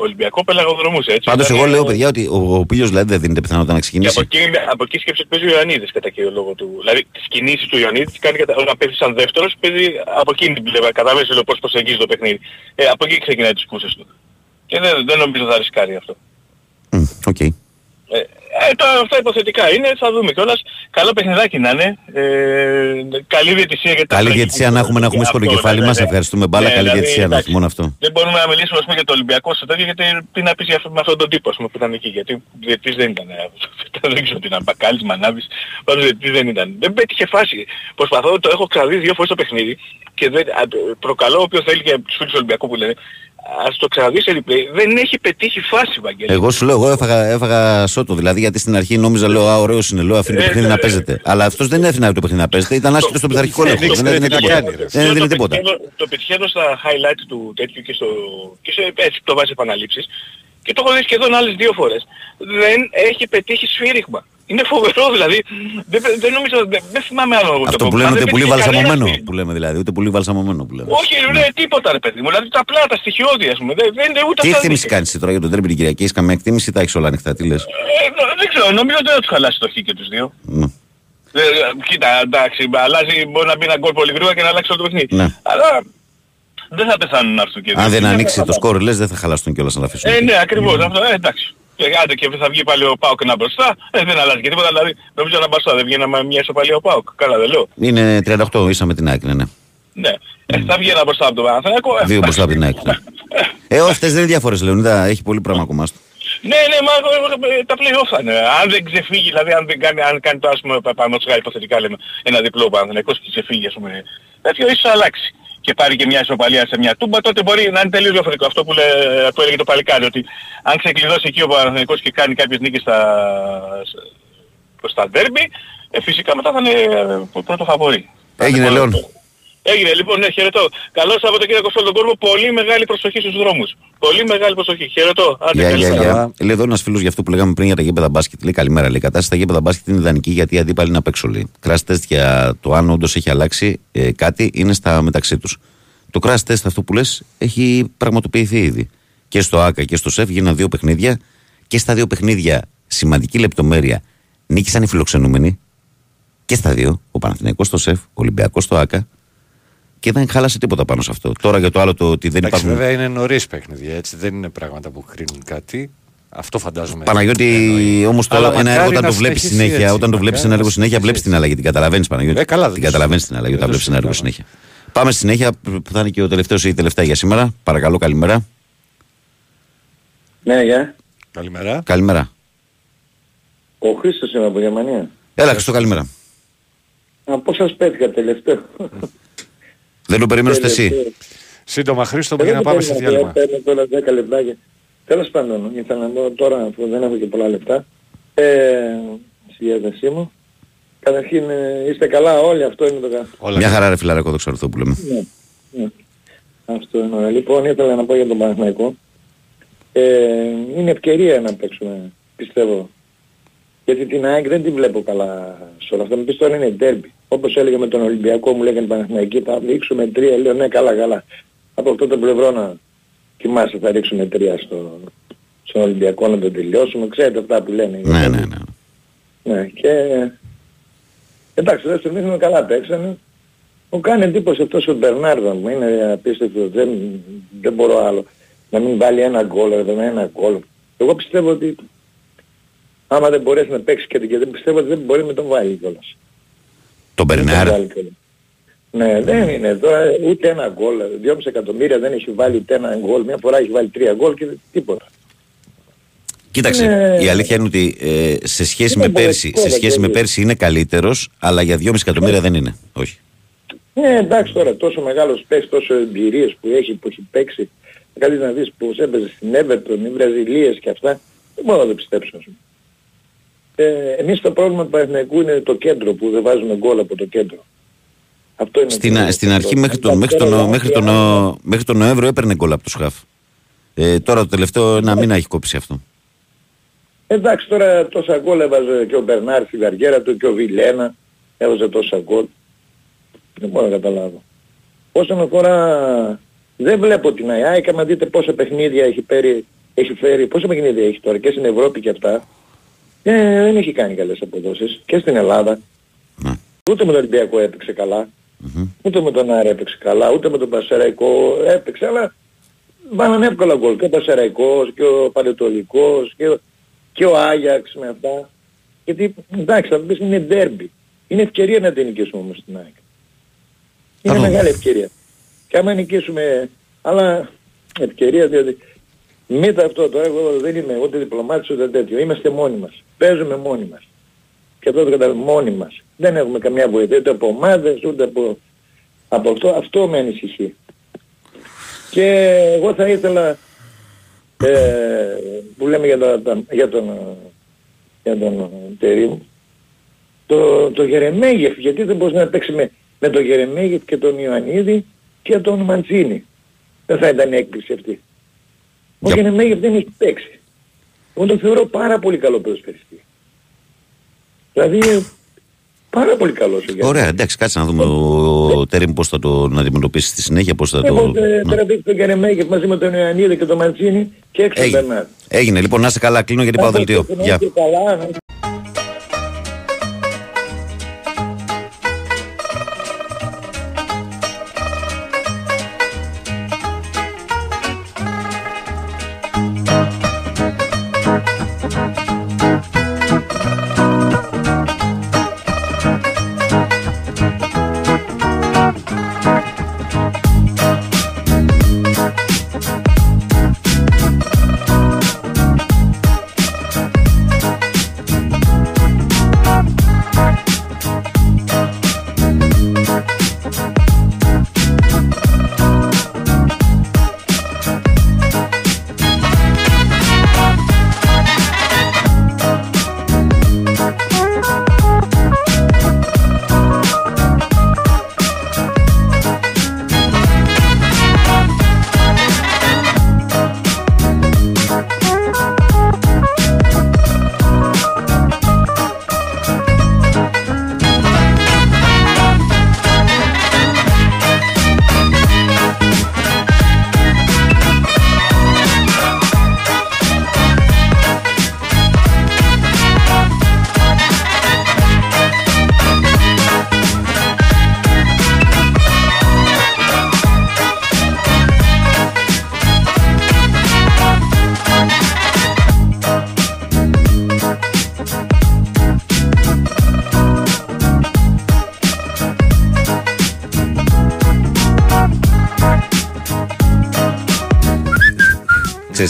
Ολυμπιακό πελαγοδρομούσε έτσι. Πάντως Ήταν, εγώ ε, λέω παιδιά ότι ο, ο Πίλιος δηλαδή δεν δίνεται πιθανότητα να και από ξεκινήσει. εκεί, από εκεί σκέψε παίζει ο Ιωαννίδης κατά κύριο λόγο του. Δηλαδή τις κινήσεις του Ιωαννίδης τις κάνει κατα... όταν παίζει σαν δεύτερος, παίζει από εκείνη την πλευρά. Καταλαβαίνεις λέω πώς προσεγγίζει το παιχνίδι. Ε, από εκεί ξεκινάει τις κούρσες του. Και δεν, δεν νομίζω θα ρισκάρει αυτό. Μμ, Οκ. Ε, ε, τώρα αυτά υποθετικά είναι, θα δούμε κιόλας. Καλό παιχνιδάκι να είναι. Ε, καλή διαιτησία για τα Καλή τραγική διαιτησία να έχουμε να έχουμε Αυτό, στο κεφάλι ναι, μας. ναι. Ευχαριστούμε μπάλα. Ναι, Καλή δηλαδή, διαιτησία να εντάξει. μόνο αυτό. Δεν μπορούμε να μιλήσουμε ας πούμε, για το Ολυμπιακό στο τέτοιο γιατί τι να πεις για αυτό, με αυτόν τον τύπο ας πούμε, που ήταν εκεί. Γιατί διαιτητής δεν ήταν. ε, [laughs] δεν ξέρω τι ήταν. Μπακάλης, Μανάβης. Πάντως διετής δεν ήταν. Δεν πέτυχε φάση. Προσπαθώ, το έχω ξαναδεί δύο φορές το παιχνίδι και δεν, α, προκαλώ όποιος θέλει και τους φίλους του Ολυμπιακού που λένε ας το ξαναδείς σε replay. Δεν έχει πετύχει φάση, Βαγγέλη. Εγώ σου λέω, εγώ έφαγα, έφαγα σώτο. Δηλαδή, γιατί στην αρχή νόμιζα, λέω, Α, ωραίος είναι, λέω, αφήνει το Ε, παιχνίδι ναι, να ναι. παίζεται. Αλλά αυτός δεν έφυγε το παιχνίδι να παίζεται. Ήταν άσχετος στον πειθαρχικό Ναι, έλεγχο. ναι, Δεν έδινε ναι, τίποτα. ναι, ναι. Δεν έδινε το τίποτα. πετυχαίνω- Το πετυχαίνω στα highlight του τέτοιου και, στο, και σε, έτσι το βάζεις επαναλήψεις και το έχω δει σχεδόν άλλες δύο φορές. Δεν έχει πετύχει σφύριγμα. Είναι φοβερό δηλαδή. Δεν, δεν νομίζω, δεν, δεν θυμάμαι άλλο. το Αυτό που κομμάτι. λένε Δεν ούτε πολύ πετύχει κανένας βαλσαμωμένο. σφύριγμα. Που λέμε δηλαδή, ούτε πολύ βαλσαμωμένο που λέμε. Όχι, ρε, τίποτα ρε παιδί μου. Δηλαδή τα απλά, τα στοιχειώδη ας πούμε. Δεν, δεν είναι ούτε Τι αυτά εκτίμηση δίκαια. κάνει τώρα για τον τρέμπι την Κυριακή, έχεις καμία εκτίμηση ή τα έχεις όλα ανοιχτά, τι λες; Ε, δεν ξέρω, νομίζω ότι δεν θα τους χαλάσει το χ και τους δύο. Ε, κοίτα, εντάξει, αλλάζει, μπορεί να μπει ένα γκολ πολύ γρήγορα και να αλλάξει όλο το παιχνίδι. Ναι. Αλλά δεν θα πεθάνουν να έρθουν και δύο. Αν δεν Είναι ανοίξει αυτά. το σκόρ, λες, δεν θα χαλαστούν κιόλας να τα αφήσουν. Ε, ναι, ακριβώς. Αυτό, ε, εντάξει. Και άντε και θα βγει πάλι ο Πάοκ ένα μπροστά, ε, δεν αλλάζει και τίποτα. Δηλαδή, νομίζω ένα μπροστά δεν βγαίνει με μια ισοπαλία ο Πάοκ. Καλά δεν λέω. Είναι 38 ίσα με την ΑΕΚ, ναι, ναι. Ναι. Ε, θα βγει ένα μπροστά από τον Παναθηναϊκό. ε, Δύο μπροστά από την ΑΕΚ. ναι. Ε, όχι, αυτές δεν είναι διάφορες, Λεωνίδα. Έχει πολύ πράγμα ακόμα. στο. Ναι, ναι, μα ε, ε, τα play-off θα είναι. Αν δεν ξεφύγει, δηλαδή αν, δεν κάνει, αν κάνει το ας πούμε πάνω υποθετικά λέμε ένα διπλό ο Παναθηναϊκός και ξεφύγει ας πούμε τέτοιο ίσως αλλάξει. Και πάρει και μια ισοπαλία σε μια τούμπα, τότε μπορεί να είναι τελείως διαφορετικό. Αυτό που, λέ, που έλεγε το παλικάρι, ότι αν ξεκλειδώσει εκεί ο Παναθηναϊκός και κάνει κάποιες νίκες στα, στα ντέρμπι, ε, φυσικά μετά θα είναι ε, πρώτο φαβορή. Έγινε, Λέων. Έγινε λοιπόν, ναι, χαιρετώ. Καλό Σαββατοκύριακο σε όλο τον κόσμο. Πολύ μεγάλη προσοχή στους δρόμους. Πολύ μεγάλη προσοχή. Χαιρετώ. Άντε, Γεια, γεια, καλησπέρα. γεια. Λέει εδώ ένας φίλος για αυτό που λέγαμε πριν για τα γήπεδα μπάσκετ. Λέει καλημέρα. Λέει η κατάσταση στα γήπεδα μπάσκετ είναι ιδανική γιατί οι αντίπαλοι είναι απ' έξω. Λέει. Crash test για το αν όντως έχει αλλάξει ε, κάτι είναι στα μεταξύ τους. Το crash test αυτό που λες έχει πραγματοποιηθεί ήδη. Και στο ΑΚΑ και στο ΣΕΦ γίνανε δύο παιχνίδια και στα δύο παιχνίδια σημαντική λεπτομέρεια νίκησαν οι φιλοξενούμενοι και στα δύο. Ο Παναθηναϊκός στο ΣΕΦ, ο Ολυμπιακός στο ΑΚΑ και δεν χάλασε τίποτα πάνω σε αυτό. Τώρα για το άλλο το ότι δεν Εντάξει, υπάρχουν. βέβαια είναι νωρίς παιχνίδια, έτσι δεν είναι πράγματα που κρίνουν κάτι. Αυτό φαντάζομαι. Παναγιώτη, όμως Αλλά τώρα ένα μακάρι έργο όταν να το βλέπεις συνεχίσει συνέχεια, έτσι, όταν το βλέπεις μακάρι ένα να έργο συνέχεια, βλέπεις την αλλαγή. Την καταλαβαίνεις Παναγιώτη. Ε, καλά, δεν την το καταλαβαίνεις την συζητάμε. αλλαγή όταν Δεν το βλέπεις ένα έργο συζητάμε. συνέχεια. Πάμε στη συνέχεια που θα είναι και ο τελευταίος ή η τελευταία για σήμερα. Παρακαλώ, καλημέρα. Ναι, γεια. Καλημέρα. Καλημέρα. Ο Χρήστος είμαι από Γερμανία. Έλα, Χριστό, καλημέρα. Α, πώς σας πέτυχα τελευταίο; Δεν το περιμένω ούτε εσύ. Σύντομα, Χρήστο μου, Δεν για να το πάμε σε περίμενα, διάλειμμα. Παίρνω τώρα 10 λεπτάκια. Τέλος πάντων, ήθελα να δω τώρα, αφού δεν έχω και πολλά λεπτά, ε, στη διάθεσή μου. Καταρχήν, ε, είστε καλά όλοι, αυτό είναι το κα- Μια χαρά, ρε φιλαράκο, δόξα τω που λέμε. Ναι, ναι. Αυτό είναι ωραία. Λοιπόν, ήθελα να πω για τον Παναθηναϊκό. Ε, είναι ευκαιρία να παίξουμε, πιστεύω. Γιατί την ΑΕΚ δεν τη βλέπω καλά σε όλα αυτά. Με πεις τώρα είναι ντέρμπι. Όπως έλεγε με τον Ολυμπιακό μου λέγανε Παναθηναϊκοί θα ρίξουμε τρία. Λέω ναι καλά καλά. Από αυτό το πλευρό να κοιμάσαι θα ρίξουμε τρία στο, στον Ολυμπιακό να το τελειώσουμε. Ξέρετε αυτά που λένε. Ναι, ναι, ναι. Ναι, και εντάξει, δεν θυμίζουμε καλά παίξανε. Μου κάνει εντύπωση αυτός ο Μπερνάρδο μου, είναι απίστευτο, δεν, δεν μπορώ άλλο. Να μην βάλει ένα γκολ, εδώ με ένα γκολ. Εγώ πιστεύω ότι άμα δεν μπορέσει να παίξει και, και δεν πιστεύω ότι δεν μπορεί να τον βάλει κιόλας. Τον Δεν τον Μπερνάρ. βάλει κιόλας. Ναι, δεν είναι τώρα ούτε ένα γκολ. 2,5 εκατομμύρια δεν έχει βάλει ούτε ένα γκολ. Μια φορά έχει βάλει τρία γκολ και τίποτα. Κοίταξε, Ναι. η αλήθεια είναι ότι ε, σε σχέση Είναι με πέρσι, απολυτικό, σε σχέση με δηλαδή. πέρσι είναι καλύτερος, αλλά για 2,5 εκατομμύρια δεν είναι. Όχι. Ναι, εντάξει τώρα, τόσο μεγάλος παίκτης, τόσο εμπειρίες που έχει, που έχει παίξει. Καλή να δεις πως έπαιζε στην Everton, οι Βραζιλίες και αυτά. Δεν μπορώ να το πιστέψω. ας πούμε. Ε, εμείς το πρόβλημα του Παναθηναϊκού είναι το κέντρο που δεν βάζουμε γκολ από το κέντρο. Αυτό είναι Στην, το- α- στην το- αρχή το- μέχρι τον, μέχρι, τον, μέχρι, τον, μέχρι τον Νοέμβριο έπαιρνε γκολ από το Σχάφ. Ε, τώρα το τελευταίο ένα μήνα έχει κόψει αυτό. Εντάξει τώρα τόσα γκολ έβαζε και ο Μπερνάρ στη καριέρα του και ο Βιλένα έβαζε τόσα γκολ. Δεν μπορώ να καταλάβω. Όσον αφορά... Δεν βλέπω την ΑΕΚ, άμα δείτε πόσα παιχνίδια έχει φέρει, έχει φέρει πόσα παιχνίδια έχει τώρα και στην Ευρώπη και αυτά. Ε, δεν έχει κάνει καλές αποδόσεις και στην Ελλάδα. Ούτε με τον Ολυμπιακό έπαιξε καλά. Ούτε με τον Άρη έπαιξε καλά, ούτε με τον Πασεραϊκό έπαιξε, αλλά βάλανε εύκολα γκολ. Και ο Πασεραϊκός και ο Πανετολικός και, ο- και ο Άγιαξ με αυτά. Γιατί εντάξει θα μου πεις είναι ντέρμπι. Είναι ευκαιρία να την νικήσουμε όμως την ΑΕΚ. Είναι μεγάλη ευκαιρία. Και άμα νικήσουμε, αλλά ευκαιρία διότι μην αυτό τώρα, εγώ δεν είμαι ούτε διπλωμάτης ούτε τέτοιο. Είμαστε μόνοι μας. Παίζουμε μόνοι μας. Και αυτό το καταλαβαίνω μόνοι μας. Δεν έχουμε καμιά βοήθεια ούτε από ομάδες ούτε από, από αυτό. Αυτό με ανησυχεί. Και εγώ θα ήθελα ε, που λέμε για, τα, τα- για τον, ε, για τον ε, Τερίμ, το, το Γερεμέγεφ, γιατί δεν μπορούσε να παίξει με, με τον Γερεμέγεφ και τον Ιωαννίδη και τον Μαντσίνη. Δεν θα ήταν έκπληξη αυτή. Ο Γερεμέγεφ δεν έχει παίξει. Εγώ τον θεωρώ πάρα πολύ καλό ποδοσφαιριστή. Δηλαδή πάρα πολύ καλός ο Γερεμέγεφ. Ωραία, εντάξει, κάτσε να δούμε ο Τέριμ πώς θα τον αντιμετωπίσει στη συνέχεια, πώς θα το. Εγώ ε, Ναι. τώρα δείχνω τον Γερεμέγεφ μαζί με τον Ιωαννίδη και τον Μαντσίνη και έξω τον Μπερνάρ. Έγινε, λοιπόν, να είσαι καλά, κλείνω γιατί πάω δελτίο. Γεια.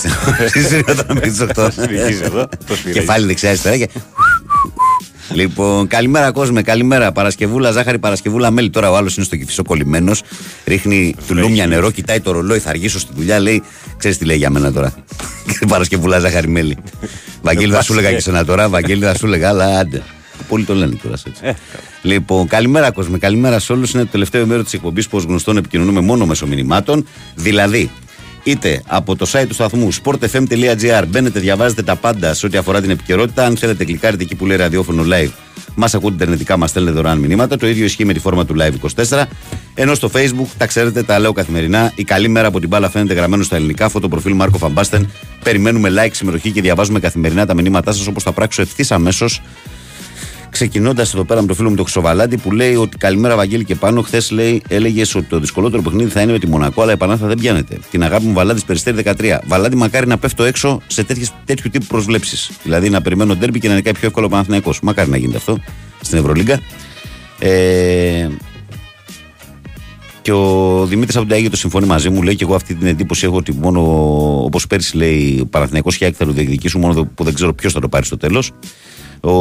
Και καλά, να Ξέρεις, εσύ όταν πεις αυτό. Συνεχίζει εδώ, το σφυρίζει. Κεφάλι δεξιά αριστερά και... Λοιπόν, καλημέρα κόσμε, καλημέρα. Παρασκευούλα, ζάχαρη, Παρασκευούλα, μέλι. Τώρα ο άλλος είναι στο κυφισό κολλημένος. Ρίχνει τουλούμια νερό, κοιτάει το ρολόι, θα αργήσω στη δουλειά. Λέει, ξέρεις τι λέει για μένα τώρα. [laughs] Παρασκευούλα, ζάχαρη, μέλι. Βαγγέλη, θα σου έλεγα και σένα τώρα. Βαγγέλη, θα σου έλεγα, αλλά άντε. Πολλοί το λένε τώρα έτσι. Λοιπόν, καλημέρα κόσμε, καλημέρα σε όλους. Είναι το τελευταίο μέρο της εκπομπής που ως γνωστόν επικοινωνούμε μόνο μέσω μηνυμάτων. Δηλαδή, είτε από το site του σταθμού sportfm.gr μπαίνετε, διαβάζετε τα πάντα σε ό,τι αφορά την επικαιρότητα. Αν θέλετε, κλικάρετε εκεί που λέει ραδιόφωνο live. Μας ακούτε ιντερνετικά, μας στέλνετε δωρεάν μηνύματα. Το ίδιο ισχύει με τη φόρμα του Live 24. Ενώ στο Facebook, τα ξέρετε, τα λέω καθημερινά. Η καλή μέρα από την μπάλα φαίνεται γραμμένο στα ελληνικά. Φωτοπροφίλ Μάρκο Φαμπάστεν. Περιμένουμε like, συμμετοχή και διαβάζουμε καθημερινά τα μηνύματά σας όπως θα πράξω ευθύς αμέσως Ξεκινώντας εδώ πέρα με το φίλο μου τον Χρυσοβαλάντη που λέει ότι καλημέρα Βαγγέλη και πάνω. Χθες λέει, έλεγες ότι το δυσκολότερο παιχνίδι θα είναι με τη Μονακό, αλλά επανάλθα δεν πιάνεται. Την αγάπη μου Βαλάντη Περιστέρη 13. Βαλάντη μακάρι να πέφτω έξω σε τέτοιες, τέτοιου τύπου προσβλέψεις. Δηλαδή να περιμένω ντέρμπι και να είναι κάτι πιο εύκολο Παναθυναϊκό. Μακάρι να γίνεται αυτό στην Ευρωλίγκα. Ε, και ο Δημήτρης από την Αγία το συμφωνεί μαζί μου. Λέει και εγώ αυτή την εντύπωση έχω ότι μόνο όπως πέρσι λέει ο Παναθηναϊκός και θα το διεκδικήσουν, μόνο που δεν ξέρω ποιος θα το πάρει στο τέλος. Ο,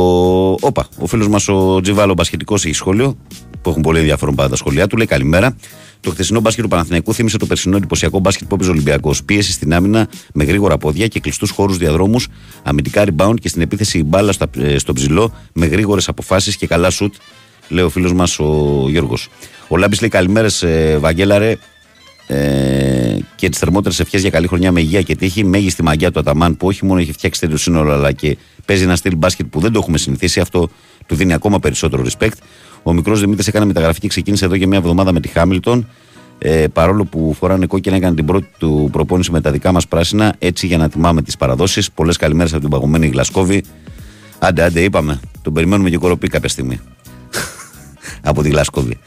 όπα, ο φίλος μας ο Τζιβάλο Μπασχετικό έχει σχόλιο, που έχουν πολύ ενδιαφέρον πάντα τα σχόλιά του. Λέει καλημέρα. Το χθεσινό μπάσκετ του Παναθηναϊκού θύμισε το περσινό εντυπωσιακό μπάσκετ που έπαιζε Ολυμπιακός. Πίεση στην άμυνα με γρήγορα πόδια και κλειστούς χώρους διαδρόμους, αμυντικά rebound και στην επίθεση η μπάλα στα, ε, στο ψηλό με γρήγορες αποφάσεις και καλά σουτ, λέει ο φίλος μας ο Γιώργος. Ο Λάμπης λέει καλημέρες, ε, Βαγγέλαρε, ε, και τις θερμότερες ευχές για καλή χρονιά με υγεία και τύχη. Μέγιστη μαγιά του Αταμάν που όχι μόνο έχει φτιάξει τέτοιο σύνολο αλλά και παίζει ένα στυλ μπάσκετ που δεν το έχουμε συνηθίσει. Αυτό του δίνει ακόμα περισσότερο respect. Ο μικρός Δημήτρης έκανε μεταγραφή και ξεκίνησε εδώ και μια εβδομάδα με τη Χάμιλτον. Ε, παρόλο που φοράνε κόκκινα, έκανε την πρώτη του προπόνηση με τα δικά μας πράσινα. Έτσι για να τιμάμε τις παραδόσεις. Πολλές καλημέρες από την παγωμένη Γλασκόβη. Άντε, άντε, είπαμε. Τον περιμένουμε και κοροπή κάποια στιγμή. [laughs] από τη Γλασκόβη.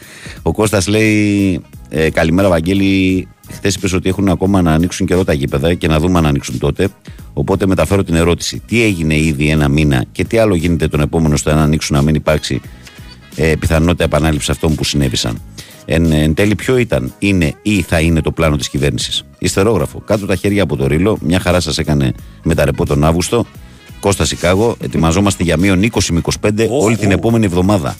Ο Κώστας λέει ε, καλημέρα Βαγγέλη Χθες είπες ότι έχουν ακόμα να ανοίξουν καιρό τα γήπεδα και να δούμε αν ανοίξουν τότε. Οπότε μεταφέρω την ερώτηση. Τι έγινε ήδη ένα μήνα και τι άλλο γίνεται τον επόμενο στο να ανοίξουν να μην υπάρξει ε, πιθανότητα επανάληψη αυτών που συνέβησαν. Εν, εν τέλει, ποιο ήταν, είναι ή θα είναι το πλάνο της κυβέρνησης; Ιστερόγραφο. Κάτω τα χέρια από το ρίλο. Μια χαρά σας έκανε με τα ρεπό τον Αύγουστο. Κώστα Σικάγο. Ετοιμαζόμαστε για μείον 20 με 25 όλη την επόμενη εβδομάδα.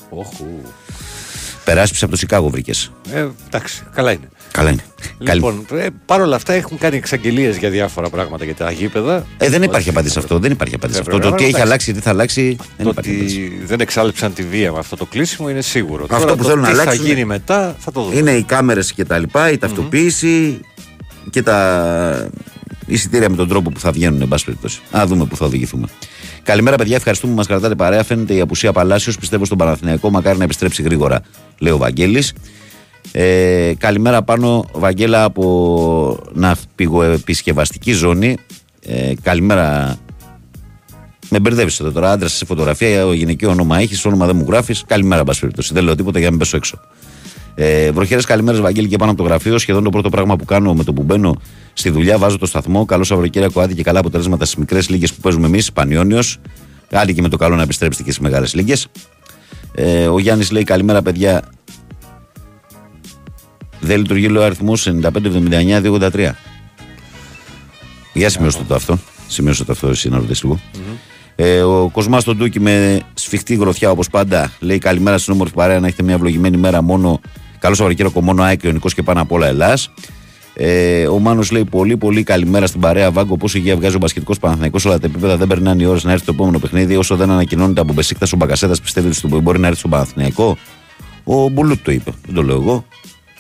Περάσπιση από το Σικάγο βρήκες. Ε, εντάξει, καλά είναι. Καλά είναι. Λοιπόν, ε, παρ' όλα αυτά έχουν κάνει εξαγγελίες για διάφορα πράγματα για τα γήπεδα. Ε, δεν υπάρχει απάντηση σε αυτό. Δεν υπάρχει απάντηση σε αυτό. Το τι έχει αλλάξει, τι θα αλλάξει. Δεν Το υπάρχει ότι απάντηση. δεν εξάλληψαν τη βία με αυτό το κλείσιμο είναι σίγουρο. Αυτό Τώρα που το θέλουν να τι αλλάξουν θα γίνει μετά θα το δούμε. Είναι οι κάμερες και τα λοιπά, η ταυτοποίηση και τα εισιτήρια με τον τρόπο που θα βγαίνουν, εν πάση περιπτώσει. Α δούμε που θα οδηγηθούμε. Καλημέρα, παιδιά. Ευχαριστούμε που μας κρατάτε παρέα. Φαίνεται η απουσία Παλάσιος. Πιστεύω στον Παναθηναϊκό. Μακάρι να επιστρέψει γρήγορα, λέει ο Βαγγέλης. Ε, καλημέρα πάνω, Βαγγέλα, από ναυπηγοεπισκευαστική ζώνη. Ε, καλημέρα. Με μπερδεύεις εδώ τώρα. Άντρας σε φωτογραφία, ο γυναικείο όνομα έχεις, όνομα δεν μου γράφεις. Καλημέρα, εν πάση περιπτώσει. Δεν λέω τίποτα για να μην πέσω έξω. Ε, Βροχέρε, καλημέρες, Βαγγέλη, και πάνω από το γραφείο. Σχεδόν το πρώτο πράγμα που κάνω με το που μπαίνω στη δουλειά, βάζω το σταθμό. Καλό Σαββατοκύριακο, άδει και καλά αποτελέσματα στις μικρές λίγες που παίζουμε εμείς, Πανιόνιος. Άντε και με το καλό να επιστρέψετε και στις μεγάλες λίγες. Ε, ο Γιάννης λέει καλημέρα, παιδιά. Δεν λειτουργεί λέει, ο αριθμός 9579-283. Για σημειώστε το αυτό. Σημειώστε το αυτό, εσύ να ρωτήσεις λίγο. Ε, ο Κοσμάς τον Τούκι με σφιχτή γροθιά όπως πάντα λέει καλημέρα στην όμορφη παρέα να έχετε μια ευλογημένη μέρα μόνο. Καλό Σαββατοκύριακο μόνο ΑΕΚ, Ιωνικό και πάνω απ' όλα Ελλάς. Ε, ο Μάνος λέει πολύ πολύ καλημέρα στην παρέα. Βάγκο, πόσο υγεία βγάζει ο μπασκετικός Παναθανικό. Όλα τα επίπεδα δεν περνάνε οι ώρε να έρθει το επόμενο παιχνίδι. Όσο δεν ανακοινώνεται από Μπεσίκτα ο Μπακασέτα, πιστεύετε ότι μπορεί να έρθει στον Παναθηναϊκό. Ο Μπουλούτ το είπε. Δεν το λέω εγώ.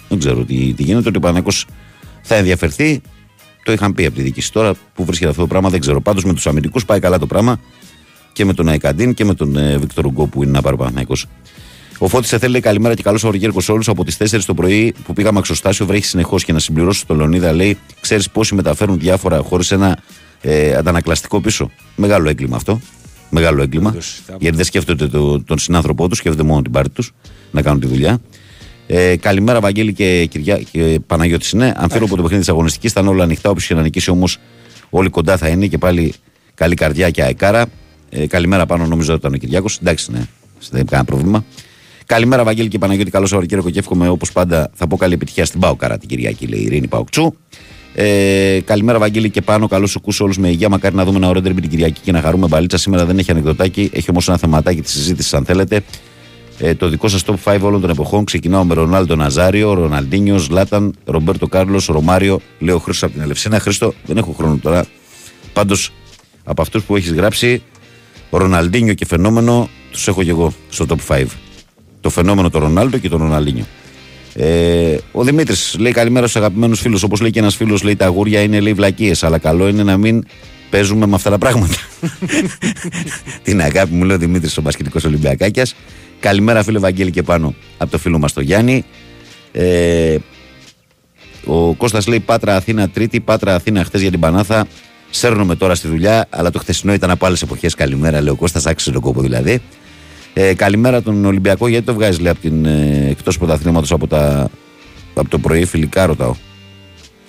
Δεν ξέρω τι, τι γίνεται. Ότι ο Παναθηναϊκός θα ενδιαφερθεί. Το είχαν πει από τη διοίκηση. Τώρα που βρίσκεται αυτό το πράγμα δεν ξέρω. Πάντως με τους αμυντικούς πάει καλά το πράγμα και με τον Αϊκαντίν και με τον ε, Βίκτορ Ουγκό που είναι να πάρει ο Παναθηναϊκός. Ο Φώτης σε θέλει καλημέρα και καλό Σαββατοκύριακο σε όλου. Από τις 4 το πρωί που πήγαμε αξοστάσιο βρέχει συνεχώς και να συμπληρώσω το Λονίδα λέει: Ξέρεις πόσοι μεταφέρουν διάφορα χωρί ένα ε, αντανακλαστικό πίσω. Μεγάλο έγκλημα αυτό. Μεγάλο έγκλημα. Γιατί δεν σκέφτονται το, τον συνάνθρωπό τους, σκέφτονται μόνο την πάρτη τους να κάνουν τη δουλειά. Ε, καλημέρα, Βαγγέλη και, Κυριά, και Παναγιώτης. Ναι, αν φέρω από το παιχνίδι της αγωνιστικής, θα είναι όλα ανοιχτά. Όποιο και να νικήσει όμως, όλοι κοντά θα είναι και πάλι καλή καρδιά και αεκάρα. Ε, καλημέρα πάνω, νομίζω ότι ήταν ο Κυριάκος. Εντάξει, ναι, δεν έχει κανένα πρόβλημα. Καλημέρα, Βαγγέλη και Παναγιώτη. Καλό Σαββατοκύριακο και εύχομαι όπως πάντα θα πω καλή επιτυχία στην Πάοκαρα την Κυριακή, λέει η Ειρήνη Παοκτσού. Ε, καλημέρα, Βαγγέλη και πάνω. Καλώς σου όλους με υγεία. Μακάρι να δούμε ένα ωραίο την Κυριακή και να χαρούμε μπαλίτσα. Σήμερα δεν έχει ανεκδοτάκι. Έχει όμως ένα θεματάκι της συζήτησης, αν θέλετε. Ε, το δικό σας top 5 όλων των εποχών. Ξεκινάω με Ρονάλντο Ναζάριο, Ροναλντίνιο, Λάταν, Ρομπέρτο Κάρλος, Ρωμάριο. Λέω Χρήστο από την Ελευσίνα. Χρήστο, δεν έχω χρόνο τώρα. Πάντως από αυτούς που έχεις γράψει, Ροναλντίνιο και φαινόμενο τους έχω και εγώ στο top 5. Το φαινόμενο το Ρονάλντο και το Ροναλντίνιο. Ε, ο Δημήτρης λέει καλημέρα στους αγαπημένους φίλους. Όπως λέει και ένας φίλος, λέει τα αγούρια είναι λέει βλακίες. Αλλά καλό είναι να μην παίζουμε με αυτά τα πράγματα. [laughs] Την αγάπη μου λέει ο Δημήτρης ο Μπασκετικός Ολυμπιακάκιας. Καλημέρα φίλε Βαγγέλη και πάνω από το φίλο μας τον Γιάννη. Ε, ο Κώστας λέει Πάτρα Αθήνα Τρίτη, Πάτρα Αθήνα χθες για την Πανάθα. Σέρνομαι τώρα στη δουλειά, αλλά το χθεσινό ήταν από άλλες εποχές. Καλημέρα, λέει ο Κώστας, άξιζε τον κόπο δηλαδή. Ε, καλημέρα τον Ολυμπιακό, γιατί το βγάζεις λέει, από την, ε, εκτός πρωταθλήματος από, τα, από το πρωί, φιλικά ρωτάω.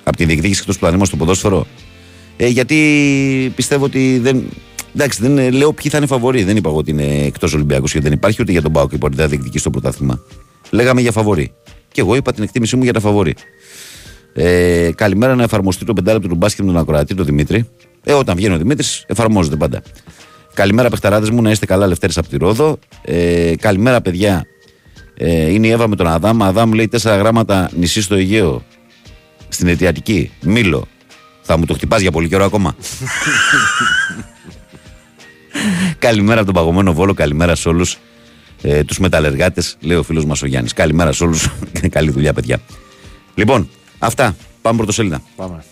Από τη διεκδίκηση εκτός πρωταθλήματος στο ποδόσφαιρο. Ε, γιατί πιστεύω ότι δεν, Εντάξει, δεν ε, λέω ποιοι θα είναι φαβοροί. Δεν είπα εγώ ότι είναι εκτός Ολυμπιακού και δεν υπάρχει ούτε για τον Πάοκ ότι θα διεκδικήσει στο πρωτάθλημα. Λέγαμε για φαβοροί. Και εγώ είπα την εκτίμησή μου για τα φαβοροί. Ε, καλημέρα να εφαρμοστεί το πεντάλεπτο του μπάσκετ με τον Ακροατή, τον Δημήτρη. Ε, όταν βγαίνει ο Δημήτρης, εφαρμόζεται πάντα. Καλημέρα, παιχταράδες μου, να είστε καλά Λευτέρης από τη Ρόδο. Ε, καλημέρα, παιδιά. Ε, είναι η Εύα με τον Αδάμ. Αδάμ λέει τέσσερα γράμματα νησί στο Αιγαίο. Στην Αιτιατική. Μήλο. Θα μου το χτυπάς για πολύ καιρό ακόμα. [laughs] καλημέρα από τον παγωμένο Βόλο. Καλημέρα σε όλους ε, τους μεταλλεργάτες, λέει ο φίλος μας ο Γιάννης. Καλημέρα σε όλους. [laughs] Καλή δουλειά, παιδιά. Λοιπόν, αυτά. Πάμε πρωτοσέλιδα. Πάμε.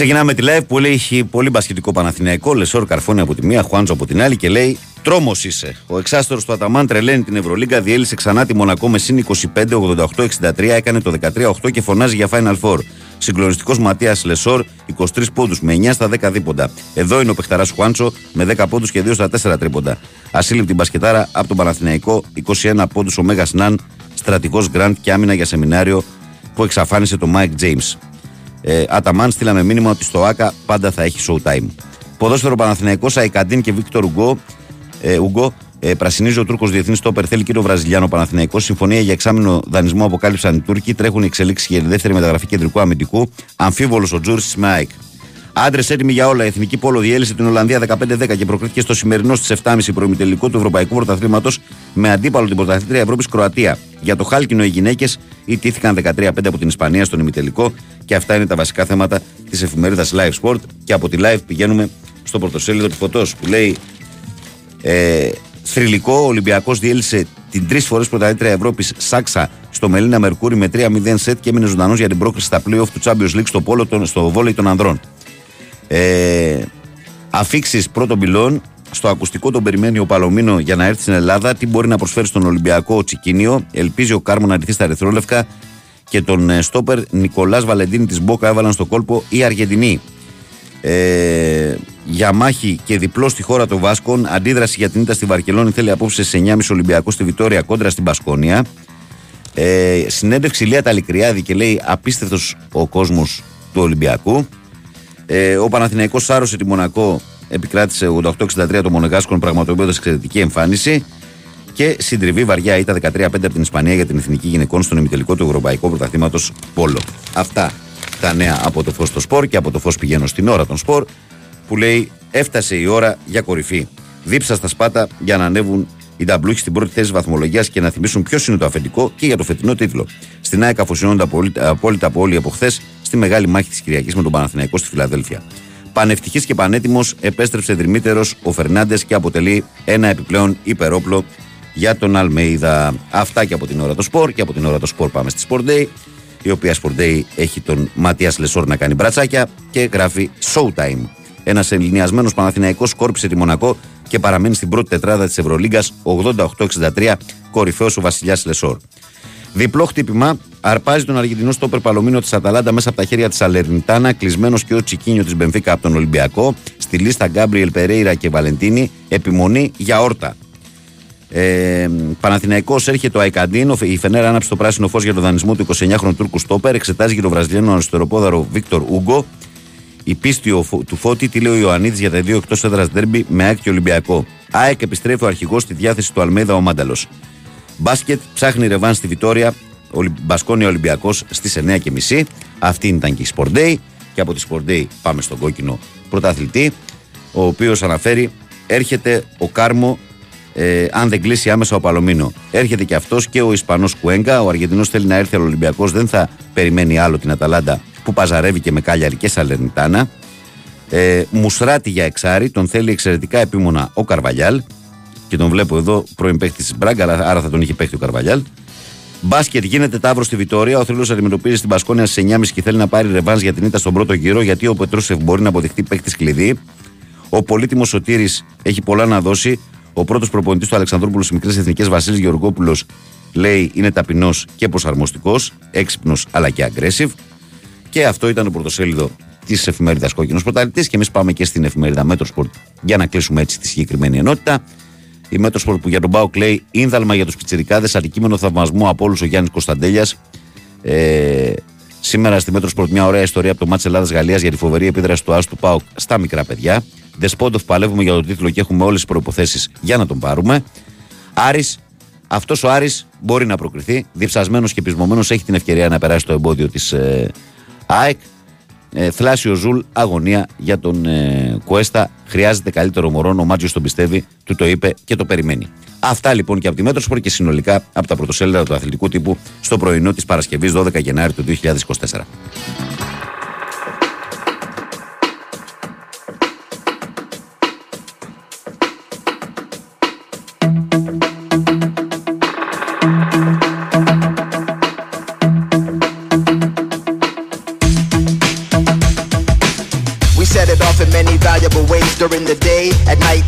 Ξεκινάμε τη live που λέει έχει πολύ μπασκετικό Παναθηναϊκό. Λεσόρ Καρφώνη από τη μία, Χουάντζο από την άλλη και λέει Τρόμος είσαι. Ο εξάστερο του Αταμάν τρελαίνει την Ευρωλίγκα, διέλυσε ξανά τη Μονακό με συν 25, 88-63, έκανε το 13-8 και φωνάζει για Final Four. Συγκλονιστικός Ματίας Λεσόρ, 23 πόντους με 9 στα 10 δίποντα. Εδώ είναι ο παιχταράς Χουάντσο με 10 πόντους και 2 στα 4 τρίποντα. Ασύλληπτη μπασκετάρα από τον Παναθηναϊκό, 21 πόντους ο Μέγας Ναν, στρατηγός Γκραντ και άμυνα για σεμινάριο που εξαφάνισε τον Μάικ James. Ε, Αταμάν στείλαμε μήνυμα ότι στο ΟΑΚΑ πάντα θα έχει showtime. Ποδόσφαιρο Παναθηναϊκός, Αϊκαντίν και Βίκτορ Ουγκό. Ε, Ουγκό ε, πρασινίζει ο Τούρκος Διεθνής Τόπερ. Θέλει κύριο Βραζιλιάνο Παναθηναϊκός. Συμφωνία για εξάμεινο δανεισμό αποκάλυψαν οι Τούρκοι. Τρέχουν εξελίξεις για τη δεύτερη μεταγραφή κεντρικού αμυντικού. Αμφίβολος ο Τζούρι με ΑΕΚ. Άντρες έτοιμοι για όλα. Η Εθνική Πόλο διέλυσε την Ολλανδία 15-10 και προκρίθηκε στο σημερινό στις 7.30 προημητελικό του Ευρωπαϊκού Πρωταθλήματος με αντίπαλο την πρωταθλήτρια Ευρώπης Κροατία. Για το χάλκινο οι γυναίκες ιτήθηκαν 13-5 από την Ισπανία στον ημιτελικό και αυτά είναι τα βασικά θέματα της εφημερίδας Live Sport. Και από τη Live πηγαίνουμε στο πρωτοσέλιδο του Φωτός που λέει ε, Θρηλυκό, ο Ολυμπιακός διέλυσε την τρεις φορές πρωταθλήτρια Ευρώπης Σάξα στο Μελίνα Μερκούρι με 3-0 σετ και έμεινε ζωντανός για την πρόκριση στα playoff του Champions League στο, πόλο, στο βόλεϊ των ανδρών. Ε, Αφήξεις πρώτων πυλών. Στο ακουστικό τον περιμένει ο Παλωμίνο για να έρθει στην Ελλάδα. Τι μπορεί να προσφέρει στον Ολυμπιακό ο Τσικίνιο. Ελπίζει ο Κάρμο να ρηθεί στα ερυθρόλευκα. Και τον ε, στόπερ Νικολάς Βαλεντίνη της Μπόκα έβαλαν στο κόλπο οι Αργεντινοί. Ε, για μάχη και διπλό στη χώρα των Βάσκων. Αντίδραση για την ήττα στη Βαρκελόνη θέλει απόψε σε 9,5 Ολυμπιακό στη Βιτόρια κόντρα στην Πασκόνια. Ε, συνέντευξη Λία Ταλικριάδη και λέει απίστευτος ο κόσμος του Ολυμπιακού. Ε, ο Παναθηναϊκός σάρωσε τη Μονακό, επικράτησε 88-63 το Μονεγάσκον, πραγματοποιώντας εξαιρετική εμφάνιση. Και συντριβή βαριά ήταν 13-5 από την Ισπανία για την εθνική γυναικών στον ημιτελικό του Ευρωπαϊκού Πρωταθλήματος Πόλο. Αυτά τα νέα από το φως στο σπορ και από το φως πηγαίνω στην ώρα των σπορ που λέει έφτασε η ώρα για κορυφή. Δίψα στα σπάτα για να ανέβουν οι ταμπλούχοι στην πρώτη θέση βαθμολογίας και να θυμίσουν ποιος είναι το αφεντικό και για το φετινό τίτλο. Στην ΑΕΚ αφοσιώνονται απόλυτα από όλοι από χθες στη μεγάλη μάχη της Κυριακής με τον Παναθηναϊκό στη Φιλαδέλφια. Πανευτυχής και πανέτοιμος επέστρεψε δρυμύτερο ο Φερνάντες και αποτελεί ένα επιπλέον υπερόπλο για τον Αλμέιδα. Αυτά και από την ώρα το σπορ και από την ώρα το σπορ πάμε στη Sport Day. Η οποία Sport Day έχει τον Ματίας Λεσόρ να κάνει μπρατσάκια και γράφει Showtime. Ένας αφηνιασμένος Παναθηναϊκός σκόρπισε τη Μονακό και παραμένει στην πρώτη τετράδα της Ευρωλίγκας 88-63, κορυφαίος ο Βασιλιάς Λεσόρ. Διπλό χτύπημα αρπάζει τον Αργεντινό στο Παλομίνο της Αταλάντα μέσα από τα χέρια της Σαλερνιτάνα, κλεισμένος και ο Τσικίνιο της Μπενφίκα από τον Ολυμπιακό. Στη λίστα Γκάμπριελ Περέιρα και Βαλεντίνη, επιμονή για όρτα. Ε, Παναθηναϊκός έρχεται ο Αϊκαντίν. Η Φενέρα άναψε το πράσινο φως για τον δανεισμό του 29χρονου Τούρκου Στόπερ. Εξετάζει για τον Βραζιλιάνο αριστεροπόδαρο Βίκτορ Ούγκο. Η πίστη ο Φω- του Φώτη, τι λέει ο Ιωαννίδης για τα δύο εκτός έδρας ντέρμπι με ΑΕΚ και Ολυμπιακό. ΑΕΚ επιστρέφει ο αρχηγός στη διάθεση του Αλμέδα ο Μάνταλος. Μπάσκετ ψάχνει ρεβάν στη Βιτόρια. Ολυ- Μπασκόνια Ολυμπιακός στις 9.30. Αυτή ήταν και η Sport Day. Και από τη Sport Day πάμε στον κόκκινο πρωταθλητή, ο οποίος αναφέρει έρχεται ο Κάρμο ε, αν δεν κλείσει άμεσα ο Παλωμίνο. Έρχεται και αυτός και ο Ισπανός Κουέγκα. Ο Αργεντινός θέλει να έρθει, αλλά ο Ολυμπιακός δεν θα περιμένει άλλο την Αταλάντα που παζαρεύει και με Κάλιαρη και Σαλερνιτάνα. Ε, Μουσράτη για εξάρι, τον θέλει εξαιρετικά επίμονα ο Καρβαλιάλ. Και τον βλέπω εδώ πρώην παίχτης της Μπράγκα, αλλά άρα θα τον είχε παίχτη ο Καρβαλιάλ. Μπάσκετ γίνεται τάβρο στη Βιτόρια. Ο θρύλος αντιμετωπίζει την Πασκόνια στι 9.30 και θέλει να πάρει ρεβάνς για την ήττα στον πρώτο γύρο, γιατί ο Πετρούσεφ μπορεί να αποδειχτεί παίχτης κλειδί. Ο πολύτιμος Σωτήρης έχει πολλά να δώσει. Ο πρώτος προπονητής του Αλεξανδρούπουλου στις μικρές εθνικές Βασίλης Γεωργόπουλος λέει είναι ταπεινός και προσαρμοστικός, έξυπνος αλλά και aggressive. Και αυτό ήταν το πρωτοσέλιδο της εφημερίδας Κόκκινος Πρωταθλητής. Και εμείς πάμε και στην εφημερίδα Μέτροσπορτ για να κλείσουμε έτσι τη συγκεκριμένη ενότητα. Η Μέτροσπορτ που για τον ΠΑΟΚ λέει ίνδαλμα για τους πιτσιρικάδες, αντικείμενο θαυμασμού από όλους ο Γιάννης Κωνσταντέλιας. Ε, σήμερα στη Μέτροσπορτ μια ωραία ιστορία από το μάτς Ελλάδα-Γαλλία για τη φοβερή επίδραση του άσου του ΠΑΟΚ στα μικρά παιδιά. Ντεσπόντοφ παλεύουμε για τον τίτλο και έχουμε όλες τις προϋποθέσεις για να τον πάρουμε. Άρης, αυτός ο Άρης μπορεί να προκριθεί. Διψασμένος και πεισμωμένος έχει την ευκαιρία να περάσει το εμπόδιο της ε, ΑΕΚ. Ε, θλάση ο Ζουλ, αγωνία για τον ε, Κουέστα. Χρειάζεται καλύτερο μωρό. Ο Μάτζιος τον πιστεύει, του το είπε και το περιμένει. Αυτά λοιπόν και από τη Μέτροσπορτ και συνολικά από τα πρωτοσέλιδα του αθλητικού τύπου στο πρωινό της Παρασκευής 12 Γενάρη του 2024.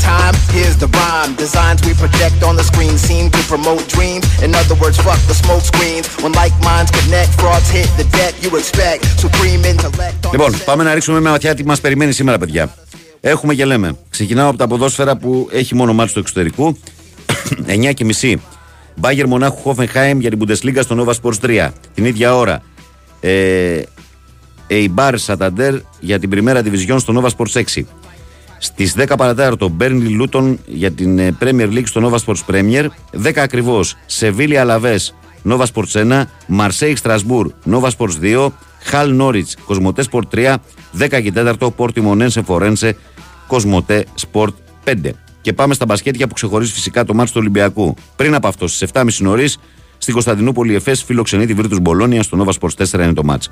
At nighttime, here's the rhyme. Designs we project on the screen seem to promote dreams. In other words, fuck the smoke screens. When like minds connect, frauds hit the deck you expect. Supreme intellect. on Λοιπόν, πάμε να ρίξουμε μια ματιά τι μα περιμένει σήμερα, παιδιά. Έχουμε και λέμε. Ξεκινάω από τα ποδόσφαιρα που έχει μόνο μάτι του εξωτερικού. 9 και μισή. Μπάγκερ Μονάχου Χόφενχάιμ για την Bundesliga στο Nova Sports 3. Την ίδια ώρα. Ε, Eibar Santander για την Πριμέρα Division στο Nova Sports 6. Στις 10 παρατέταρτο Burnley Luton για την ε, Premier League στο Nova Sports Premier. 10 ακριβώς Sevilla Αλαβές Nova Sports 1. Marseille Strasbourg Nova Sports 2. Χαλ Norwich Κοσμοτέ Sport 3. 10 και 4 Portimonense Forense Κοσμοτέ Sport 5. Και πάμε στα μπασκέτια που ξεχωρίζει φυσικά το μάτι του Ολυμπιακού. Πριν από αυτό, στις 7.30 νωρίς, στην Κωνσταντινούπολη Εφές φιλοξενεί τη Βίρτου Μπολόνια στο Nova Sports 4 είναι το μάτς.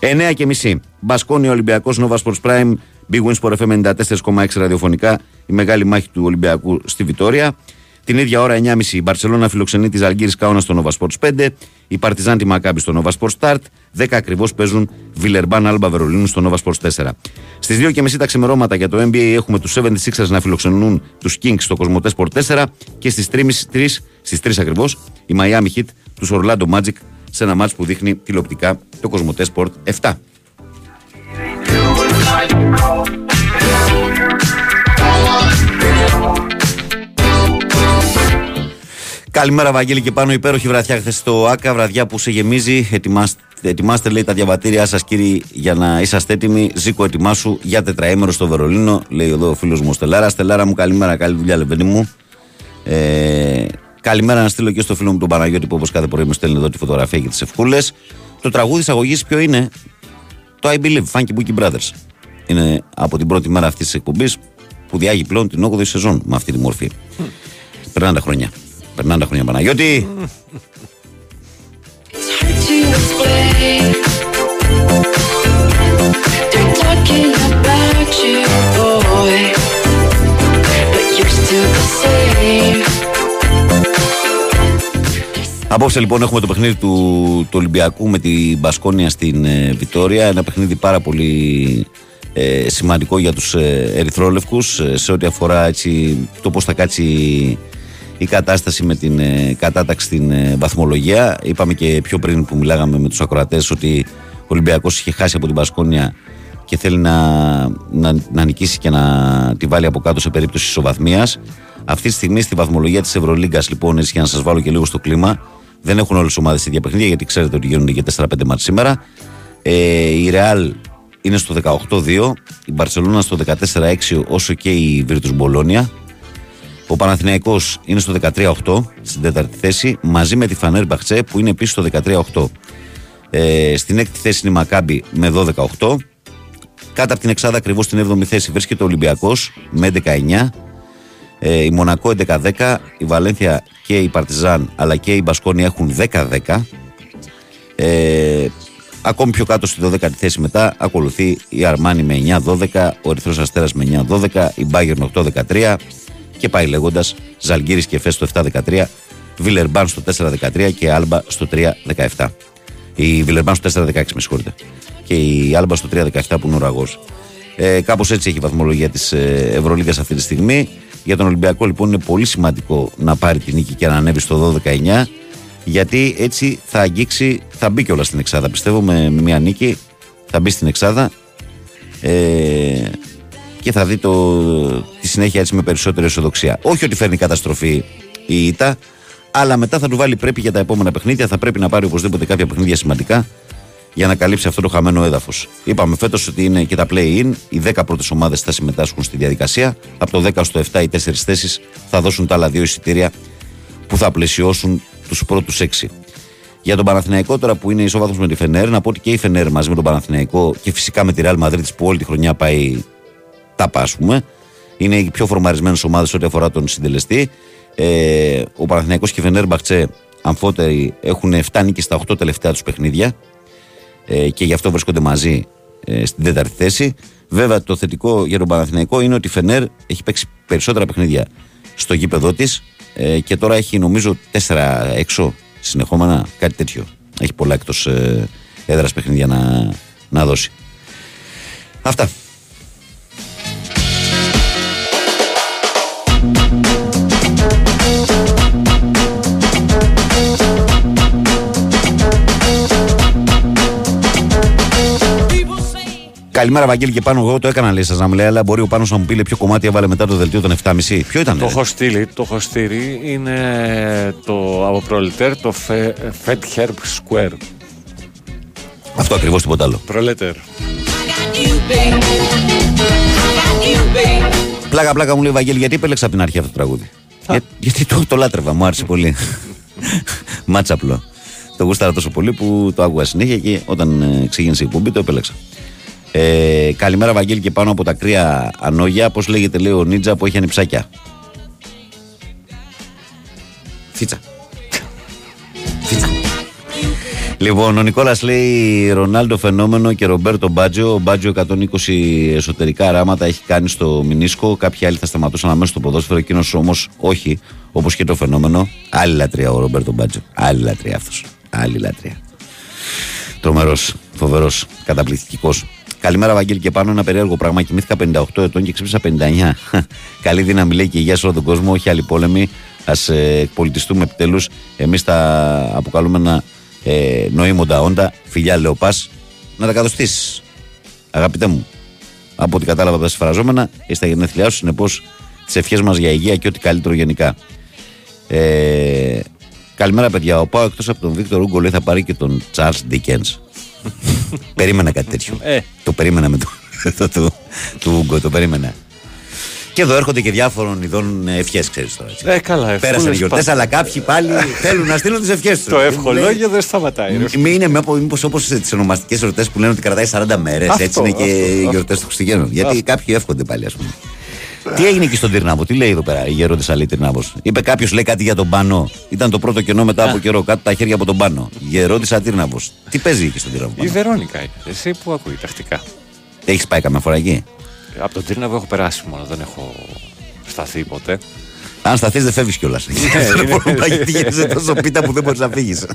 9 και μισή. Μπασκόνια Ολυμπιακός Nova Sports Prime. Big Wins Sport FM 94,6 ραδιοφωνικά. Η μεγάλη μάχη του Ολυμπιακού στη Βιτόρια. Την ίδια ώρα 9.30 η Μπαρσελόνα φιλοξενεί τη Αλγύρη Κάουνα στο Nova Sports 5. Η Παρτιζάν τη Μακάμπη στο Nova Sports Start. 10 ακριβώς παίζουν Βιλερμπάν Άλμπα Βερολίνου στο Nova Sports 4. Στις 2.30 τα ξημερώματα για το NBA έχουμε τους 76ers να φιλοξενούν τους Kings στο Κοσμοτέ Sport 4. Και στις 3, στις 3 ακριβώς η Miami Heat τους Orlando Magic σε ένα μάτς που δείχνει τηλεοπτικά το Κοσμοτέ Sport 7. Καλημέρα, Βαγγέλη, και πάνω υπέροχη βραδιά χθες στο ΑΚΑ. Βραδιά που σε γεμίζει. Ετοιμάστε, ετοιμάστε λέει, τα διαβατήριά σας, κύριοι, για να είσαστε έτοιμοι. Ζήκω, ετοιμάσου για τετραήμερο στο Βερολίνο. Λέει εδώ ο φίλος μου Στελάρας. Στελάρα μου, καλημέρα, καλή δουλειά, λεβένι μου. Ε, καλημέρα να στείλω και στο φίλο μου τον Παναγιώτη που όπως κάθε πρωί μου στέλνει εδώ τη φωτογραφία και τις ευκούλε. Το τραγούδι εισαγωγή ποιο είναι, το I Believe, Funky Bookie Brothers. Είναι από την πρώτη μέρα αυτής της εκπομπής που διάγει πλέον την 8η σεζόν με αυτή τη μορφή. Περνάνε τα χρόνια. Περνάνε τα χρόνια Παναγιώτη. to explain. They're talking about you, boy, but you're still the same. Απόψε λοιπόν έχουμε το παιχνίδι του, του Ολυμπιακού με την Μπασκόνια στην ε, Βιτόρια. Ένα παιχνίδι πάρα πολύ ε, σημαντικό για τους ε, ερυθρόλευκους ε, σε ό,τι αφορά έτσι, το πώς θα κάτσει η κατάσταση με την ε, κατάταξη στην ε, βαθμολογία. Είπαμε και πιο πριν που μιλάγαμε με τους ακροατές ότι ο Ολυμπιακός είχε χάσει από την Μπασκόνια και θέλει να, να, να νικήσει και να τη βάλει από κάτω σε περίπτωση ισοβαθμίας. Αυτή τη στιγμή στη βαθμολογία της Ευρωλίγκας λοιπόν, έτσι για να σας βάλω και λίγο στο κλίμα, δεν έχουν όλες τις ομάδες ίδια παιχνίδια γιατί ξέρετε ότι γίνονται και 4-5 μάτς σήμερα. Ε, η Real είναι στο 18-2, η Μπαρσελόνα στο 14-6 όσο και η Βίρτους Μπολόνια. Ο Παναθηναϊκός είναι στο 13-8 στην τέταρτη θέση μαζί με τη Φανέρ Μπαχτσέ που είναι επίσης στο 13-8. Ε, στην έκτη θέση είναι η Μακάμπη με 12-8. Κάτω από την εξάδα ακριβώς στην 7η θέση βρίσκεται ο Ολυμπιακός με 11-9. Ε, η Μονακό 11-10, η Βαλένθια και η Παρτιζάν αλλά και η Μπασκόνη έχουν 10-10. Ε, ακόμη πιο κάτω στη 12η θέση μετά ακολουθεί η Αρμάνη με 9-12, ο Ερυθρός Αστέρας με 9-12, η Μπάγερν 8-13 και πάει λέγοντας Ζαλγκύρης και Εφές στο 7-13, Βιλερμπάν στο 4-13 και Άλμπα στο 3-17. Η Βιλερμπάν στο 4-16 με συγχωρείτε. Και η Άλμπα στο 3-17 που είναι ο Ραγός. Ε, Κάπως έτσι έχει η βαθμολογία της Ευρωλίγα αυτή τη στιγμή. Για τον Ολυμπιακό λοιπόν είναι πολύ σημαντικό να πάρει την νίκη και να ανέβει στο 12-19 γιατί έτσι θα αγγίξει, θα μπει κιόλας στην Εξάδα πιστεύω με, με μια νίκη θα μπει στην Εξάδα ε, και θα δει το, τη συνέχεια έτσι με περισσότερη αισιοδοξία. Όχι ότι φέρνει καταστροφή η ήττα, αλλά μετά θα του βάλει πρέπει για τα επόμενα παιχνίδια. Θα πρέπει να πάρει οπωσδήποτε κάποια παιχνίδια σημαντικά για να καλύψει αυτό το χαμένο έδαφος. Είπαμε φέτος ότι είναι και τα play-in. Οι 10 πρώτες ομάδες θα συμμετάσχουν στη διαδικασία. Από το 10 στο 7 οι 4 θέσεις θα δώσουν τα άλλα δύο εισιτήρια που θα πλαισιώσουν τους πρώτους 6. Για τον Παναθηναϊκό τώρα που είναι ισόβαθμος με τη Φενέρ, να πω ότι και η Φενέρ μαζί με τον Παναθηναϊκό και φυσικά με τη Real Madrid που όλη τη χρονιά πάει τα πάσχουμε. Είναι οι πιο φορμαρισμένες ομάδες ό,τι αφορά τον συντελεστή. Ε, ο Παναθηναϊκός και η Φενέρ Μπαχτσέ αμφότεροι έχουν 7 νίκες στα 8 τελευταία τους παιχνίδια ε, και γι' αυτό βρίσκονται μαζί ε, στην τέταρτη θέση. Βέβαια το θετικό για τον Παναθηναϊκό είναι ότι η Φενέρ έχει παίξει περισσότερα παιχνίδια στο γήπεδό της ε, και τώρα έχει νομίζω 4 έξω συνεχόμενα, κάτι τέτοιο. Έχει πολλά εκτός ε, έδρας παιχνίδια να, να δώσει. Αυτά. Καλημέρα, Βαγγέλη, και πάνω. Εγώ το έκανα, λέει, σας να μου λέει, αλλά μπορεί ο πάνω να μου πει λέει, ποιο κομμάτι έβαλε μετά το δελτίο των 7.30. Ποιο ήταν, Το έχω στείλει, το έχω στείλει. Είναι το από προλετέρ, το Fed Herb Square. Αυτό ακριβώς τίποτα άλλο. Προλετέρ. Πλάκα, πλάκα μου λέει, Βαγγέλη, γιατί επέλεξα από την αρχή αυτό το τραγούδι; Για, γιατί το, το λάτρευα, μου άρεσε πολύ. [laughs] Μάτσαπλο. Το γούσταρα τόσο πολύ που το άκουγα συνέχεια και όταν ε, ξεκίνησε η εκπομπή το επέλεξα. Ε, καλημέρα, Βαγγέλη, και πάνω από τα κρύα ανόγια. Πώς λέγεται, λέει ο Νίτζα που έχει ανιψάκια; Φίτσα. Φίτσα. Λοιπόν, ο Νικόλας λέει Ρονάλντο φαινόμενο και Ρομπέρτο Μπάτζιο. Ο Μπάτζιο 120 εσωτερικά ράματα έχει κάνει στο Μινίσκο. Κάποιοι άλλοι θα σταματούσαν αμέσως στο ποδόσφαιρο. Εκείνος όμως όχι, όπως και το φαινόμενο. Άλλη λατρεία ο Ρομπέρτο Μπάτζιο. Άλλη λατρεία αυτός. Άλλη λατρεία. Τρομερός, φοβερός, καταπληκτικός. Καλημέρα, Βαγγέλη, και πάνω ένα περίεργο πράγμα. Κοιμήθηκα 58 ετών και ξύπνησα 59. [laughs] Καλή δύναμη λέει και υγεία σε όλο τον κόσμο, όχι άλλοι πόλεμοι. Α ε, εκπολιτιστούμε επιτέλους. Εμείς τα αποκαλούμε ένα ε, νοήμοντα όντα. Φιλιά, λέω πα, να τα κατοστήσει. Αγαπητέ μου, από ό,τι κατάλαβα από τα συμφραζόμενα, είσαι στα γενέθλιά σου. Συνεπώς, τις ευχές μας για υγεία και ό,τι καλύτερο γενικά. Ε, καλημέρα, παιδιά. Ο Πάο εκτός από τον Βίκτορ Ούγκο λέει θα πάρει και τον Charles Dickens. Περίμενα κάτι τέτοιο. Ε. Το περίμενα με το, [laughs] το, του, του Ούγκο, το περίμενα. Και εδώ έρχονται και διάφορων ειδών ευχές, ξέρεις τώρα. έτσι. Ε, καλά, Πέρασαν οι εύκολες γιορτές, πα- αλλά κάποιοι πάλι θέλουν να στείλουν τις ευχές τους. Το ευχολόγιο δεν σταματάει. ρε. Μην είναι μήπως όπως τις ονομαστικές εορτέ που λένε ότι κρατάει 40 μέρες. Αυτό, Έτσι είναι και αυτό, οι αυτό. γιορτές των Χριστουγέννων. Γιατί κάποιοι εύχονται πάλι, ας πούμε. Τι έγινε εκεί στον Τυρνάβο, τι λέει εδώ πέρα η γέροντε Αλή Τυρνάβος; Είπε κάποιος, λέει κάτι για τον πάνω. Ήταν το πρώτο κενό μετά από καιρό, κάτω τα χέρια από τον πάνω. Γερόντισα Τυρνάβος. Τι παίζει εκεί στον Τυρνάβο. Η Βερόνικα είναι. Εσύ που ακούει τακτικά. Έχεις πάει καμιά φορά εκεί; Από τον Τύρναβο έχω περάσει μόνο, δεν έχω σταθεί ποτέ. Αν σταθείς, δεν φεύγεις κιόλας. [laughs] είναι- Γιατί γίνεσαι τόσο πίτα που δεν μπορείς να φύγεις.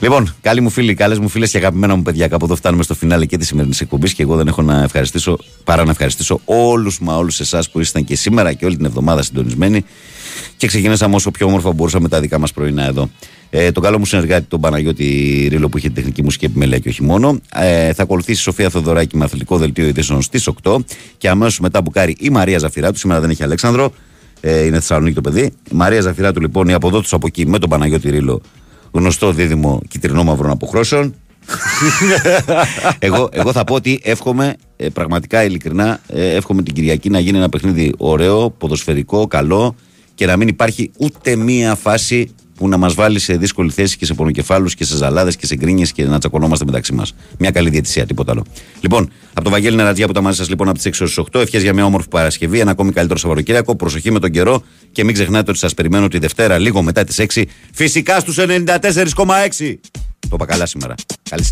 Λοιπόν, καλοί μου φίλοι, καλές μου φίλες και αγαπημένα μου παιδιά, κάπου εδώ φτάνουμε στο φινάλε και της σημερινής εκπομπής. Και εγώ δεν έχω να ευχαριστήσω παρά να ευχαριστήσω όλους μα όλους εσάς που ήσασταν και σήμερα και όλη την εβδομάδα συντονισμένοι. Και ξεκινήσαμε όσο πιο όμορφα μπορούσαμε τα δικά μας πρωινά εδώ. Ε, τον καλό μου συνεργάτη, τον Παναγιώτη Ρίλο, που είχε τεχνική μουσική επιμέλεια και όχι μόνο. Ε, θα ακολουθήσει η Σοφία Θοδωράκη με αθλητικό δελτίο ειδήσεων στις 8. Και αμέσως μετά μπουκάρει η Μαρία Ζαφυράτου. Σήμερα δεν έχει Αλέξανδρο. Ε, είναι Θεσσαλονίκη το παιδί. Η Μαρία Ζαφυράτου λοιπόν, η αποδότηση από εκεί με τον Παναγιώτη Ρήλο, γνωστό δίδυμο κυτρινό μαύρων αποχρώσεων. εγώ, εγώ θα πω ότι εύχομαι, ε, πραγματικά ειλικρινά, ε, εύχομαι την Κυριακή να γίνει ένα παιχνίδι ωραίο, ποδοσφαιρικό, καλό και να μην υπάρχει ούτε μία φάση που να μας βάλει σε δύσκολη θέση και σε πονοκεφάλους και σε ζαλάδες και σε γκρίνιες και να τσακωνόμαστε μεταξύ μας. Μια καλή διαιτησία, τίποτα άλλο. Λοιπόν, από το Βαγγέλη Νερατζιά που ήταν μαζί σας λοιπόν από τις 6 έως 8, ευχές για μια όμορφη Παρασκευή, ένα ακόμη καλύτερο Σαββατοκύριακο. Προσοχή με τον καιρό και μην ξεχνάτε ότι σας περιμένω τη Δευτέρα λίγο μετά τις 6, φυσικά στους 94,6. Το είπα καλά σήμερα. Καλή